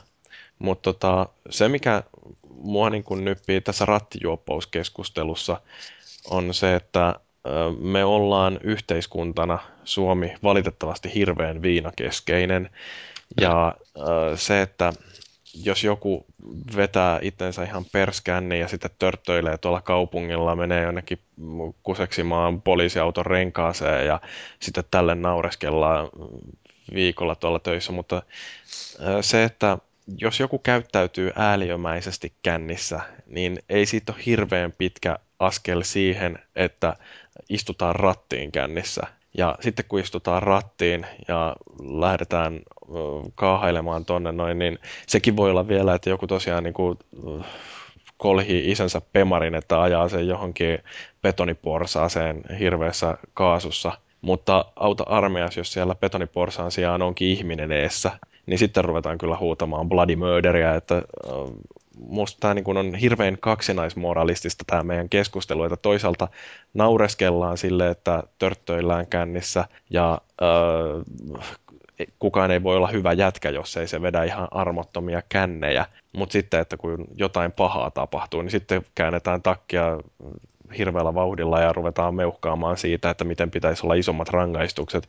Mutta tota, se, mikä mua niin kun nyppii tässä rattijuoppouskeskustelussa, on se, että me ollaan yhteiskuntana, Suomi, valitettavasti hirveän viinakeskeinen. Ja se, että jos joku vetää itsensä ihan perskänni ja sitten törttöilee tuolla kaupungilla, menee jonnekin kuseksimaan poliisiauton renkaaseen ja sitten tälle naureskellaan viikolla tuolla töissä, mutta se, että jos joku käyttäytyy ääliömäisesti kännissä, niin ei siitä ole hirveän pitkä askel siihen, että istutaan rattiin kännissä. Ja sitten kun istutaan rattiin ja lähdetään kaahailemaan tonne noin, niin sekin voi olla vielä, että joku tosiaan niin kuin, kolhii isänsä pemarin, että ajaa sen johonkin betoniporsaaseen hirveässä kaasussa. Mutta auta armeijassa, jos siellä betoniporsaan sijaan onkin ihminen eessä, niin sitten ruvetaan kyllä huutamaan bloody murderia, että musta tämä niin on hirveän kaksinaismoralistista tämä meidän keskustelu, että toisaalta naureskellaan sille, että törttöillään kännissä ja äh, kukaan ei voi olla hyvä jätkä, jos ei se vedä ihan armottomia kännejä. Mutta sitten, että kun jotain pahaa tapahtuu, niin sitten käännetään takkia hirveällä vauhdilla ja ruvetaan meuhkaamaan siitä, että miten pitäisi olla isommat rangaistukset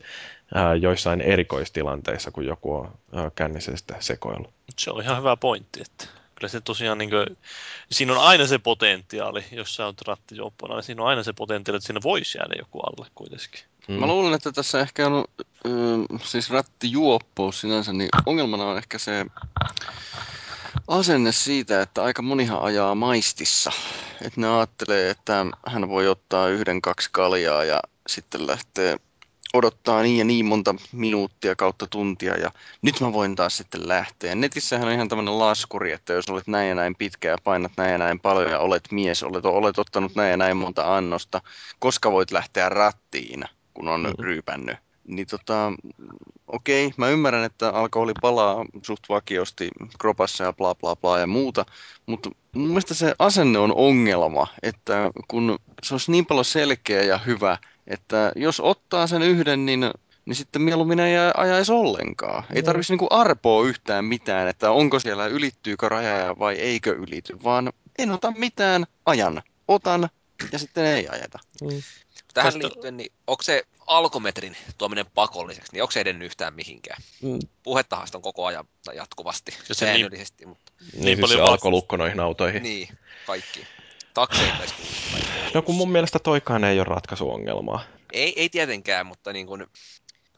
ää, joissain erikoistilanteissa, kun joku on ää, kännisestä sekoillut. Se on ihan hyvä pointti, että kyllä se tosiaan, niin kuin, siinä on aina se potentiaali, jos sä oot rattijuoppona, niin siinä on aina se potentiaali, että siinä voisi jäädä joku alle kuitenkin. Mm. Mä luulen, että tässä ehkä on, äh, siis rattijuoppous sinänsä, niin ongelmana on ehkä se asenne siitä, että aika monihan ajaa maistissa. Että ne ajattelee, että hän voi ottaa yhden, kaksi kaljaa ja sitten lähtee odottaa niin ja niin monta minuuttia kautta tuntia ja nyt mä voin taas sitten lähteä. Netissähän on ihan tämmöinen laskuri, että jos olet näin ja näin pitkä ja painat näin ja näin paljon ja olet mies, olet, olet ottanut näin ja näin monta annosta, koska voit lähteä rattiin, kun on mm. ryypännyt. Niin tota, okei, mä ymmärrän, että alkoholi palaa suht vakiosti kropassa ja bla bla bla ja muuta, mutta mun mielestä se asenne on ongelma, että kun se olisi niin paljon selkeä ja hyvä, että jos ottaa sen yhden, niin, niin sitten mieluummin ei ajaisi ollenkaan. Ei tarvitsisi niinku arpoa yhtään mitään, että onko siellä, ylittyykö raja vai eikö ylity, vaan en ota mitään, ajan. Otan ja sitten ei ajeta. Mm. Tähän liittyen, niin onko se alkometrin tuominen pakolliseksi, niin onko se edennyt yhtään mihinkään? Mm. Puhettahan on koko ajan jatkuvasti, ja se niin, mutta... Niin, niin siis paljon se alkolukko noihin autoihin. Niin, kaikki. Takseita No kun mun mielestä toikaan ei ole ratkaisuongelmaa. Ei, ei tietenkään, mutta niin kuin,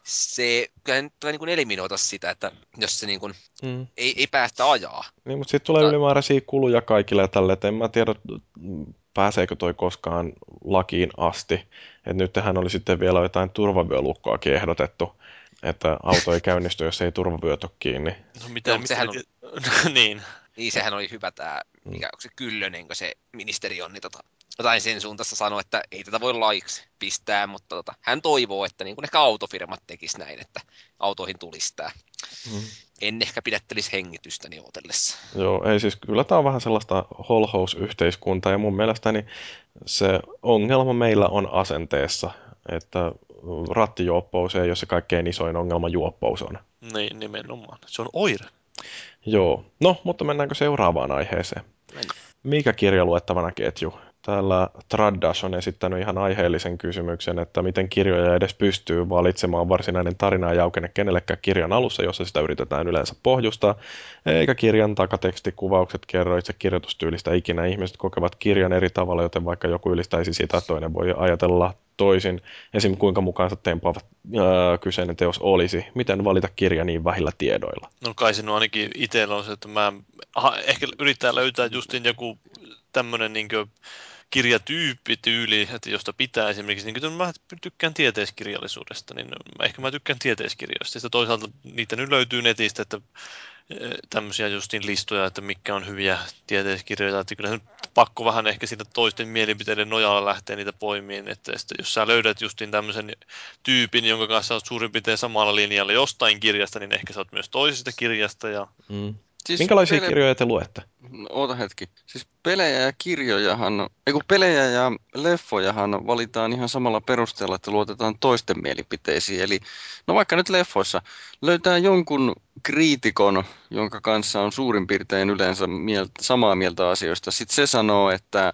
se kyllä niin kuin eliminoita sitä, että jos se niin kuin, mm. ei, ei päästä ajaa. Niin, mutta sitten tulee mutta... ylimääräisiä kuluja kaikille ja tälle, että en mä tiedä, pääseekö toi koskaan lakiin asti. Että nyt tähän oli sitten vielä jotain turvavyölukkoakin ehdotettu, että auto ei käynnisty, jos ei turvavyöt ole kiinni. No mitä, no, sehän on... niin. Niin, sehän oli hyvä tämä, mikä onko se Kyllönen, kun se ministeri on, niin tota, jotain sen suuntaista sanoa, että ei tätä voi laiksi pistää, mutta tota, hän toivoo, että niin kuin ehkä autofirmat tekis näin, että autoihin tulisi tämä. Mm. En ehkä pidättelisi hengitystä odotellessa. Joo, ei siis kyllä tämä on vähän sellaista holhous-yhteiskuntaa ja mun mielestäni se ongelma meillä on asenteessa, että rattijuoppous ei ole se kaikkein isoin ongelma, juoppous on. Niin, nimenomaan. Se on oire. Joo, no, mutta mennäänkö seuraavaan aiheeseen? Mennään. Mikä kirjaluettavana ketju? Täällä Traddash on esittänyt ihan aiheellisen kysymyksen, että miten kirjoja edes pystyy valitsemaan varsinainen tarina ja jaukene kenellekään kirjan alussa, jossa sitä yritetään yleensä pohjustaa, eikä kirjan takateksti, kuvaukset kerro itse kirjoitustyylistä ikinä. Ihmiset kokevat kirjan eri tavalla, joten vaikka joku ylistäisi sitä, toinen voi ajatella toisin. Esim. kuinka mukaansa tempaava öö, kyseinen teos olisi. Miten valita kirja niin vähillä tiedoilla? No kai sinun ainakin itsellä on se, että mä aha, ehkä yrittää löytää justin joku tämmöinen niin kirjatyyppi, tyyli, että josta pitää esimerkiksi, niin kuin mä tykkään tieteiskirjallisuudesta, niin ehkä mä tykkään tieteiskirjoista. Sitten toisaalta niitä nyt löytyy netistä, että eh, tämmöisiä justiin listoja, että mikä on hyviä tieteiskirjoja, että kyllä pakko vähän ehkä siitä toisten mielipiteiden nojalla lähteä niitä poimiin, että jos sä löydät justiin tämmöisen tyypin, jonka kanssa olet suurin piirtein samalla linjalla jostain kirjasta, niin ehkä sä oot myös toisesta kirjasta. Ja... Mm. Siis Minkälaisia pele... kirjoja te luette? No, oota hetki. Siis pelejä ja kirjojahan, ei kun pelejä ja leffojahan valitaan ihan samalla perusteella, että luotetaan toisten mielipiteisiin. Eli no vaikka nyt leffoissa löytää jonkun kriitikon, jonka kanssa on suurin piirtein yleensä mieltä, samaa mieltä asioista. Sitten se sanoo, että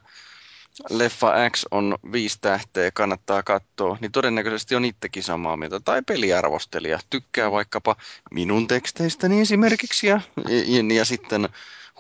leffa X on viisi tähteä, kannattaa katsoa, niin todennäköisesti on itsekin samaa mieltä. Tai peliarvostelija tykkää vaikkapa minun teksteistäni esimerkiksi ja, ja, ja sitten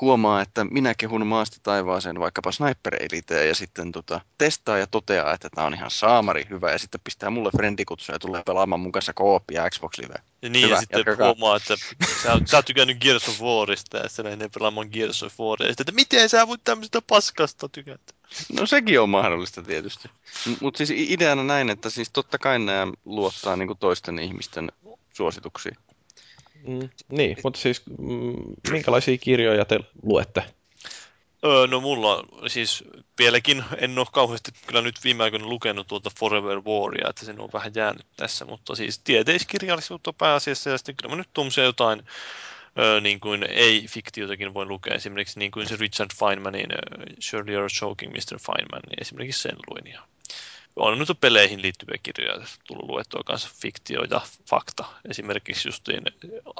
huomaa, että minä kehun maasta taivaaseen vaikkapa Sniper Eliteä ja sitten tota, testaa ja toteaa, että tämä on ihan saamari hyvä ja sitten pistää mulle frendikutsuja ja tulee pelaamaan mun kanssa ja Xbox Live. Ja niin, hyvä, ja sitten jatkakaa. huomaa, että sä, sä oot tykännyt Gears of Warista ja sitten ne pelaamaan Gears of Waria. Ja sitten, että miten sä voit tämmöistä paskasta tykätä? No sekin on mahdollista tietysti. Mutta siis ideana näin, että siis totta kai nämä luottaa niinku toisten ihmisten suosituksiin. Mm, niin, mutta siis mm, minkälaisia kirjoja te luette? Öö, no mulla siis vieläkin en ole kauheasti kyllä nyt viime aikoina lukenut tuota Forever Waria, että se on vähän jäänyt tässä, mutta siis tieteiskirjallisuutta pääasiassa ja sitten kyllä mä nyt tuommoisia jotain ö, niin kuin ei-fiktiotakin voi lukea. Esimerkiksi niin kuin se Richard Feynmanin Surely You're Choking Mr. Feynman, niin esimerkiksi sen luin. Ja on nyt peleihin liittyviä kirjoja tullut luettua kanssa fiktio ja fakta. Esimerkiksi justiin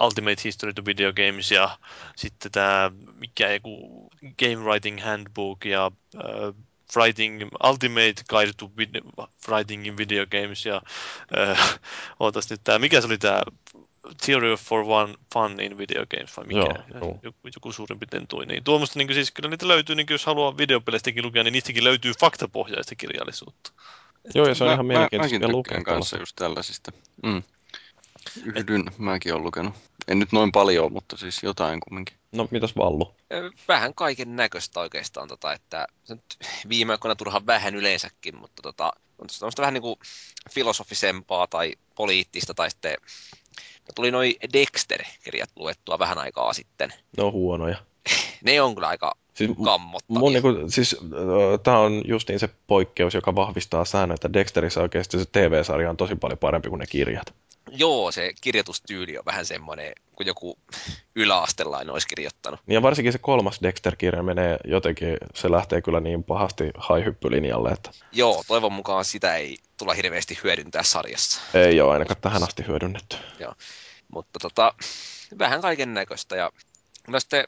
Ultimate History to Video Games ja sitten tämä mikä joku Game Writing Handbook ja uh, Writing, Ultimate Guide to Vid- Writing in Video Games ja uh, ootas nyt tämä, mikä se oli tämä Theory for one Fun in Video Games vai mikä? Joo, joo. joku, joku suurin piirtein tui. Niin tuommoista niin siis kyllä niitä löytyy, niin jos haluaa videopeleistäkin lukea, niin niistäkin löytyy faktapohjaista kirjallisuutta. Joo, ja se on Mä- ihan mä- mielenkiintoista Mäkin lukea tykkään kanssa just tällaisista. Mm. Yhdyn, mäkin olen lukenut. En nyt noin paljon, mutta siis jotain kumminkin. No, mitäs Vallu? Vähän kaiken näköistä oikeastaan, tota, että se nyt viime aikoina turhan vähän yleensäkin, mutta tota, on semmoista vähän niin kuin filosofisempaa tai poliittista tai sitten tuli noin Dexter-kirjat luettua vähän aikaa sitten. Ne on huonoja. Ne on kyllä aika Siis kammottavia. Mun niinku, siis, tämä on justiin se poikkeus, joka vahvistaa säännön, että Dexterissä oikeasti se TV-sarja on tosi paljon parempi kuin ne kirjat. Joo, se kirjoitustyyli on vähän semmoinen, kuin joku yläastelainen olisi kirjoittanut. Ja varsinkin se kolmas Dexter-kirja menee jotenkin, se lähtee kyllä niin pahasti haihyppylinjalle, että Joo, toivon mukaan sitä ei tulla hirveästi hyödyntää sarjassa. ei ole ainakaan tähän asti hyödynnetty. Mutta tota, vähän kaiken näköistä ja no sitten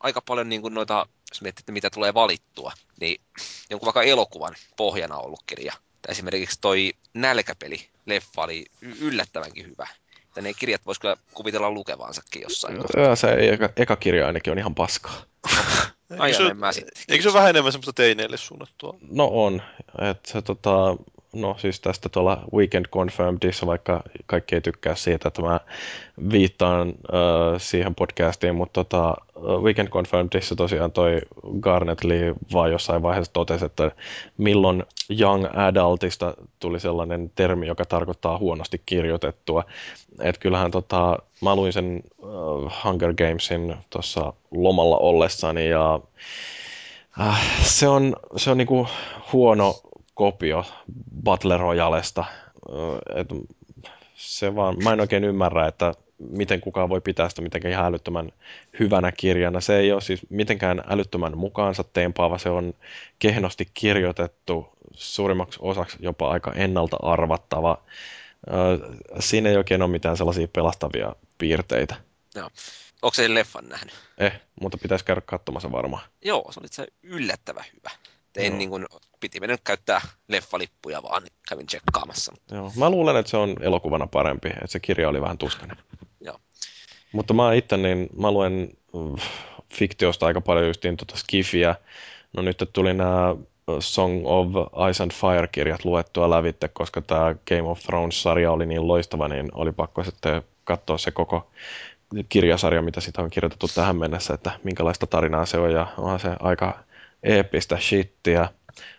aika paljon niin kuin noita, jos miettii, että mitä tulee valittua, niin jonkun vaikka elokuvan pohjana ollut kirja. Tai esimerkiksi toi Nälkäpeli-leffa oli y- yllättävänkin hyvä. Että ne kirjat voisi kyllä kuvitella lukevansakin jossain kohtaa. Ja se eka, eka kirja ainakin on ihan paskaa. Ai Eikö se, mä sitten. eikö se ole vähän enemmän semmoista teineille suunnattua? No on. että se, tota, no siis tästä tuolla Weekend Confirmedissa, vaikka kaikki ei tykkää siitä, että mä viittaan äh, siihen podcastiin, mutta tota, Weekend Confirmedissa tosiaan toi Garnet Lee vaan jossain vaiheessa totesi, että milloin young adultista tuli sellainen termi, joka tarkoittaa huonosti kirjoitettua. Et kyllähän tota, mä luin sen äh, Hunger Gamesin tuossa lomalla ollessani ja Äh, se on, se on niinku huono kopio Battle Royalesta. Et se vaan, mä en oikein ymmärrä, että miten kukaan voi pitää sitä mitenkään ihan älyttömän hyvänä kirjana. Se ei ole siis mitenkään älyttömän mukaansa teempaava, se on kehnosti kirjoitettu, suurimmaksi osaksi jopa aika ennalta arvattava. Siinä ei oikein ole mitään sellaisia pelastavia piirteitä. Onko se leffan nähnyt? Eh, mutta pitäisi käydä katsomassa varmaan. Joo, se oli se yllättävän hyvä. Tein Joo. niin kuin, piti mennä käyttää leffalippuja vaan, niin kävin tsekkaamassa. Joo, mä luulen, että se on elokuvana parempi, että se kirja oli vähän tuskainen. Joo. Mutta mä itse, niin mä luen uh, fiktiosta aika paljon justiin tota Skifiä. No nyt tuli nämä Song of Ice and Fire-kirjat luettua lävitte, koska tämä Game of Thrones-sarja oli niin loistava, niin oli pakko sitten katsoa se koko kirjasarja, mitä sitä on kirjoitettu tähän mennessä, että minkälaista tarinaa se on, ja onhan se aika eeppistä shittiä.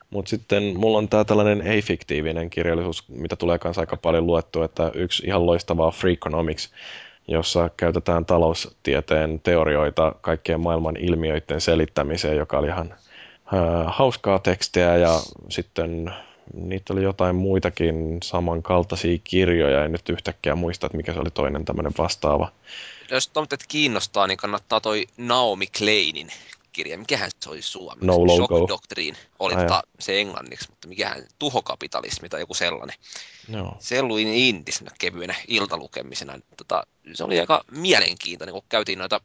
Mutta sitten mulla on tää tällainen ei-fiktiivinen kirjallisuus, mitä tulee kanssa aika paljon luettua, että yksi ihan loistava on Freakonomics, jossa käytetään taloustieteen teorioita kaikkien maailman ilmiöiden selittämiseen, joka oli ihan äh, hauskaa tekstiä ja sitten niitä oli jotain muitakin samankaltaisia kirjoja, en nyt yhtäkkiä muista, että mikä se oli toinen tämmöinen vastaava. Jos tommoset kiinnostaa, niin kannattaa toi Naomi Kleinin kirja. Mikähän se oli suomeksi? No logo. Shock Doctrine oli Ai tota, se englanniksi, mutta mikähän tuhokapitalismi tai joku sellainen. Joo. Se luin indisnä kevyenä iltalukemisena. Tota, se oli aika mielenkiintoinen, kun käytiin noita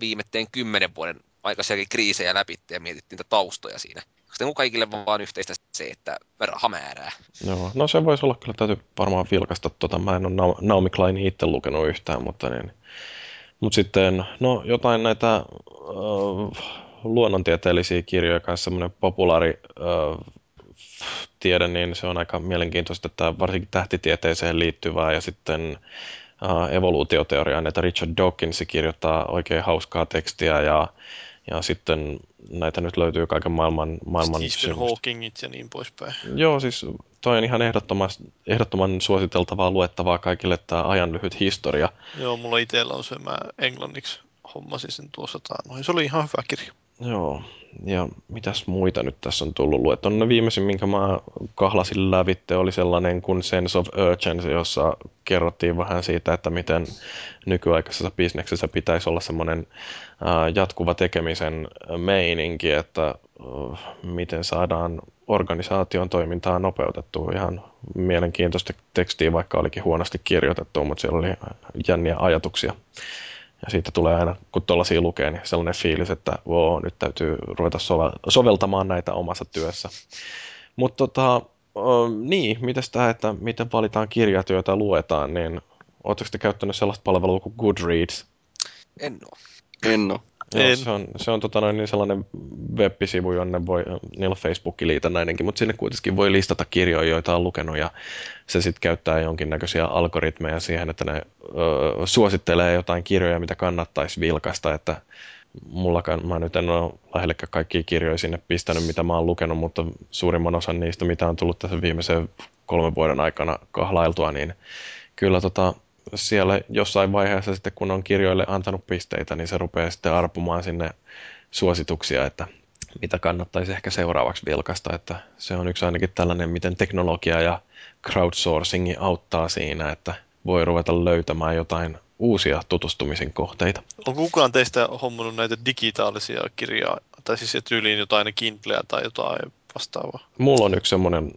viimeitteen kymmenen vuoden aikaisiakin kriisejä läpi ja mietittiin niitä taustoja siinä. Sitten kun kaikille vaan yhteistä se, että raha määrää. Joo, no se voisi olla kyllä, täytyy varmaan vilkasta tota. Mä en ole Nao- Naomi Klein itse lukenut yhtään, mutta niin. Mutta sitten, no jotain näitä äh, luonnontieteellisiä kirjoja kanssa, semmoinen populaari äh, tiede, niin se on aika mielenkiintoista, että varsinkin tähtitieteeseen liittyvää. Ja sitten äh, evoluutioteoriaan, että Richard Dawkins kirjoittaa oikein hauskaa tekstiä. Ja, ja sitten näitä nyt löytyy kaiken maailman, maailman Stephen. Hawkingit ja niin poispäin. Joo, siis toi on ihan ehdottoman, ehdottoman suositeltavaa luettavaa kaikille tämä ajan lyhyt historia. Joo, mulla itsellä on se, mä englanniksi hommasin sen tuossa taannoin. Se oli ihan hyvä kirja. Joo, ja mitäs muita nyt tässä on tullut luettua? No viimeisin, minkä mä kahlasin lävitte, oli sellainen kuin Sense of Urgency, jossa kerrottiin vähän siitä, että miten nykyaikaisessa bisneksessä pitäisi olla semmoinen jatkuva tekemisen meininki, että miten saadaan organisaation toimintaa nopeutettua. Ihan mielenkiintoista tekstiä, vaikka olikin huonosti kirjoitettu, mutta siellä oli jänniä ajatuksia. Ja siitä tulee aina, kun tuollaisia lukee, niin sellainen fiilis, että wow, nyt täytyy ruveta soveltamaan näitä omassa työssä. Mutta tota, niin, miten tämä, että miten valitaan kirjat, joita luetaan, niin oletteko te käyttänyt sellaista palvelua kuin Goodreads? En ole. En ole. Joo, se on, se on tota noin, niin sellainen web-sivu, jonne voi, niillä on Facebook liitännäinenkin, mutta sinne kuitenkin voi listata kirjoja, joita on lukenut ja se sitten käyttää jonkinnäköisiä algoritmeja siihen, että ne ö, suosittelee jotain kirjoja, mitä kannattaisi vilkaista, että mullakaan, mä nyt en ole lähellekään kaikkia kirjoja sinne pistänyt, mitä mä oon lukenut, mutta suurimman osan niistä, mitä on tullut tässä viimeisen kolmen vuoden aikana kahlailtua, niin kyllä tota, siellä jossain vaiheessa sitten, kun on kirjoille antanut pisteitä, niin se rupeaa sitten arpumaan sinne suosituksia, että mitä kannattaisi ehkä seuraavaksi vilkasta. Että se on yksi ainakin tällainen, miten teknologia ja crowdsourcing auttaa siinä, että voi ruveta löytämään jotain uusia tutustumisen kohteita. On kukaan teistä hommannut näitä digitaalisia kirjaa, tai siis tyyliin jotain Kindleä tai jotain vastaavaa? Mulla on yksi semmoinen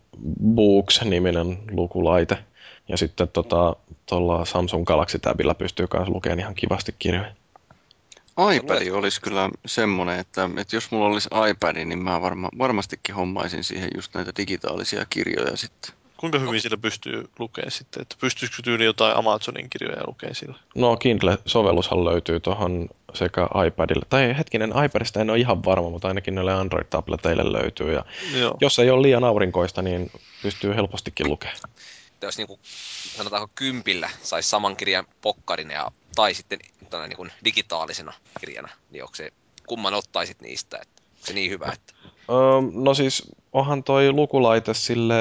Books-niminen lukulaite, ja sitten tuolla tota, Samsung Galaxy Tabilla pystyy myös lukemaan ihan kivasti kirjoja. iPad olisi kyllä semmoinen, että, että jos mulla olisi iPad, niin mä varma, varmastikin hommaisin siihen just näitä digitaalisia kirjoja sitten. Kuinka hyvin sillä pystyy lukemaan sitten? Että pystyisikö tyyli jotain Amazonin kirjoja lukemaan sillä? No Kindle-sovellushan löytyy tuohon sekä iPadille. Tai hetkinen, iPadista en ole ihan varma, mutta ainakin näille Android-tableteille löytyy. Ja Joo. jos ei ole liian aurinkoista, niin pystyy helpostikin lukemaan että jos niin kuin, sanotaanko kympillä saisi saman kirjan pokkarina ja, tai sitten niin kuin digitaalisena kirjana, niin onko se, kumman ottaisit niistä, että onko se niin hyvä, että... Öö, no siis onhan toi lukulaite sille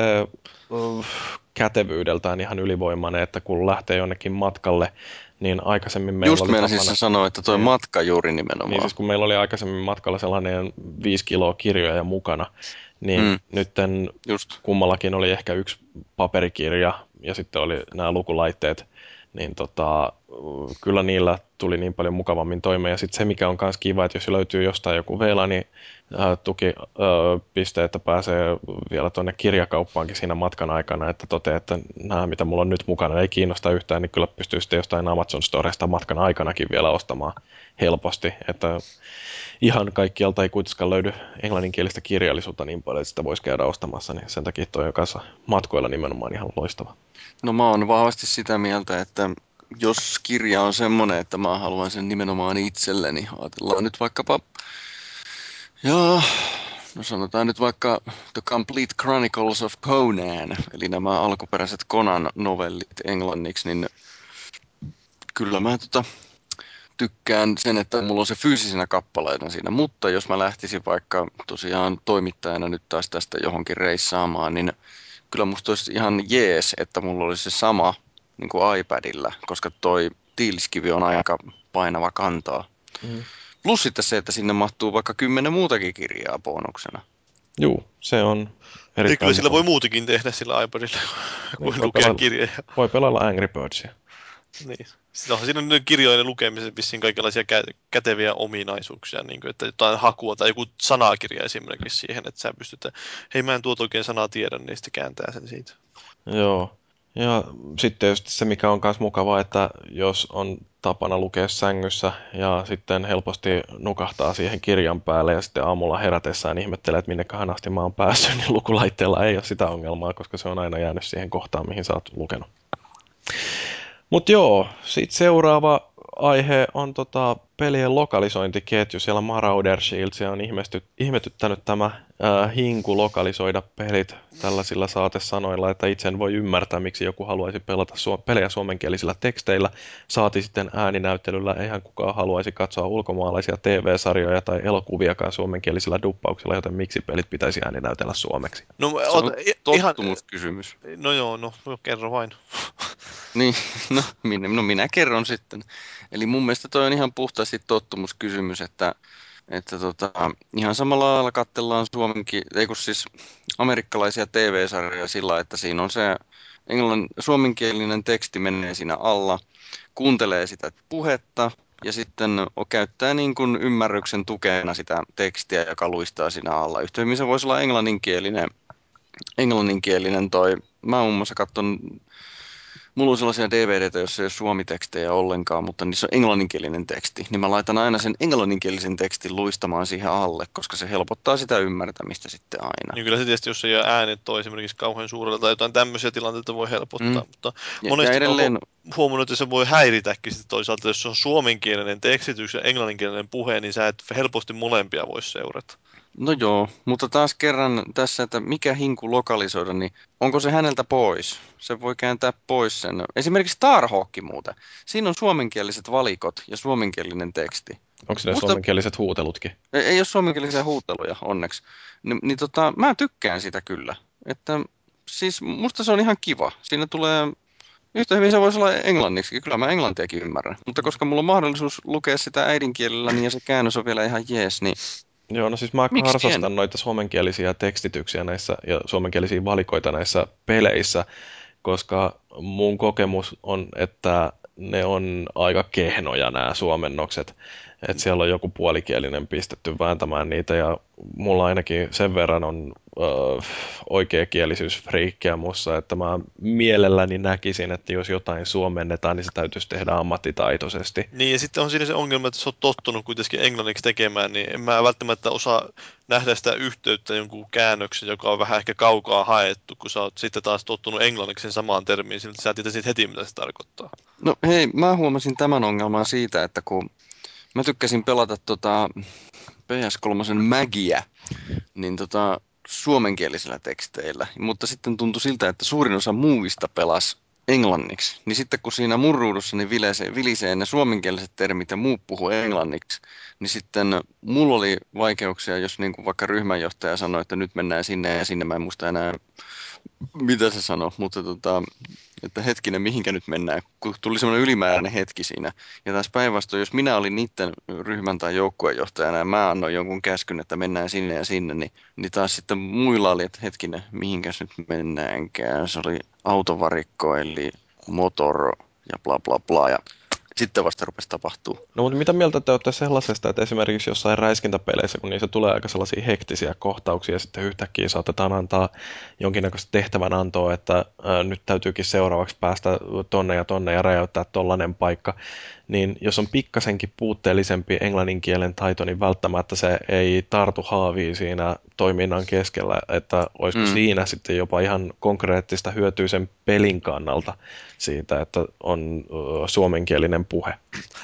kätevyydeltään ihan ylivoimainen, että kun lähtee jonnekin matkalle, niin aikaisemmin meillä Just oli meillä siis sanoa, että tuo niin. matka juuri nimenomaan. Niin siis kun meillä oli aikaisemmin matkalla sellainen viisi kiloa kirjoja mukana, niin mm. nytten Just. kummallakin oli ehkä yksi paperikirja ja sitten oli nämä lukulaitteet, niin tota, kyllä niillä tuli niin paljon mukavammin toimeen. Ja sitten se, mikä on myös kiva, että jos löytyy jostain joku veila, niin tukipiste, että pääsee vielä tuonne kirjakauppaankin siinä matkan aikana, että toteaa, että nämä, mitä mulla on nyt mukana, ei kiinnosta yhtään, niin kyllä pystyy sitten jostain Amazon Storesta matkan aikanakin vielä ostamaan helposti. Että ihan kaikkialta ei kuitenkaan löydy englanninkielistä kirjallisuutta niin paljon, että sitä voisi käydä ostamassa, niin sen takia toi on kanssa matkoilla nimenomaan ihan loistava. No mä oon vahvasti sitä mieltä, että jos kirja on semmoinen, että mä haluan sen nimenomaan itselleni, ajatellaan nyt vaikkapa, ja no sanotaan nyt vaikka The Complete Chronicles of Conan, eli nämä alkuperäiset Conan novellit englanniksi, niin kyllä mä tota, tykkään sen, että mulla on se fyysisenä kappaleena siinä, mutta jos mä lähtisin vaikka tosiaan toimittajana nyt taas tästä johonkin reissaamaan, niin kyllä musta olisi ihan jees, että mulla olisi se sama niin kuin iPadilla, koska toi tiiliskivi on aika painava kantaa. Mm. Plus sitten se, että sinne mahtuu vaikka kymmenen muutakin kirjaa bonuksena. Joo, se on erittäin... Kyllä sillä voi muutakin tehdä sillä iPadilla kuin lukea pelailla, kirjoja. Voi pelailla Angry Birdsia. Niin. Sitten onhan siinä kirjojen lukemisen vissiin kaikenlaisia kä- käteviä ominaisuuksia, niin kuin, että jotain hakua tai joku sanakirja esimerkiksi siihen, että sä pystyt, että hei mä en tuota oikein sanaa tiedä, niin sitten kääntää sen siitä. Joo. Ja sitten just se, mikä on myös mukavaa, että jos on tapana lukea sängyssä ja sitten helposti nukahtaa siihen kirjan päälle ja sitten aamulla herätessään ihmettelee, että minneköhän asti mä oon päässyt, niin lukulaitteella ei ole sitä ongelmaa, koska se on aina jäänyt siihen kohtaan, mihin sä oot lukenut. Mutta joo, sitten seuraava aihe on tota pelien lokalisointiketju. Siellä Marauder Shields on ihmetyttänyt tämä äh, hinku lokalisoida pelit tällaisilla saatesanoilla, että itse en voi ymmärtää, miksi joku haluaisi pelata su- pelejä suomenkielisillä teksteillä. Saati sitten ääninäyttelyllä, eihän kukaan haluaisi katsoa ulkomaalaisia TV-sarjoja tai elokuviakaan suomenkielisillä duppauksilla, joten miksi pelit pitäisi ääninäytellä suomeksi? No, Se on ihan... kysymys. No joo, no, no kerro vain. niin, no minä, no minä kerron sitten. Eli mun mielestä toi on ihan puhtaasti monesti tottumuskysymys, että, että tota, ihan samalla lailla katsellaan suomenkin, ei kun siis amerikkalaisia TV-sarjoja sillä, että siinä on se englann, suomenkielinen teksti menee siinä alla, kuuntelee sitä puhetta ja sitten käyttää niin kuin ymmärryksen tukena sitä tekstiä, joka luistaa siinä alla. Yhtä hyvin se voisi olla englanninkielinen, englanninkielinen toi. Mä muun muassa katson Mulla on sellaisia DVDtä, joissa ei ole suomitekstejä ollenkaan, mutta niissä on englanninkielinen teksti. Niin mä laitan aina sen englanninkielisen tekstin luistamaan siihen alle, koska se helpottaa sitä ymmärtämistä sitten aina. Niin kyllä se tietysti, jos ei äänet toi esimerkiksi kauhean suurella tai jotain tämmöisiä tilanteita voi helpottaa, mm. mutta Ja, monesti ja edelleen, on huomannut, että se voi häiritäkin sitten toisaalta, jos se on suomenkielinen tekstitys ja englanninkielinen puhe, niin sä et helposti molempia voi seurata. No joo, mutta taas kerran tässä, että mikä hinku lokalisoida, niin onko se häneltä pois? Se voi kääntää pois sen. Esimerkiksi Starhawk muuten. Siinä on suomenkieliset valikot ja suomenkielinen teksti. Onko ne Musta- suomenkieliset huutelutkin? Ei, ei ole suomenkielisiä huuteluja, onneksi. Ni, niin tota, mä tykkään sitä kyllä. Että siis musta se on ihan kiva. Siinä tulee, yhtä hyvin se voisi olla englanniksi. Kyllä mä englantiakin ymmärrän. Mutta koska mulla on mahdollisuus lukea sitä äidinkielellä niin ja se käännös on vielä ihan jees, niin Joo, no siis mä Miksi karsastan en? noita suomenkielisiä tekstityksiä näissä ja suomenkielisiä valikoita näissä peleissä, koska mun kokemus on, että ne on aika kehnoja nämä suomennokset. Että siellä on joku puolikielinen pistetty vääntämään niitä ja mulla ainakin sen verran on öö, oikeakielisyysfriikkiä mussa, että mä mielelläni näkisin, että jos jotain suomennetaan, niin se täytyisi tehdä ammattitaitoisesti. Niin, ja sitten on siinä se ongelma, että sä oot tottunut kuitenkin englanniksi tekemään, niin en mä välttämättä osaa nähdä sitä yhteyttä jonkun käännöksen, joka on vähän ehkä kaukaa haettu, kun sä oot sitten taas tottunut englanniksi sen samaan termiin, siltä sä tietäisit heti, mitä se tarkoittaa. No hei, mä huomasin tämän ongelman siitä, että kun mä tykkäsin pelata tota PS3 Magia, niin tota suomenkielisillä teksteillä, mutta sitten tuntui siltä, että suurin osa muista pelasi englanniksi. Niin sitten kun siinä mun ruudussa niin vilisee, vilisee ne suomenkieliset termit ja muut puhuu englanniksi, niin sitten mulla oli vaikeuksia, jos niin kuin vaikka ryhmänjohtaja sanoi, että nyt mennään sinne ja sinne, mä en muista enää mitä se sanoi, mutta tota, että hetkinen, mihinkä nyt mennään, kun tuli semmoinen ylimääräinen hetki siinä. Ja taas päinvastoin, jos minä olin niiden ryhmän tai joukkuejohtajana ja mä annoin jonkun käskyn, että mennään sinne ja sinne, niin, niin taas sitten muilla oli, että hetkinen, mihinkäs nyt mennäänkään. Se oli autovarikko, eli motor ja bla bla bla. Ja sitten vasta rupesi tapahtuu. No mutta mitä mieltä te olette sellaisesta, että esimerkiksi jossain räiskintäpeleissä, kun niissä tulee aika sellaisia hektisiä kohtauksia, ja sitten yhtäkkiä saatetaan antaa jonkinnäköistä tehtävänantoa, että ää, nyt täytyykin seuraavaksi päästä tonne ja tonne ja räjäyttää tollainen paikka, niin jos on pikkasenkin puutteellisempi englannin kielen taito, niin välttämättä se ei tartu haaviin siinä toiminnan keskellä, että olisiko Mm. siinä sitten jopa ihan konkreettista hyötyä sen pelin kannalta siitä, että on ö, suomenkielinen puhe.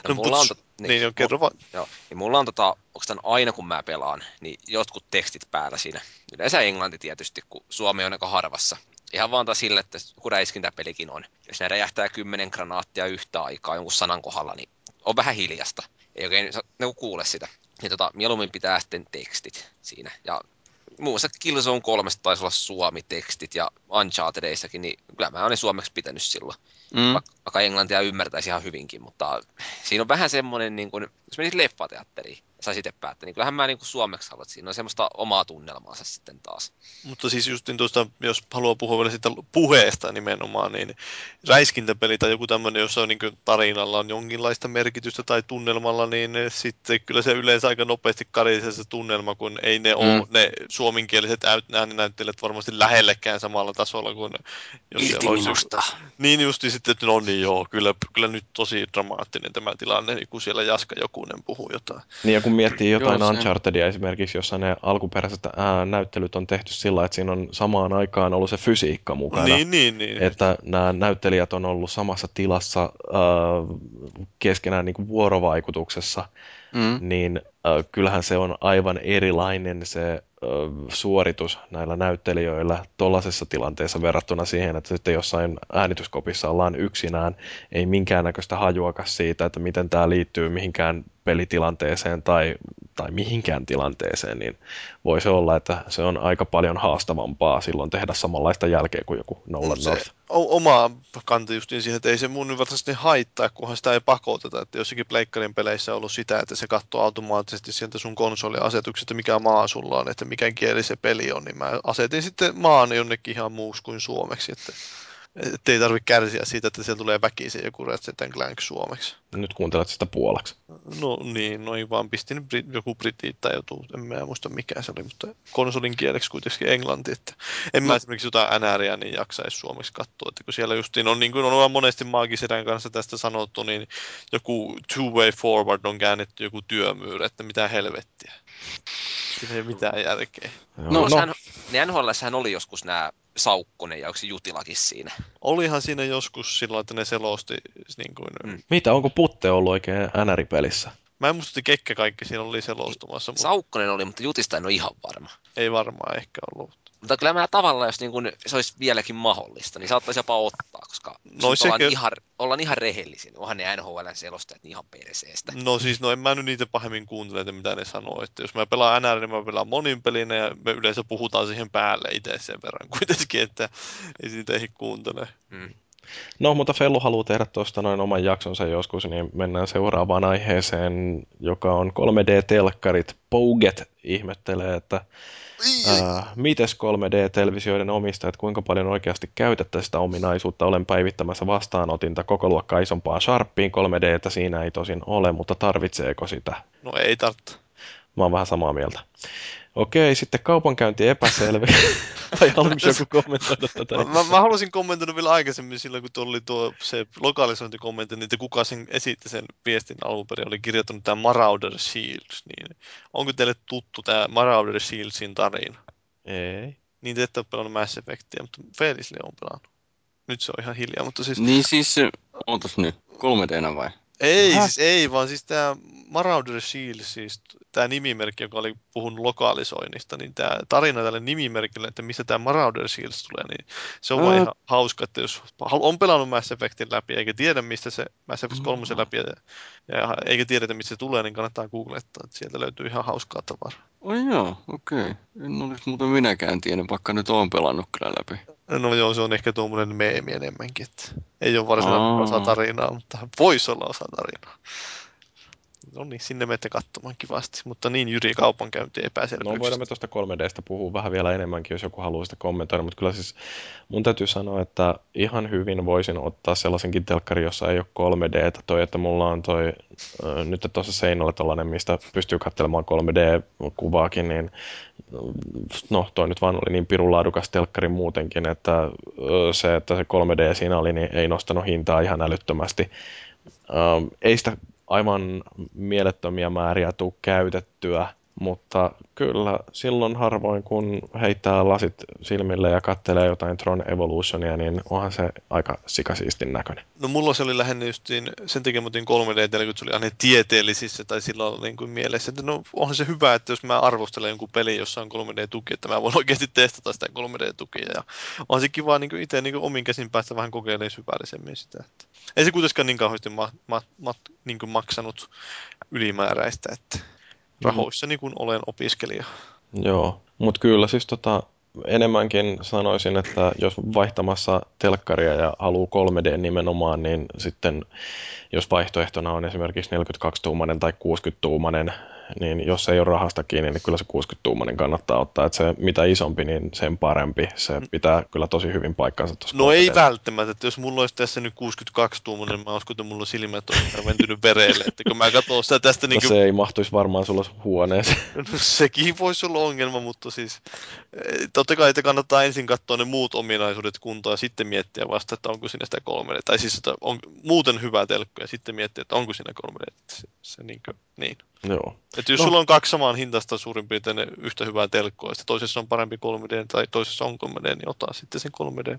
No, mulla on, tot- niin, niin, kerro vaan. Joo, niin mulla on tota, oikeastaan aina kun mä pelaan, niin jotkut tekstit päällä siinä. Yleensä englanti tietysti, kun suomi on aika harvassa. Ihan vaan sille, että kun räiskintäpelikin on. Jos ne räjähtää kymmenen granaattia yhtä aikaa jonkun sanan kohdalla, niin on vähän hiljasta. Ei oikein niinku kuule sitä. Niin tota, mieluummin pitää sitten tekstit siinä. Ja muun muassa Killzone 3 taisi olla suomi-tekstit ja Unchartedeissakin, niin kyllä mä ne suomeksi pitänyt silloin. Mm. Va- vaikka englantia ymmärtäisi ihan hyvinkin, mutta siinä on vähän semmoinen, niin kuin, jos menisit leffateatteriin saisit itse päättää, niin kyllähän mä niin kuin suomeksi haluan, että siinä on semmoista omaa tunnelmaansa sitten taas. Mutta siis just niin tuosta, jos haluaa puhua vielä siitä puheesta nimenomaan, niin räiskintäpeli tai joku tämmöinen, jossa on niin tarinalla on jonkinlaista merkitystä tai tunnelmalla, niin sitten kyllä se yleensä aika nopeasti karisee se tunnelma, kun ei ne mm. ole ne suomenkieliset äyt- ääninäyttelijät varmasti lähellekään samalla tasolla kuin jos siellä olisi Niin justi sitten, että no niin joo, kyllä, kyllä nyt tosi dramaattinen tämä tilanne, niin kun siellä Jaska Jokunen puhuu jotain. Niin ja kun miettii jotain Joo, Unchartedia esimerkiksi, jossa ne alkuperäiset ää, näyttelyt on tehty sillä, että siinä on samaan aikaan ollut se fysiikka mukana. Niin, niin, niin. Että nämä näyttelijät on ollut samassa tilassa ää, keskenään niin kuin vuorovaikutuksessa, Mm. niin ää, kyllähän se on aivan erilainen se ää, suoritus näillä näyttelijöillä tuollaisessa tilanteessa verrattuna siihen, että sitten jossain äänityskopissa ollaan yksinään, ei minkäännäköistä hajuakaan siitä, että miten tämä liittyy mihinkään pelitilanteeseen tai, tai mihinkään tilanteeseen, niin voi se olla, että se on aika paljon haastavampaa silloin tehdä samanlaista jälkeä kuin joku Nolan se, North. o- oma kanta justiin siihen, että ei se mun välttämättä haittaa, kunhan sitä ei pakoteta. Että jossakin pleikkarin peleissä on ollut sitä, että se katsoo automaattisesti sieltä sun konsoliasetuksesta, mikä maa sulla on, että mikä kieli se peli on, niin mä asetin sitten maan jonnekin ihan muuksi kuin suomeksi, että että ei tarvitse kärsiä siitä, että siellä tulee väkisin joku Ratchet Clank suomeksi. Nyt kuuntelet sitä puoleksi. No niin, noin vaan pistin brit, joku britit tai joku, en mä muista mikä se oli, mutta konsolin kieleksi kuitenkin englanti, että en no. mä esimerkiksi jotain NRiä niin jaksaisi suomeksi katsoa, että kun siellä justiin on niin kuin on monesti maagisedän kanssa tästä sanottu, niin joku two-way forward on käännetty joku työmyyrä, että mitä helvettiä. Siinä ei mitään järkeä. No, no. Sehän, niin NHLssähän oli joskus nämä Saukkonen ja onko se Jutilakin siinä? Olihan siinä joskus silloin, että ne selosti niin kuin... Mm. Mitä, onko Putte ollut oikein NR-pelissä? Mä en muista, että Kekke kaikki siinä oli selostumassa. Mutta... Saukkonen oli, mutta Jutista en ole ihan varma. Ei varmaan ehkä ollut. Mutta kyllä mä tavallaan, jos niin kun se olisi vieläkin mahdollista, niin saattaisi jopa ottaa, koska no, se ollaan, ihan, ollaan ihan rehellisiä. Onhan ne NHL-selostajat niin ihan perseestä. No siis, no en mä nyt niitä pahemmin kuuntele, että mitä ne sanoo. Että jos mä pelaan NR, niin mä pelaan monin pelinä ja me yleensä puhutaan siihen päälle itse sen verran kuitenkin, että ei siitä ei kuuntele. Hmm. No, mutta Fellu haluaa tehdä tuosta noin oman jaksonsa joskus, niin mennään seuraavaan aiheeseen, joka on 3D-telkkarit. Pouget ihmettelee, että Mites 3D-televisioiden omistajat, kuinka paljon oikeasti käytätte sitä ominaisuutta? Olen päivittämässä vastaanotinta koko luokkaa isompaa Sharpiin 3D, siinä ei tosin ole, mutta tarvitseeko sitä? No ei tarvitse. Mä oon vähän samaa mieltä. Okei, sitten kaupankäynti epäselvi. tai haluaisi joku kommentoida tätä? Mä, mä, mä, haluaisin kommentoida vielä aikaisemmin silloin, kun oli tuo se lokalisointikommentti, niin kuka sen esitti sen viestin alun perin, oli kirjoittanut tämä Marauder Shields. Niin onko teille tuttu tämä Marauder Shieldsin tarina? Ei. Niin te ette ole pelannut Mass Effectia, mutta Felisli on pelannut. Nyt se on ihan hiljaa, mutta siis... Niin siis, ootas nyt, 3D vai? Ei, Häh? siis ei, vaan siis tämä Marauder Shield, siis tämä nimimerkki, joka oli puhunut lokalisoinnista, niin tämä tarina tälle nimimerkille, että mistä tämä Marauder Shield tulee, niin se on vaan ihan hauska, että jos on pelannut Mass Effectin läpi eikä tiedä, mistä se Mass Effect 3 mm. läpi ja, ja eikä tiedetä, mistä se tulee, niin kannattaa googlettaa, että sieltä löytyy ihan hauskaa tavaraa. Oi joo, okei. Okay. En olisi muuten minäkään tiennyt, vaikka nyt olen pelannut kyllä läpi. No joo, se on ehkä tuommoinen meemi enemmänkin, että ei ole varsinainen osa tarinaa, mutta voisi olla osa tarinaa. No niin, sinne menette katsomaan kivasti, mutta niin Jyri kaupankäynti epäselvyyksistä. No voidaan me tuosta 3Dstä puhua vähän vielä enemmänkin, jos joku haluaa sitä kommentoida, mutta kyllä siis mun täytyy sanoa, että ihan hyvin voisin ottaa sellaisenkin telkkari, jossa ei ole 3D. Toi, että mulla on toi, äh, nyt tuossa seinällä tällainen, mistä pystyy katselemaan 3D-kuvaakin, niin no toi nyt vaan oli niin pirulaadukas telkkari muutenkin, että äh, se, että se 3D siinä oli, niin ei nostanut hintaa ihan älyttömästi. Ähm, ei sitä aivan mielettömiä määriä tuu käytettyä, mutta kyllä silloin harvoin kun heittää lasit silmille ja kattelee jotain Tron Evolutionia, niin onhan se aika sikasiistin näköinen. No mulla se oli lähinnä justiin, sen takia mä 3D, kun se oli aina tieteellisissä tai silloin niin kuin mielessä, että no onhan se hyvä, että jos mä arvostelen jonkun peli, jossa on 3D-tuki, että mä voin oikeasti testata sitä 3D-tukia ja on se kiva niin kuin itse niin kuin omin käsin päästä vähän kokeilemaan syvällisemmin sitä. Että ei se kuitenkaan niin kauheasti ma, ma, ma, niin maksanut ylimääräistä, että rahoissa niin kuin olen opiskelija. Joo, mutta kyllä siis tota, enemmänkin sanoisin, että jos vaihtamassa telkkaria ja haluaa 3D nimenomaan, niin sitten jos vaihtoehtona on esimerkiksi 42-tuumainen tai 60-tuumainen niin jos ei ole rahasta kiinni, niin kyllä se 60-tuumainen kannattaa ottaa. Että se mitä isompi, niin sen parempi. Se mm. pitää kyllä tosi hyvin paikkansa tuossa No ei välttämättä. Että jos mulla olisi tässä nyt 62-tuumainen, niin mä uskon, että mulla silmät on mentynyt vereille. Että kun mä katson sitä tästä... No niin kuin... se ei mahtuisi varmaan sulla huoneeseen. No sekin voisi olla ongelma, mutta siis eh, totta kai että kannattaa ensin katsoa ne muut ominaisuudet kuntoon ja sitten miettiä vasta, että onko siinä sitä 3D. Tai siis, että on muuten hyvää telkkoa ja sitten miettiä, että onko siinä 3D. Se, se niin, kuin, niin. Joo. Että jos no. sulla on kaksi samaan hintasta suurin piirtein yhtä hyvää telkkoa, ja toisessa on parempi 3D tai toisessa on 3D, niin ota sitten sen 3D.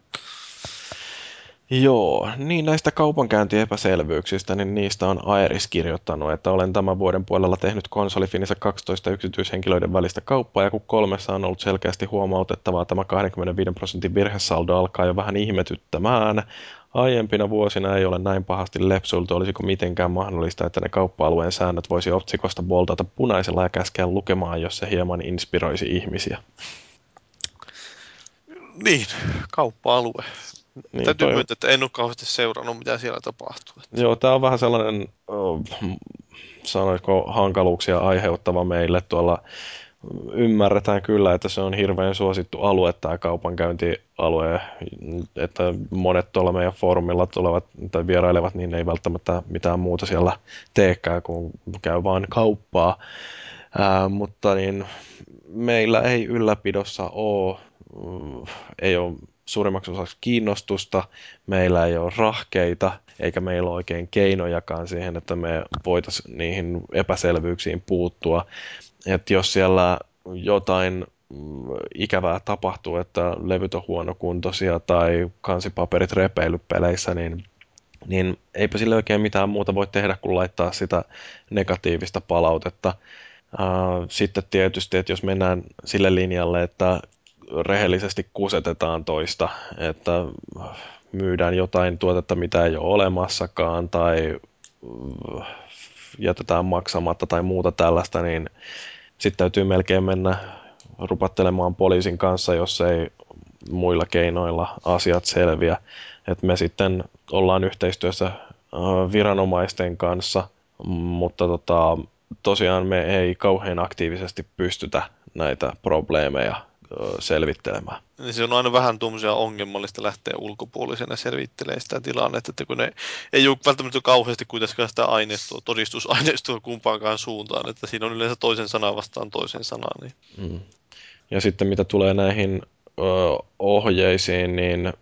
Joo, niin näistä kaupankäyntiepäselvyyksistä, niin niistä on Aeris kirjoittanut, että olen tämän vuoden puolella tehnyt konsolifinissä 12 yksityishenkilöiden välistä kauppaa, ja kun kolmessa on ollut selkeästi huomautettavaa, tämä 25 prosentin virhesaldo alkaa jo vähän ihmetyttämään. Aiempina vuosina ei ole näin pahasti lepsuiltu, olisiko mitenkään mahdollista, että ne kauppa-alueen säännöt voisi otsikosta boltata punaisella ja käskeä lukemaan, jos se hieman inspiroisi ihmisiä. Niin, kauppa-alue. Niin, Täytyy toi- myöntää, että en ole kauheasti seurannut, mitä siellä tapahtuu. Joo, tämä on vähän sellainen, oh, sanoisiko, hankaluuksia aiheuttava meille tuolla. Ymmärretään kyllä, että se on hirveän suosittu alue, tämä kaupankäyntialue, että monet tuolla meidän foorumilla tulevat tai vierailevat, niin ei välttämättä mitään muuta siellä teekään, kun käy vaan kauppaa. Ää, mutta niin, meillä ei ylläpidossa ole, ei ole suurimmaksi osaksi kiinnostusta, meillä ei ole rahkeita, eikä meillä ole oikein keinojakaan siihen, että me voitaisiin niihin epäselvyyksiin puuttua. Että jos siellä jotain mm, ikävää tapahtuu, että levyt on huonokuntoisia tai kansipaperit repeily peleissä, niin, niin eipä sille oikein mitään muuta voi tehdä kuin laittaa sitä negatiivista palautetta. Sitten tietysti, että jos mennään sille linjalle, että rehellisesti kusetetaan toista, että myydään jotain tuotetta, mitä ei ole olemassakaan, tai jätetään maksamatta tai muuta tällaista, niin sitten täytyy melkein mennä rupattelemaan poliisin kanssa, jos ei muilla keinoilla asiat selviä. Et me sitten ollaan yhteistyössä viranomaisten kanssa, mutta tota, tosiaan me ei kauhean aktiivisesti pystytä näitä probleemeja selvittelemään. Niin se on aina vähän tuommoisia ongelmallista lähteä ulkopuolisena selvittelemään sitä tilannetta, että kun ne ei ole välttämättä kauheasti kuitenkaan sitä aineistoa, todistusaineistoa kumpaankaan suuntaan, että siinä on yleensä toisen sanan vastaan toisen sanan. Niin. Mm. Ja sitten mitä tulee näihin ö, ohjeisiin, niin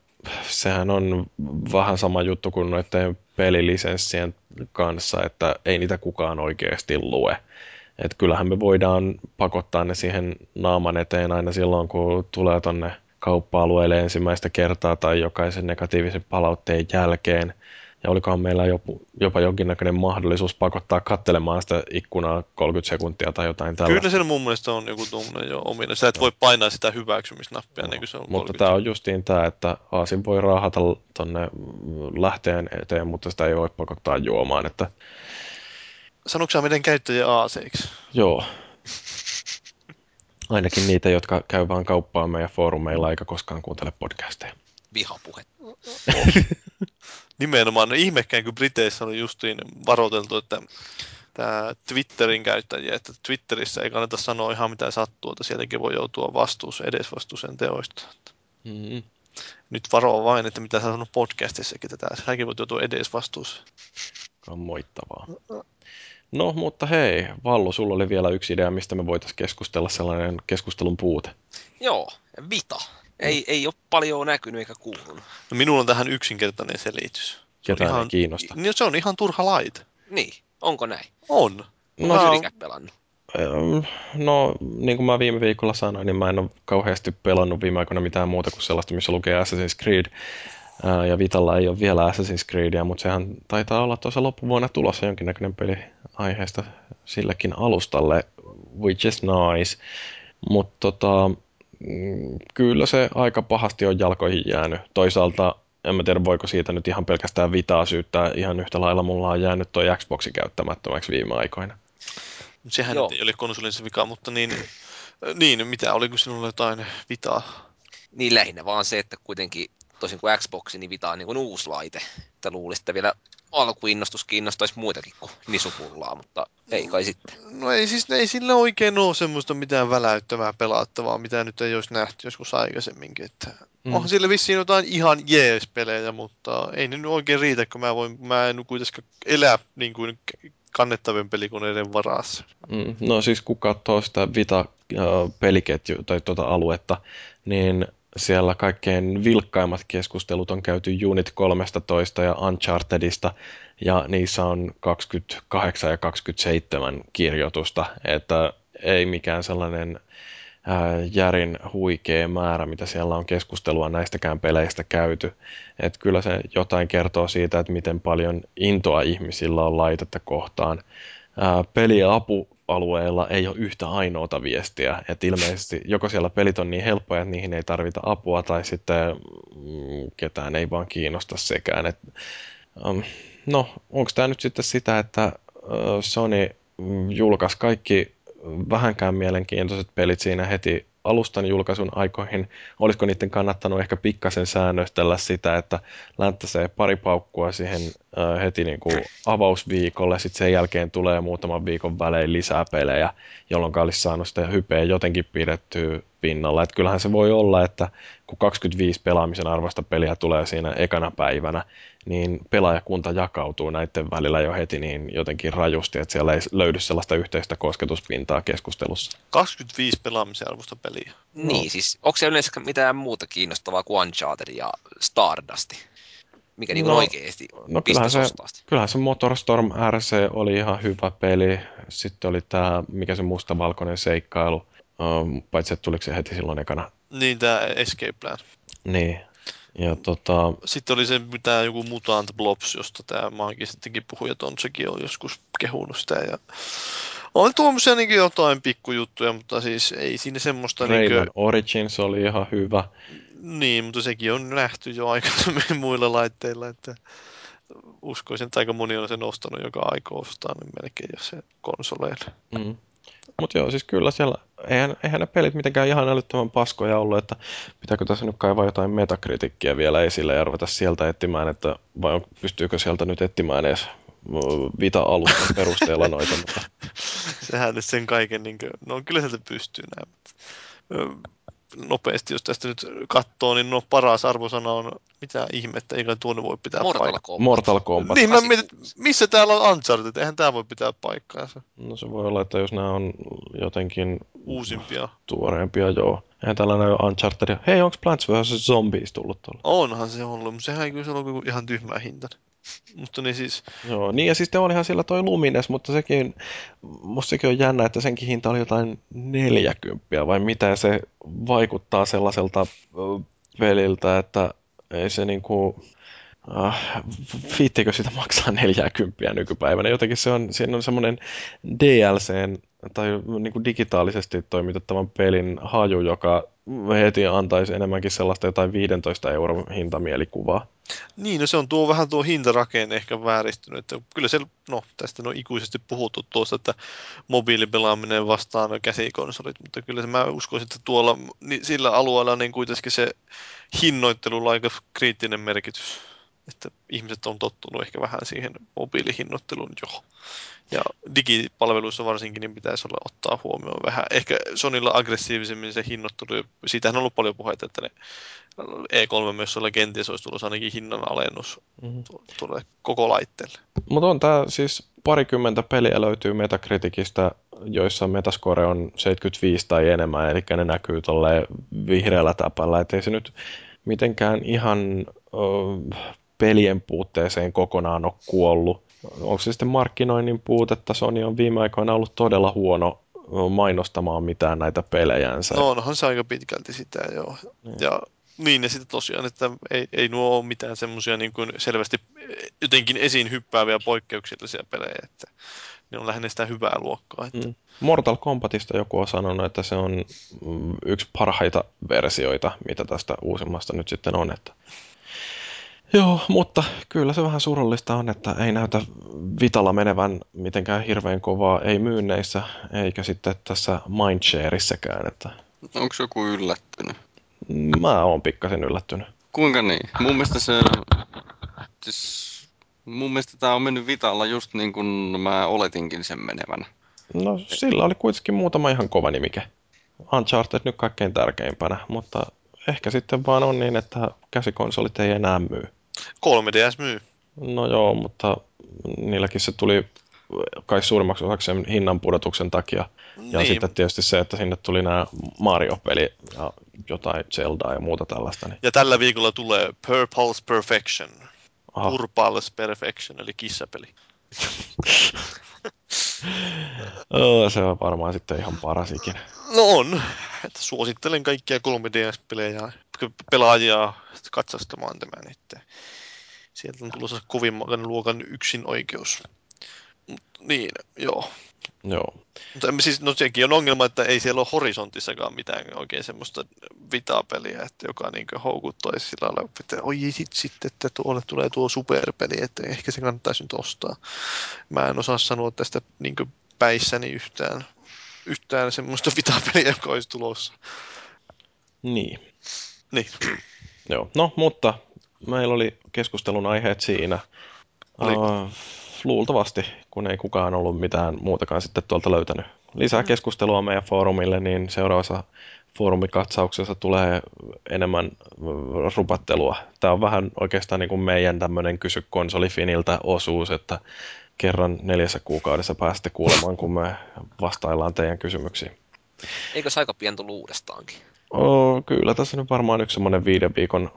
sehän on vähän sama juttu kuin noiden pelilisenssien kanssa, että ei niitä kukaan oikeasti lue. Et kyllähän me voidaan pakottaa ne siihen naaman eteen aina silloin, kun tulee tonne kauppa-alueelle ensimmäistä kertaa tai jokaisen negatiivisen palautteen jälkeen. Ja olikohan meillä jopa, jopa jonkinnäköinen mahdollisuus pakottaa kattelemaan sitä ikkunaa 30 sekuntia tai jotain tällaista. Kyllä siellä mun mielestä on joku tuommoinen jo ominen. Sä et voi painaa sitä hyväksymisnappia, niin kuin se on Mutta 30 tämä on justiin tämä, että Aasin voi raahata tonne lähteen eteen, mutta sitä ei voi pakottaa juomaan. Että, Sanoitko sä miten käyttäjä aaseiksi? joo. Ainakin niitä, jotka käy vaan kauppaa meidän foorumeilla eikä koskaan kuuntele podcasteja. Vihapuhe. Nimenomaan, no ihmekään kun Briteissä on justiin varoiteltu, että tämä Twitterin käyttäjiä, että Twitterissä ei kannata sanoa ihan mitä sattuu, että sieltäkin voi joutua vastuus, edesvastuuseen teoista. Mm. Nyt varoa vain, että mitä sä sanonut podcastissakin, että säkin voit joutua edesvastuuseen. Kammoittavaa. No, mutta hei, Vallu, sulla oli vielä yksi idea, mistä me voitaisiin keskustella sellainen keskustelun puute. Joo, Vita. Ei, ei ole paljon näkynyt eikä kuulunut. No, minulla on tähän yksinkertainen selitys. Se on Ketään ihan, ei kiinnosta. Niin, se on ihan turha laite. Niin, onko näin? On. No, Mä oon- Syrikä pelannut? No, niin kuin mä viime viikolla sanoin, niin mä en ole kauheasti pelannut viime aikoina mitään muuta kuin sellaista, missä lukee Assassin's Creed. Ja Vitalla ei ole vielä Assassin's Creedia, mutta sehän taitaa olla tuossa loppuvuonna tulossa jonkinnäköinen peli aiheesta sillekin alustalle, which is nice. Mutta tota, mm, kyllä se aika pahasti on jalkoihin jäänyt. Toisaalta en mä tiedä, voiko siitä nyt ihan pelkästään Vitaa syyttää. Ihan yhtä lailla mulla on jäänyt toi Xboxi käyttämättömäksi viime aikoina. Sehän Joo. nyt ei ole konsolin se vika, mutta niin, niin, mitä, oliko sinulla jotain vitaa? Niin lähinnä vaan se, että kuitenkin toisin kuin Xbox, niin Vita on niin kuin uusi laite. Että luulisin, että vielä alkuinnostus kiinnostaisi muitakin kuin nisupullaa, mutta ei kai sitten. No ei siis ei sillä oikein ole semmoista mitään väläyttävää pelattavaa, mitä nyt ei olisi nähty joskus aikaisemminkin. Että Mm. Onhan sillä vissiin jotain ihan jees pelejä, mutta ei ne nyt oikein riitä, kun mä, voin, mä en kuitenkaan elää niin kuin kannettavien pelikoneiden varassa. Mm, No siis kun katsoo sitä Vita-peliketju tai tuota aluetta, niin siellä kaikkein vilkkaimmat keskustelut on käyty Unit 13 ja Unchartedista, ja niissä on 28 ja 27 kirjoitusta, että ei mikään sellainen ää, järin huikea määrä, mitä siellä on keskustelua näistäkään peleistä käyty. Et kyllä se jotain kertoo siitä, että miten paljon intoa ihmisillä on laitetta kohtaan. Ää, peliapu alueella ei ole yhtä ainoata viestiä. että ilmeisesti joko siellä pelit on niin helppoja, että niihin ei tarvita apua, tai sitten mm, ketään ei vaan kiinnosta sekään. Et, um, no, onko tämä nyt sitten sitä, että uh, Sony julkaisi kaikki vähänkään mielenkiintoiset pelit siinä heti alustan julkaisun aikoihin, olisiko niiden kannattanut ehkä pikkasen säännöstellä sitä, että länttäsee pari paukkua siihen äh, heti niin kuin avausviikolle, sitten sen jälkeen tulee muutaman viikon välein lisää pelejä, jolloin olisi saanut sitä hypeä jotenkin pidettyä pinnalla. Et kyllähän se voi olla, että kun 25 pelaamisen arvosta peliä tulee siinä ekana päivänä, niin pelaajakunta jakautuu näiden välillä jo heti niin jotenkin rajusti, että siellä ei löydy sellaista yhteistä kosketuspintaa keskustelussa. 25 pelaamisen arvosta peliä. Niin, no. siis onko se yleensä mitään muuta kiinnostavaa kuin Uncharted ja Stardust? Mikä niin no, oikeasti no kyllähän se, kyllähän se Motorstorm RC oli ihan hyvä peli. Sitten oli tämä, mikä se mustavalkoinen seikkailu, um, paitsi että tuliko se heti silloin ekana. Niin, tämä Escape Plan. Niin, ja tota... Sitten oli se tämä joku Mutant Blobs, josta tämä Maankin sittenkin puhui, että on sekin on joskus kehunut sitä. Ja... On tuommoisia niin jotain pikkujuttuja, mutta siis ei siinä semmoista... Rayman niin kuin... Origins oli ihan hyvä. Niin, mutta sekin on nähty jo aikaisemmin muilla laitteilla, että uskoisin, että aika moni on sen ostanut, joka aikoo ostaa, niin melkein jos se konsoleille. Mm. Mutta joo, siis kyllä siellä, eihän, eihän ne pelit mitenkään ihan älyttömän paskoja ollut, että pitääkö tässä nyt kaivaa jotain metakritiikkiä vielä esille ja ruveta sieltä etsimään, että vai on, pystyykö sieltä nyt etsimään edes Vita-alustan perusteella noita. Mutta... Sehän nyt sen kaiken, niin kuin, no kyllä sieltä pystyy näin. Nopeasti, jos tästä nyt katsoo, niin no paras arvosana on mitä ihmettä, eikä tuonne voi pitää Mortal paikkaa. Kombat. Mortal Kombat. Niin, mä mietin, missä täällä on Uncharted, eihän tämä voi pitää paikkaansa. No se voi olla, että jos nämä on jotenkin... Uusimpia. Tuoreempia, joo. Eihän täällä näy Uncharted. Hei, onko Plants vs. Zombies tullut tuolla? Onhan se ollut, mutta sehän ei kyllä ole ihan tyhmää hinta. Mutta niin siis... Joo, niin ja siis olihan siellä toi Lumines, mutta sekin, musta sekin on jännä, että senkin hinta oli jotain 40 vai mitä se vaikuttaa sellaiselta peliltä, että ei se niinku, äh, viittikö sitä maksaa 40 nykypäivänä. Jotenkin se on, siinä on semmoinen DLCn tai niin kuin digitaalisesti toimitettavan pelin haju, joka heti antaisi enemmänkin sellaista jotain 15 euron hintamielikuvaa. Niin, no se on tuo vähän tuo hintarakenne ehkä vääristynyt. Että kyllä se, no tästä on ikuisesti puhuttu tuosta, että mobiilipelaaminen vastaan käsikonsolit, mutta kyllä se, mä uskoisin, että tuolla niin sillä alueella niin kuitenkin se hinnoittelu on aika kriittinen merkitys. Että ihmiset on tottunut ehkä vähän siihen mobiilihinnoitteluun jo. Ja digipalveluissa varsinkin niin pitäisi olla ottaa huomioon vähän. Ehkä Sonilla aggressiivisemmin se hinnoittelu. Siitähän on ollut paljon puheita, että ne E3-mössöllä kenties olisi tullut ainakin hinnan alennus mm-hmm. tuolle koko laitteelle. Mutta on tämä siis parikymmentä peliä löytyy Metacriticistä, joissa metascore on 75 tai enemmän, eli ne näkyy tuolle vihreällä täpällä, ettei se nyt mitenkään ihan pelien puutteeseen kokonaan ole kuollut onko se sitten markkinoinnin puutetta, Sony on viime aikoina ollut todella huono mainostamaan mitään näitä pelejänsä. No onhan se aika pitkälti sitä, joo. Niin. Ja niin, ja sitten tosiaan, että ei, ei nuo ole mitään semmoisia niin kuin selvästi jotenkin esiin hyppääviä poikkeuksellisia pelejä, että ne on lähinnä sitä hyvää luokkaa. Että... Mm. Mortal Kombatista joku on sanonut, että se on mm, yksi parhaita versioita, mitä tästä uusimmasta nyt sitten on, että Joo, mutta kyllä se vähän surullista on, että ei näytä Vitalla menevän mitenkään hirveän kovaa, ei myynneissä, eikä sitten tässä Mindshareissäkään. Että... Onko joku yllättynyt? Mä oon pikkasen yllättynyt. Kuinka niin? Mun mielestä se... Siis, mun mielestä tää on mennyt Vitalla just niin kuin mä oletinkin sen menevän. No sillä oli kuitenkin muutama ihan kova nimike. Uncharted nyt kaikkein tärkeimpänä, mutta ehkä sitten vaan on niin, että käsikonsolit ei enää myy. 3DS myy. No joo, mutta niilläkin se tuli kai suurimmaksi osaksi sen hinnan pudotuksen takia. Ja niin. sitten tietysti se, että sinne tuli nämä Mario-peli ja jotain Zeldaa ja muuta tällaista. Niin. Ja tällä viikolla tulee Purple's Perfection. Aha. Purple's Perfection, eli kissapeli. oh, se on varmaan sitten ihan paras ikinä. No on. Että suosittelen kaikkia 3DS-pelejä pelaajia katsastamaan tämän. Että sieltä on tulossa kovimman luokan yksin oikeus. Mut, niin, joo. Joo. Mutta siis, no sekin on ongelma, että ei siellä ole horisontissakaan mitään oikein semmoista vitaa-peliä, että joka niin houkuttaisi sillä lailla, että oi sit, sitten, että tuolle tulee tuo superpeli, että ehkä se kannattaisi nyt ostaa. Mä en osaa sanoa tästä niin päissäni yhtään, yhtään semmoista vitaa-peliä, joka olisi tulossa. Niin. Niin. Joo, no mutta meillä oli keskustelun aiheet siinä. Uh, luultavasti, kun ei kukaan ollut mitään muutakaan sitten tuolta löytänyt. Lisää mm. keskustelua meidän foorumille, niin seuraavassa foorumikatsauksessa tulee enemmän rupattelua. Tämä on vähän oikeastaan niin kuin meidän tämmöinen kysy konsolifiniltä osuus, että kerran neljässä kuukaudessa pääsette kuulemaan, kun me vastaillaan teidän kysymyksiin. Eikö se aika pian tullut uudestaankin? Oh, kyllä, tässä nyt varmaan yksi semmoinen viiden viikon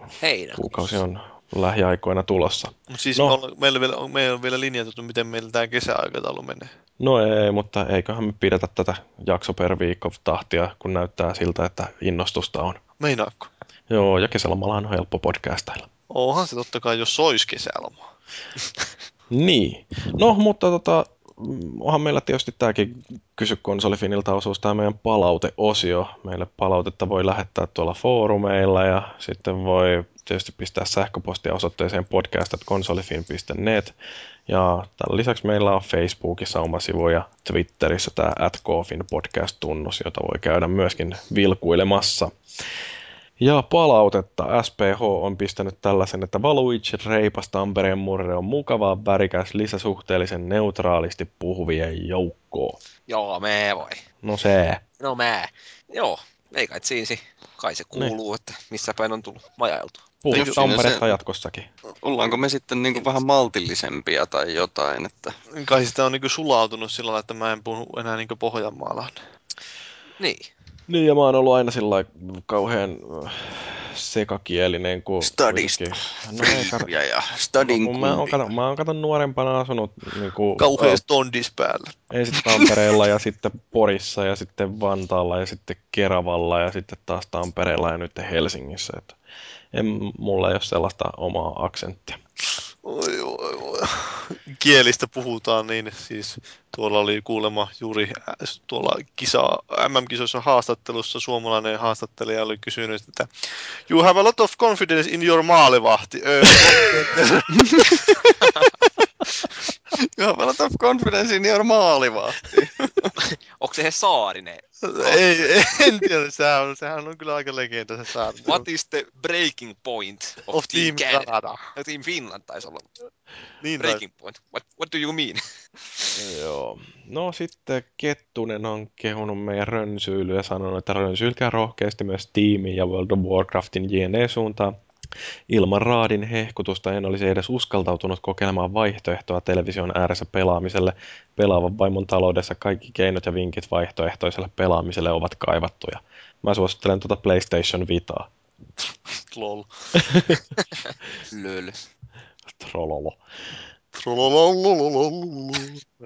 kuukausi on lähiaikoina tulossa. Mutta siis no. me on, meillä, vielä, meillä on vielä linjattu, miten meillä tämä kesäaikataulu menee. No ei, mutta eiköhän me pidetä tätä jakso per viikko tahtia, kun näyttää siltä, että innostusta on. Meinaatko? Joo, ja kesälomallahan on helppo podcastailla. Onhan se totta kai, jos olisi kesäloma. niin. No, mutta tota, onhan meillä tietysti tämäkin kysy konsolifinilta osuus, tämä meidän palauteosio. Meille palautetta voi lähettää tuolla foorumeilla ja sitten voi tietysti pistää sähköpostia osoitteeseen podcast.konsolifin.net. Ja tämän lisäksi meillä on Facebookissa oma sivu ja Twitterissä tämä atcofin podcast-tunnus, jota voi käydä myöskin vilkuilemassa. Ja palautetta SPH on pistänyt tällaisen, että Valuigi reipas Tampereen murre on mukava, värikäs, lisäsuhteellisen neutraalisti puhuvien joukkoon. Joo, me voi. No se. No mä. Joo, ei kai siinä kai se kuuluu, ne. että missä päin on tullut majailtua. Puhut Tamperetta jatkossakin. Ollaanko me sitten niin kuin vähän maltillisempia tai jotain? Että... Kai sitä on niin kuin sulautunut sillä lailla, että mä en puhu enää niin Pohjanmaalla. Niin. Niin, ja mä oon ollut aina sillä kauhean äh, sekakielinen kuin... Stadista. No ei kat... ja stadin no, mä, oon kato, mä oon kato nuorempana asunut niin kuin, Kauhean stondis päällä. Ensin Tampereella ja sitten Porissa ja sitten Vantaalla ja sitten Keravalla ja sitten taas Tampereella ja nyt Helsingissä. Että en, mulla ei ole sellaista omaa aksenttia. Oi, oi, oi. Kielistä puhutaan, niin siis tuolla oli kuulema juuri äh, tuolla kisa, MM-kisoissa haastattelussa suomalainen haastattelija oli kysynyt, että You have a lot of confidence in your maalivahti. you have a lot of confidence in your maalivahti. Onko se Saarinen? Ei, en tiedä, sehän on, sehän on kyllä aika legenda se Saarinen. What is the breaking point of, of Team, team Canada? No, team Finland taisi olla. Niin breaking point. What, what do you mean? Joo. No sitten Kettunen on kehunut meidän rönsyilyä ja sanonut, että rönsyilkää rohkeasti myös tiimiin ja World of Warcraftin JNE-suuntaan. Ilman raadin hehkutusta en olisi edes uskaltautunut kokeilemaan vaihtoehtoa television ääressä pelaamiselle. Pelaavan vaimon taloudessa kaikki keinot ja vinkit vaihtoehtoiselle pelaamiselle ovat kaivattuja. Mä suosittelen tuota PlayStation Vitaa. Lol. Löl. Trollolo.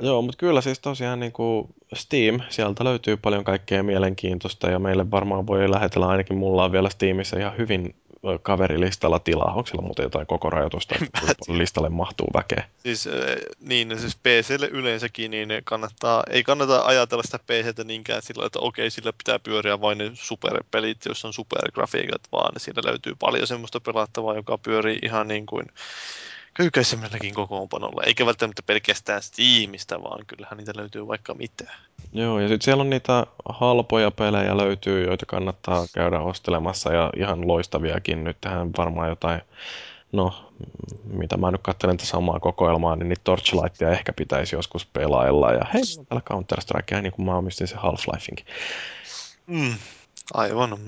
Joo, mutta kyllä siis tosiaan niin kuin Steam, sieltä löytyy paljon kaikkea mielenkiintoista ja meille varmaan voi lähetellä, ainakin mulla on vielä Steamissa ihan hyvin kaverilistalla tilaa. Onko sillä muuten jotain koko rajoitusta, että listalle mahtuu väkeä? Siis niin, siis PClle yleensäkin niin kannattaa, ei kannata ajatella sitä PCtä niinkään sillä, että okei, sillä pitää pyöriä vain ne superpelit, joissa on supergrafiikat, vaan siinä löytyy paljon semmoista pelattavaa, joka pyörii ihan niin kuin köykäisemmälläkin kokoonpanolla, eikä välttämättä pelkästään Steamista, vaan kyllähän niitä löytyy vaikka mitä. Joo, ja sitten siellä on niitä halpoja pelejä löytyy, joita kannattaa käydä ostelemassa, ja ihan loistaviakin. Nyt tähän varmaan jotain, no, mitä mä nyt katselen tässä omaa kokoelmaa, niin niitä Torchlightia ehkä pitäisi joskus pelailla, ja hei, täällä Counter-Strikea, niin kuin mä omistin se Half-Lifeinkin. Mm, Aivan,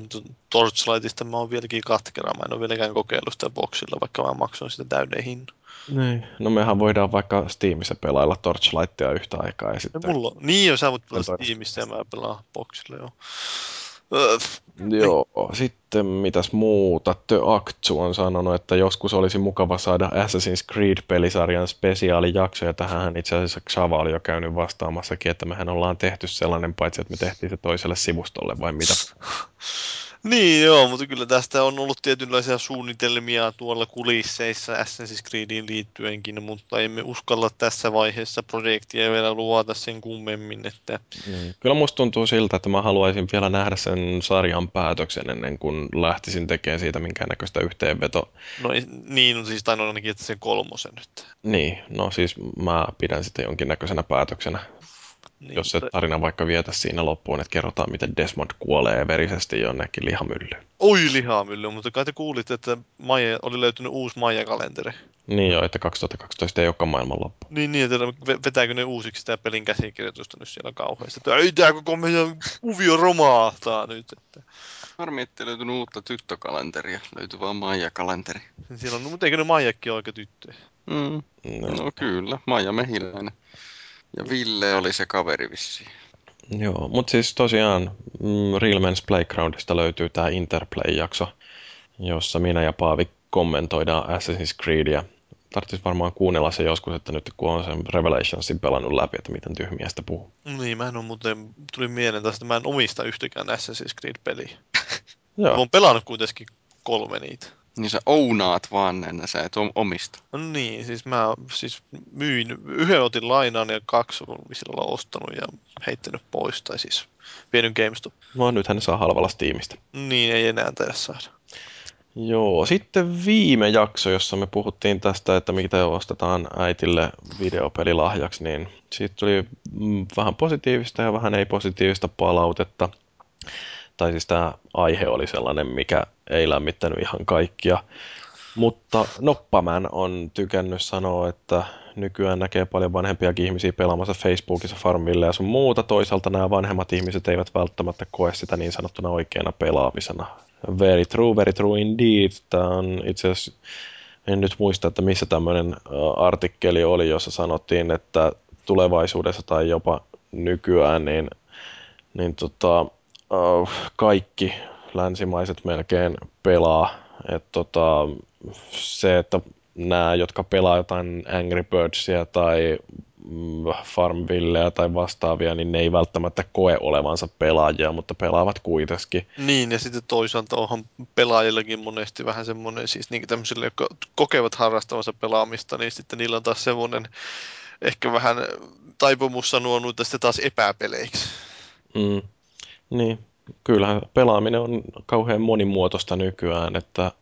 Torchlightista mä oon vieläkin katkera. Mä en ole vieläkään kokeillut sitä boxilla, vaikka mä maksoin sitä täyden hinnan. Niin. No mehän voidaan vaikka Steamissa pelailla Torchlightia yhtä aikaa. Ja sitten... mulla, niin, jos sä voit pelata Steamissa ja mä pelaan boxilla, joo. Joo, sitten mitäs muuta? The Actu on sanonut, että joskus olisi mukava saada Assassin's Creed-pelisarjan spesiaalijakso, ja tähän itse asiassa Xava oli jo käynyt vastaamassakin, että mehän ollaan tehty sellainen, paitsi että me tehtiin se toiselle sivustolle, vai mitä? Niin joo, mutta kyllä tästä on ollut tietynlaisia suunnitelmia tuolla kulisseissa Assassin's Creediin liittyenkin, mutta emme uskalla tässä vaiheessa projektia vielä luota sen kummemmin. Että... Niin. Kyllä musta tuntuu siltä, että mä haluaisin vielä nähdä sen sarjan päätöksen ennen kuin lähtisin tekemään siitä minkäännäköistä yhteenveto. No niin, no siis tain ainakin, että sen kolmosen nyt. Niin, no siis mä pidän sitä jonkinnäköisenä päätöksenä. Niin, jos se tarina vaikka vietä siinä loppuun, että kerrotaan, miten Desmond kuolee verisesti jonnekin lihamyllyyn. Oi lihamylly, mutta kai te kuulitte, että Maija oli löytynyt uusi Maija-kalenteri. Niin joo, että 2012 ei olekaan maailmanloppu. Niin, niin, että vetääkö ne uusiksi sitä pelin käsikirjoitusta nyt siellä kauheasti. Että ei tää koko meidän kuvio romahtaa nyt. Että... Harmi, ettei löytynyt uutta tyttökalenteria. Löytyi vaan Maija-kalenteri. Siellä on, mutta eikö ne Maijakin ole aika tyttöjä? Mm. No, no kyllä, Maija Mehiläinen. Ja Ville oli se kaveri vissiin. Joo, mutta siis tosiaan mm, Real Men's Playgroundista löytyy tämä Interplay-jakso, jossa minä ja Paavi kommentoidaan Assassin's Creedia. Tarvitsisi varmaan kuunnella se joskus, että nyt kun on sen Revelationsin pelannut läpi, että miten tyhmiä sitä puhuu. Niin, mä en ole muuten, tuli mieleen tästä, että mä en omista yhtäkään Assassin's Creed-peliä. Joo. Mä oon pelannut kuitenkin kolme niitä. Niin sä ounaat vaan ne, sä et omista. No niin, siis mä siis myin, yhden otin lainaan ja kaksi on sillä ostanut ja heittänyt pois, tai siis vienyt GameStop. No nythän ne saa halvalla Steamista. Niin, ei enää taida saada. Joo, sitten viime jakso, jossa me puhuttiin tästä, että mitä ostetaan äitille videopelilahjaksi, niin siitä tuli mm, vähän positiivista ja vähän ei-positiivista palautetta tai siis tämä aihe oli sellainen, mikä ei lämmittänyt ihan kaikkia. Mutta Noppaman on tykännyt sanoa, että nykyään näkee paljon vanhempiakin ihmisiä pelaamassa Facebookissa Farmville ja sun muuta. Toisaalta nämä vanhemmat ihmiset eivät välttämättä koe sitä niin sanottuna oikeana pelaamisena. Very true, very true indeed. Tämä on itse asiassa, en nyt muista, että missä tämmöinen artikkeli oli, jossa sanottiin, että tulevaisuudessa tai jopa nykyään, niin, niin tota, kaikki länsimaiset melkein pelaa. Et tota, se, että nämä, jotka pelaa jotain Angry Birdsia tai mm, Farmvilleä tai vastaavia, niin ne ei välttämättä koe olevansa pelaajia, mutta pelaavat kuitenkin. Niin, ja sitten toisaalta onhan pelaajillakin monesti vähän semmoinen, siis niin tämmöisille, jotka kokevat harrastavansa pelaamista, niin sitten niillä on taas semmoinen ehkä vähän taipumus sanoa noita sitten taas epäpeleiksi. Mm. Niin, kyllähän pelaaminen on kauhean monimuotoista nykyään, että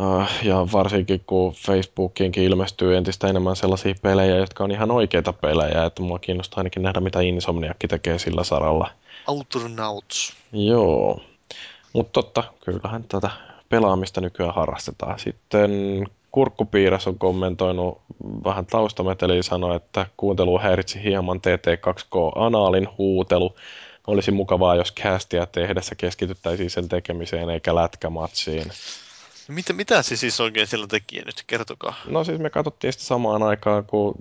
Uh, ja varsinkin kun Facebookiinkin ilmestyy entistä enemmän sellaisia pelejä, jotka on ihan oikeita pelejä, että mua kiinnostaa ainakin nähdä, mitä Insomniakki tekee sillä saralla. Outronauts. Joo, mutta totta, kyllähän tätä pelaamista nykyään harrastetaan. Sitten Kurkkupiiras on kommentoinut vähän taustameteliä sanoi, että kuuntelu häiritsi hieman TT2K Anaalin huutelu olisi mukavaa, jos castia tehdessä keskityttäisiin sen tekemiseen eikä lätkämatsiin. Mitä, mitä se siis oikein siellä teki nyt? Kertokaa. No siis me katsottiin sitä samaan aikaan, kun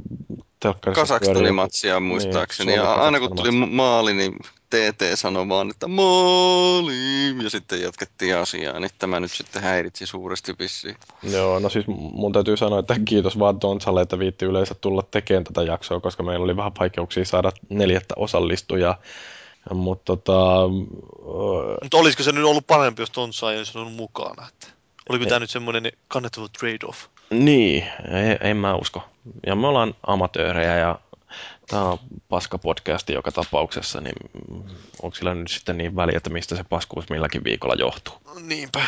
Kasakstanin matsia muistaakseni. Niin, ja aina kun tuli maali, niin TT sanoi vaan, että maali, ja sitten jatkettiin asiaa, niin tämä nyt sitten häiritsi suuresti vissiin. Joo, no siis mun täytyy sanoa, että kiitos vaan Tontsalle, että viitti yleensä tulla tekemään tätä jaksoa, koska meillä oli vähän vaikeuksia saada neljättä osallistujaa mutta tota, Mutta olisiko se nyt ollut parempi, jos Tonsa ei olisi ollut mukana? Että oliko tämä nyt semmoinen kannattava trade-off? Niin, en, en mä usko. Ja me ollaan amatöörejä ja tämä on paska podcasti joka tapauksessa, niin onko sillä nyt sitten niin väliä, että mistä se paskuus milläkin viikolla johtuu? Niinpä.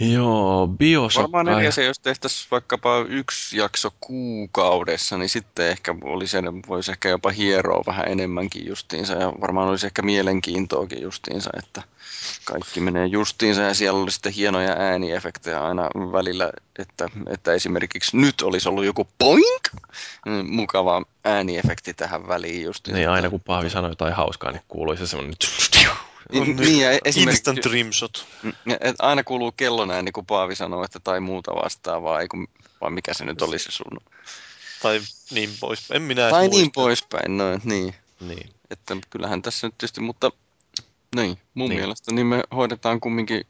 Joo, Bioshock... Varmaan neljä se, jos tehtäisiin vaikkapa yksi jakso kuukaudessa, niin sitten ehkä olisi, voisi ehkä jopa hieroa vähän enemmänkin justiinsa ja varmaan olisi ehkä mielenkiintoakin justiinsa, että kaikki menee justiinsa ja siellä oli sitten hienoja ääniefektejä aina välillä, että, että esimerkiksi nyt olisi ollut joku poink, mukava ääniefekti tähän väliin justiinsa. Niin aina kun Paavi sanoi jotain hauskaa, niin kuuluisi semmoinen niin, niin, ja Instant rimshot. Et aina kuuluu kellonääni, niin kun Paavi sanoo, että tai muuta vastaavaa, ei kun, vai mikä se nyt olisi sun... Tai niin pois. En minä Tai niin poispäin, no niin. niin. Että kyllähän tässä nyt tietysti, mutta niin, mun niin. mielestä niin me hoidetaan kumminkin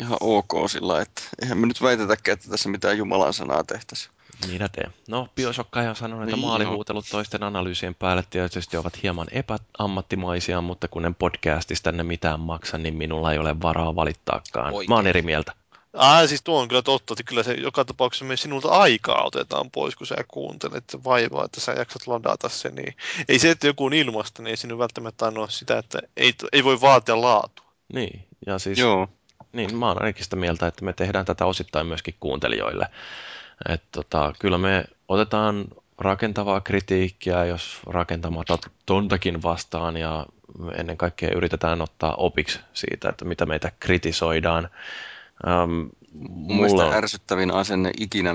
ihan ok sillä, että eihän me nyt väitetäkään, että tässä mitään Jumalan sanaa tehtäisiin. Minä teen. No, Bioshock on sanonut, että Niin, maalihuutelut toisten analyysien päälle tietysti ovat hieman epäammattimaisia, mutta kun en podcastista ne mitään maksa, niin minulla ei ole varaa valittaakaan. Oikein. Mä oon eri mieltä. Ah, siis tuo on kyllä totta, että kyllä se joka tapauksessa me sinulta aikaa otetaan pois, kun sä kuuntelet se vaivaa, että sä jaksat ladata sen. Niin ei se, että joku on ilmasta, niin ei sinun välttämättä anna sitä, että ei, ei voi vaatia laatua. Niin, ja siis Joo. niin, mä oon ainakin sitä mieltä, että me tehdään tätä osittain myöskin kuuntelijoille. Et tota, kyllä me otetaan rakentavaa kritiikkiä, jos rakentamatontakin vastaan, ja ennen kaikkea yritetään ottaa opiksi siitä, että mitä meitä kritisoidaan. Ähm, mulla on, ärsyttävin asenne ikinä,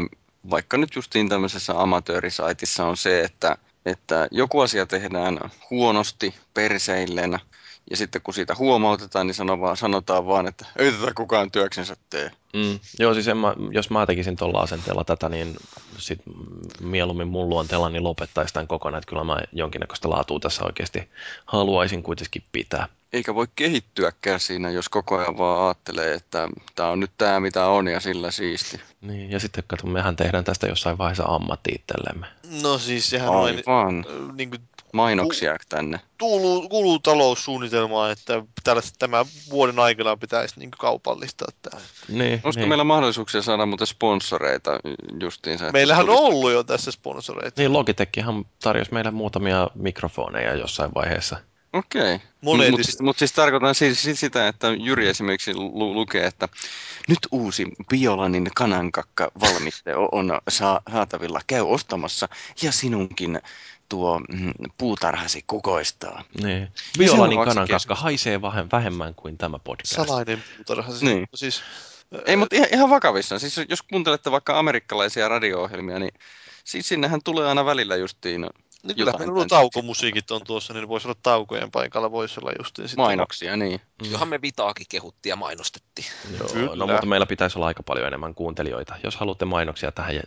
vaikka nyt justiin tämmöisessä amatöörisaitissa on se, että, että joku asia tehdään huonosti, perseillen, ja sitten kun siitä huomautetaan, niin sano vaan, sanotaan vaan, että ei tätä kukaan työksensä tee. Mm, joo, siis en mä, jos mä tekisin tuolla asenteella tätä, niin sit mieluummin mun luonteella niin lopettaisi tämän kokonaan, että kyllä mä jonkinnäköistä laatua tässä oikeasti haluaisin kuitenkin pitää. Eikä voi kehittyäkään siinä, jos koko ajan vaan ajattelee, että tämä on nyt tämä mitä on ja sillä siisti. Niin, ja sitten kato, mehän tehdään tästä jossain vaiheessa ammatti itsellemme. No siis sehän on Aivan. äh, niin kuin, Mainoksia tänne. kuuluu, kuuluu taloussuunnitelmaan, että tällaista, tämän vuoden aikana pitäisi niin kaupallistaa tämä. Niin, Olisiko niin. meillä mahdollisuuksia saada muuten sponsoreita justiinsa? Meillähän on ollut jo tässä sponsoreita. Niin, Logitechhan tarjosi meille muutamia mikrofoneja jossain vaiheessa. Okei. Monet- Mutta siis, mut siis tarkoitan siis, siis sitä, että Jyri esimerkiksi lu- lukee, että nyt uusi Biolanin kanankakka valmiste o- on saa- saatavilla. Käy ostamassa ja sinunkin tuo mm, puutarhasi kukoistaa. Niin. Violanin kanankaska haisee vähem- vähemmän kuin tämä podcast. Salainen puutarha. Siis, Niin. siis, Ei, mutta ihan, ihan vakavissaan. Siis jos kuuntelette vaikka amerikkalaisia radio-ohjelmia, niin siis sinnehän tulee aina välillä justiin Niin kyllä jotain nuo taukomusiikit on tuossa, niin voisi olla taukojen paikalla, voisi olla justiin sitten. mainoksia, niin. Johan me vitaakin kehuttiin ja mainostettiin. Joo, Kyllä. no mutta meillä pitäisi olla aika paljon enemmän kuuntelijoita. Jos haluatte mainoksia tähän ö,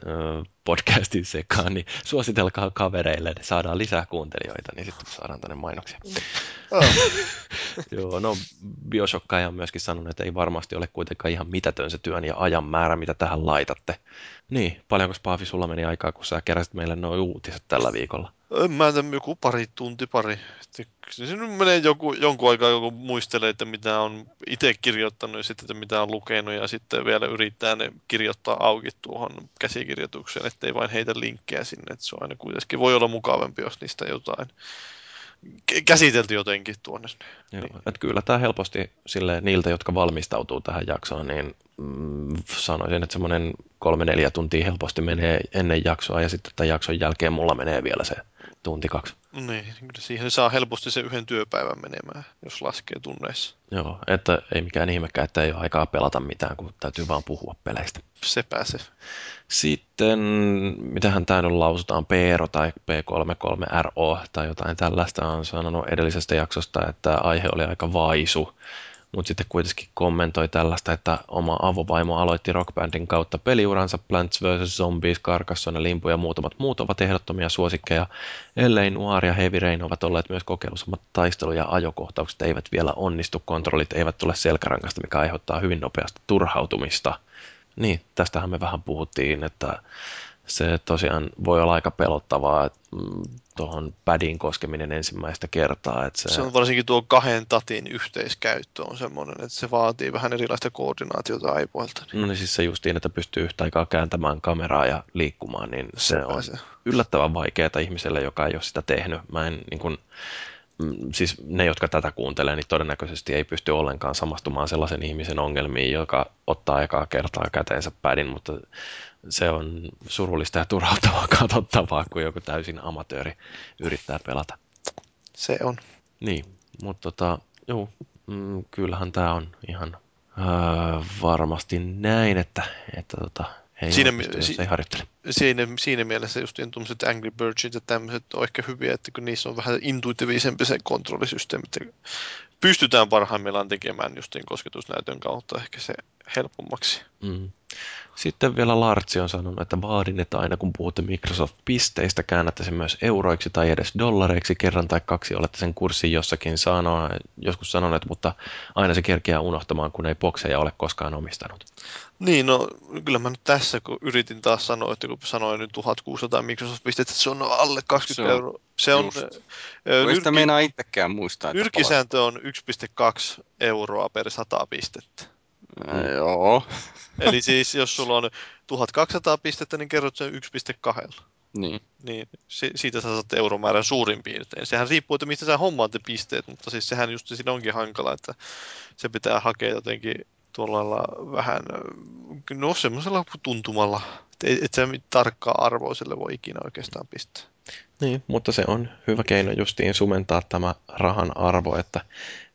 podcastin sekaan, niin suositelkaa kavereille, niin saadaan lisää kuuntelijoita, niin sitten saadaan tänne mainoksia. Oh. Joo, no Bioshockkaaja on myöskin sanonut, että ei varmasti ole kuitenkaan ihan mitätön se työn ja ajan määrä, mitä tähän laitatte. Niin, paljonko Paavi sulla meni aikaa, kun sä keräsit meille nuo uutiset tällä viikolla? En mä tiedä, joku pari tunti pari. Kyllä se menee joku, jonkun aikaa, joku muistelee, että mitä on itse kirjoittanut ja sitten, että mitä on lukenut ja sitten vielä yrittää ne kirjoittaa auki tuohon käsikirjoitukseen, ettei vain heitä linkkejä sinne. Että se on aina kuitenkin, voi olla mukavampi, jos niistä jotain kä- käsitelty jotenkin tuonne. Joo, että kyllä tämä helposti sille niiltä, jotka valmistautuu tähän jaksoon, niin mm, sanoisin, että semmoinen kolme-neljä tuntia helposti menee ennen jaksoa ja sitten tämän jakson jälkeen mulla menee vielä se tunti kaksi. Niin, siihen saa helposti se yhden työpäivän menemään, jos laskee tunneissa. Joo, että ei mikään ihmekään, että ei ole aikaa pelata mitään, kun täytyy vaan puhua peleistä. Sepä se. Sitten, mitähän tämä nyt lausutaan, Peero tai P33RO tai jotain tällaista on sanonut edellisestä jaksosta, että aihe oli aika vaisu, mutta sitten kuitenkin kommentoi tällaista, että oma avovaimo aloitti rockbandin kautta peliuransa Plants vs. Zombies, Carcassonne, Limpu ja muutamat muut ovat ehdottomia suosikkeja, ellei Noir ja Heavy Rain ovat olleet myös kokeilussa, mutta taistelu- ja ajokohtaukset eivät vielä onnistu, kontrollit eivät tule selkärangasta, mikä aiheuttaa hyvin nopeasti turhautumista. Niin, tästähän me vähän puhuttiin, että se tosiaan voi olla aika pelottavaa, että tuohon pädin koskeminen ensimmäistä kertaa. Että se, Se on varsinkin tuo kahden tatin yhteiskäyttö on semmoinen, että se vaatii vähän erilaista koordinaatiota aivoilta. Niin No niin siis se justiin, että pystyy yhtä aikaa kääntämään kameraa ja liikkumaan, niin se sepä on se. yllättävän vaikeaa ihmiselle, joka ei ole sitä tehnyt. Mä en niin kuin, mm, siis ne, jotka tätä kuuntelee, niin todennäköisesti ei pysty ollenkaan samastumaan sellaisen ihmisen ongelmiin, joka ottaa ekaa kertaa käteensä pädin, mutta se on surullista ja turhauttavaa katsottavaa, kun joku täysin amatööri yrittää pelata. Se on. Niin, mutta tota, joo, mm, kyllähän tämä on ihan öö, varmasti näin, että, että tota, ei Siinä jos si- ei harjoittele. Siinä, siinä mielessä just tuommoiset Angry Birdsit ja tämmöiset on ehkä hyviä, että kun niissä on vähän intuitiivisempi se kontrollisysteemi, että pystytään parhaimmillaan tekemään justiin kosketusnäytön kautta ehkä se helpommaksi. Mm. Sitten vielä Lartsi on sanonut, että vaadin, että aina kun puhutte Microsoft-pisteistä, käännätte sen myös euroiksi tai edes dollareiksi. Kerran tai kaksi olette sen kurssin jossakin sanoa, joskus sanoneet, mutta aina se kerkeää unohtamaan, kun ei bokseja ole koskaan omistanut. Niin, no kyllä mä nyt tässä, kun yritin taas sanoa, että kun sanoin nyt 1600 Microsoft-pistettä, se on alle 20 Se on euroa. Se on, sitä nyrki- meinaa itsekään muistaa. että nyrkisääntö on 1,2 euroa per 100 pistettä. Ää, Joo, Eli siis jos sulla on 1200 pistettä, niin kerrot sen 1,2. niin. Niin si- siitä sä saat euromäärän suurin piirtein. Sehän riippuu, että mistä sä hommaat ne pisteet, mutta siis sehän just siinä onkin hankala, että se pitää hakea jotenkin tuolla lailla vähän, ö, no semmoisella tuntumalla, että et, et sä tarkkaa arvoa sille voi ikinä oikeastaan pistää. Niin, mutta se on hyvä keino justiin sumentaa tämä rahan arvo, että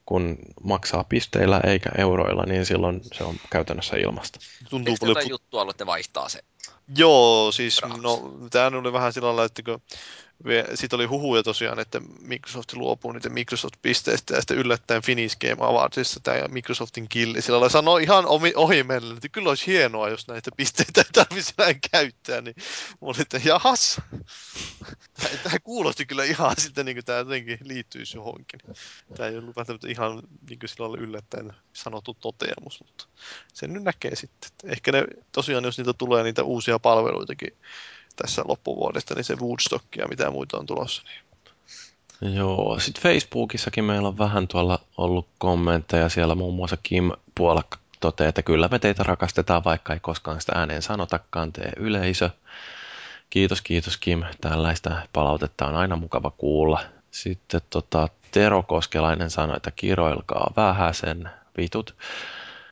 kun maksaa pisteillä eikä euroilla, niin silloin se on käytännössä ilmasta. Tuntuu Eikö paljon jotain juttua ollut, että vaihtaa se? Joo, siis Rahaksi. no, tämä oli vähän sillä lailla, että kun siitä oli huhuja tosiaan, että Microsoft luopuu niiden Microsoft-pisteistä ja sitten yllättäen Finnish Game Awardsissa tämä Microsoftin killi sillä lailla sanoi ihan ohi että kyllä olisi hienoa, jos näitä pisteitä ei tarvitsisi enää käyttää, niin mä olin, että jahas, tämä kuulosti kyllä ihan siltä, niin kuin tämä jotenkin liittyisi johonkin. Tämä ei ollut välttämättä ihan niin kuin sillä yllättäen sanottu toteamus, mutta sen nyt näkee sitten. Ehkä ne tosiaan, jos niitä tulee niitä uusia palveluitakin tässä loppuvuodesta, niin se Woodstock ja mitä muita on tulossa. Niin. Joo, sitten Facebookissakin meillä on vähän tuolla ollut kommentteja. Siellä muun muassa Kim Puolakka toteaa, että kyllä me teitä rakastetaan, vaikka ei koskaan sitä ääneen sanotakaan, tee yleisö. Kiitos, kiitos Kim. Tällaista palautetta on aina mukava kuulla. Sitten tota, Tero Koskelainen sanoi, että kiroilkaa vähäsen vitut.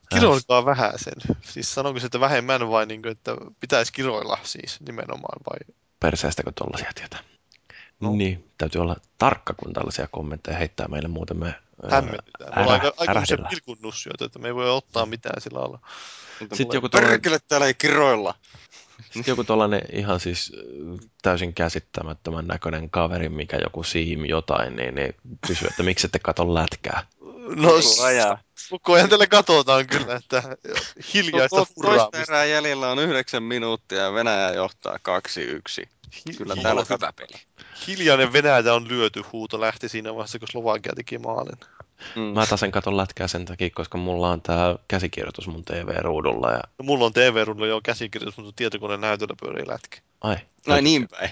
Kiroilkaa vähän sen. Siis sanonko se, että vähemmän vai niin kuin, että pitäisi kiroilla siis nimenomaan vai? Perseestäkö tollasia tietää? No. Niin, täytyy olla tarkka, kun tällaisia kommentteja heittää meille, muuten me ää, Hämmennytään. Me ollaan aika, pilkunnussioita, että me ei voi ottaa mitään sillä alla. Sitten joku Perkele täällä ei kiroilla. Sitten joku tollainen ihan siis täysin käsittämättömän näköinen kaveri, mikä joku siim jotain, niin, niin kysyy, että miksi ette kato lätkää. No, koko ajan tälle katsotaan kyllä, että hiljaista Toista hurraamista. erää jäljellä on yhdeksän minuuttia ja Venäjä johtaa 2-1. Kyllä täällä on hyvä peli. Hiljainen Venäjä on lyöty huuto lähti siinä vaiheessa, kun Slovakia teki maalin. Mm. Mä tasen katon lätkää sen takia, koska mulla on tää käsikirjoitus mun TV-ruudulla ja No, mulla on TV-ruudulla jo käsikirjoitus, mutta tietokoneen näytöllä pyörii lätkä. ai. Ai niin päin.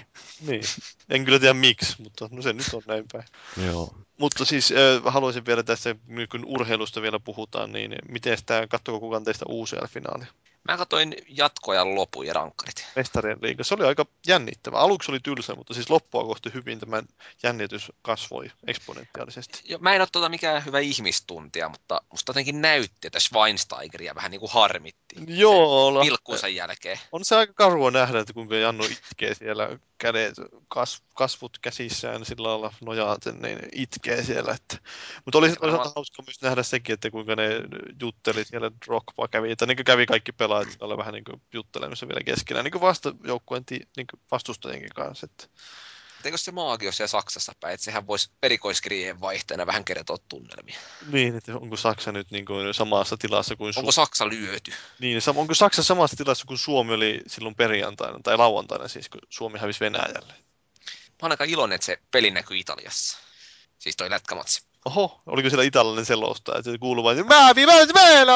Niin. En kyllä tiedä miksi, mutta no se nyt on näin päin. Joo. Mutta siis äh, haluaisin vielä tässä, kun urheilusta vielä puhutaan, niin miten tämä, katsoko kukaan teistä UCL-finaali? Mä katsoin jatkoajan lopun ja rankkarit. Mestarien liiga. Se oli aika jännittävä. Aluksi oli tylsä, mutta siis loppua kohti hyvin tämä jännitys kasvoi eksponentiaalisesti. Jo, Mä en ole tota mikään hyvä ihmistuntija, mutta musta jotenkin näytti, että Schweinsteigeria vähän niin kuin harmitti. Joo, la- Pilkkuisen jälkeen. on se aika karua nähdä, että kuinka Jannu itkee siellä kädet, kas, kasvut käsissään sillä lailla nojaaten, niin itkee siellä. Että. Mutta oli toisaalta varmaan- hauska myös nähdä sekin, että kuinka ne jutteli siellä Rockpa kävi, että niin kuin kävi kaikki pelaajat siellä oli vähän niin kuin juttelemassa vielä keskenään, niin kuin vasta joukkueen ti, niin kuin vastustajienkin kanssa. Että. Eikö se maagi ole siellä Saksassa päin, että sehän voisi erikoiskirjeen vaihteena vähän kertoa tunnelmia. Niin, että onko Saksa nyt niin kuin samassa tilassa kuin Onko Suomi? Saksa lyöty? Niin, onko Saksa samassa tilassa kuin Suomi oli silloin perjantaina tai lauantaina siis, kun Suomi hävisi Venäjälle? Mä oon aika iloinen, että se peli näkyy Italiassa. Siis toi lätkämatsi. Oho, oliko siellä italialainen selostaja, että se kuuluu vain, mä viimeis meillä!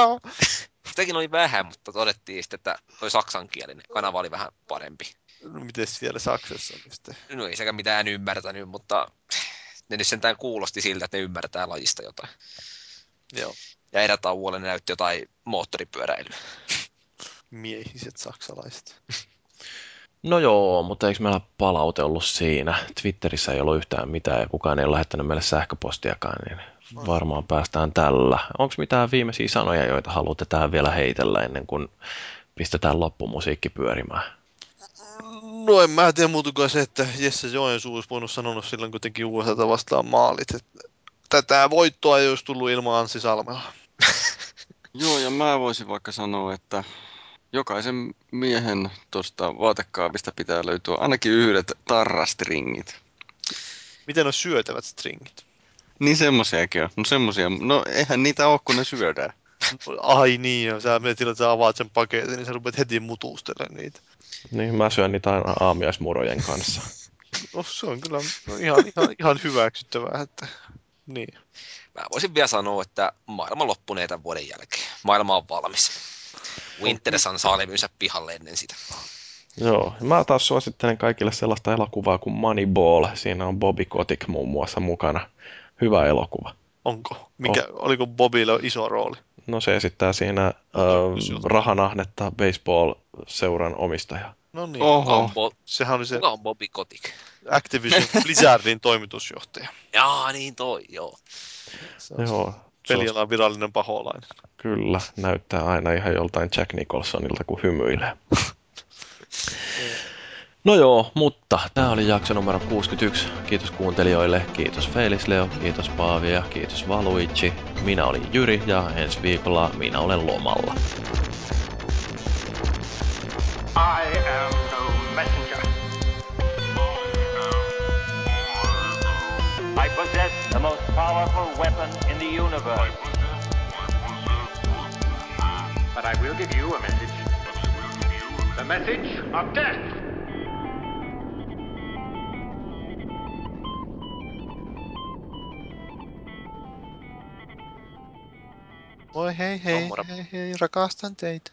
Sitäkin oli vähän, mutta todettiin sitten, että toi saksankielinen kanava oli vähän parempi. No, miten siellä Saksassa on sitten? No ei sekään mitään ymmärtänyt, mutta ne nyt sentään kuulosti siltä, että ne ymmärtää lajista jotain. Joo, Ja erätauolle ne näytti jotain moottoripyöräilyä. miehiset saksalaiset. No joo, mutta eikö meillä palaute ollut siinä? Twitterissä ei ollut yhtään mitään ja kukaan ei ole lähettänyt meille sähköpostiakaan, niin varmaan päästään tällä. Onko mitään viimeisiä sanoja, joita haluatte tähän vielä heitellä ennen kuin pistetään loppumusiikki pyörimään? No en mä tiedä muuta kuin se, että Jesse Joensuu olisi voinut sanoa silloin, kun teki USAta vastaan maalit, että tätä voittoa ei olisi tullut ilman Anssi Salmela. Joo, ja mä voisin vaikka sanoa, että jokaisen miehen tuosta vaatekaapista pitää löytyä ainakin yhdet tarrastringit. Miten on syötävät stringit? Niin semmosiakin on. No semmosia, no eihän niitä ole, kun ne syödään. Ai niin, ja sä menet sillä, että sä avaat sen paketin, niin sä rupeat heti mutustelemaan niitä. Niin, mä syön niitä aina aamiaismurojen kanssa. No se on kyllä no, ihan, ihan, ihan hyväksyttävää, että niin. Mä voisin vielä sanoa, että maailma loppunee tämän vuoden jälkeen. Maailma on valmis. Winter Sun saa levynsä pihalle ennen sitä. Joo, mä taas suosittelen kaikille sellaista elokuvaa kuin Moneyball. Siinä on Bobby Kotick muun muassa mukana. Hyvä elokuva. Onko? Mikä, oh. Oliko Bobilla iso rooli? No se esittää siinä äh, rahanahnetta baseball-seuran omistajaa. No niin. Oho. Bo- Sehän oli se kuka on Bobby Kotick? Activision Blizzardin toimitusjohtaja. Jaa, niin toi, joo. Se on Joo, pelialan virallinen paholainen. Kyllä, näyttää aina ihan joltain Jack Nicholsonilta, kun hymyilee. No joo, mutta tämä oli jakso numero 61. Kiitos kuuntelijoille, kiitos Felis Leo, kiitos Paavi ja kiitos Valuigi. Minä olin Jyri ja ensi viikolla minä olen lomalla. I am no messenger. I possess the most powerful weapon in the universe. But I will give you a message. The message of death. Voi hei hei, Moro. hei hei, rakastan teitä.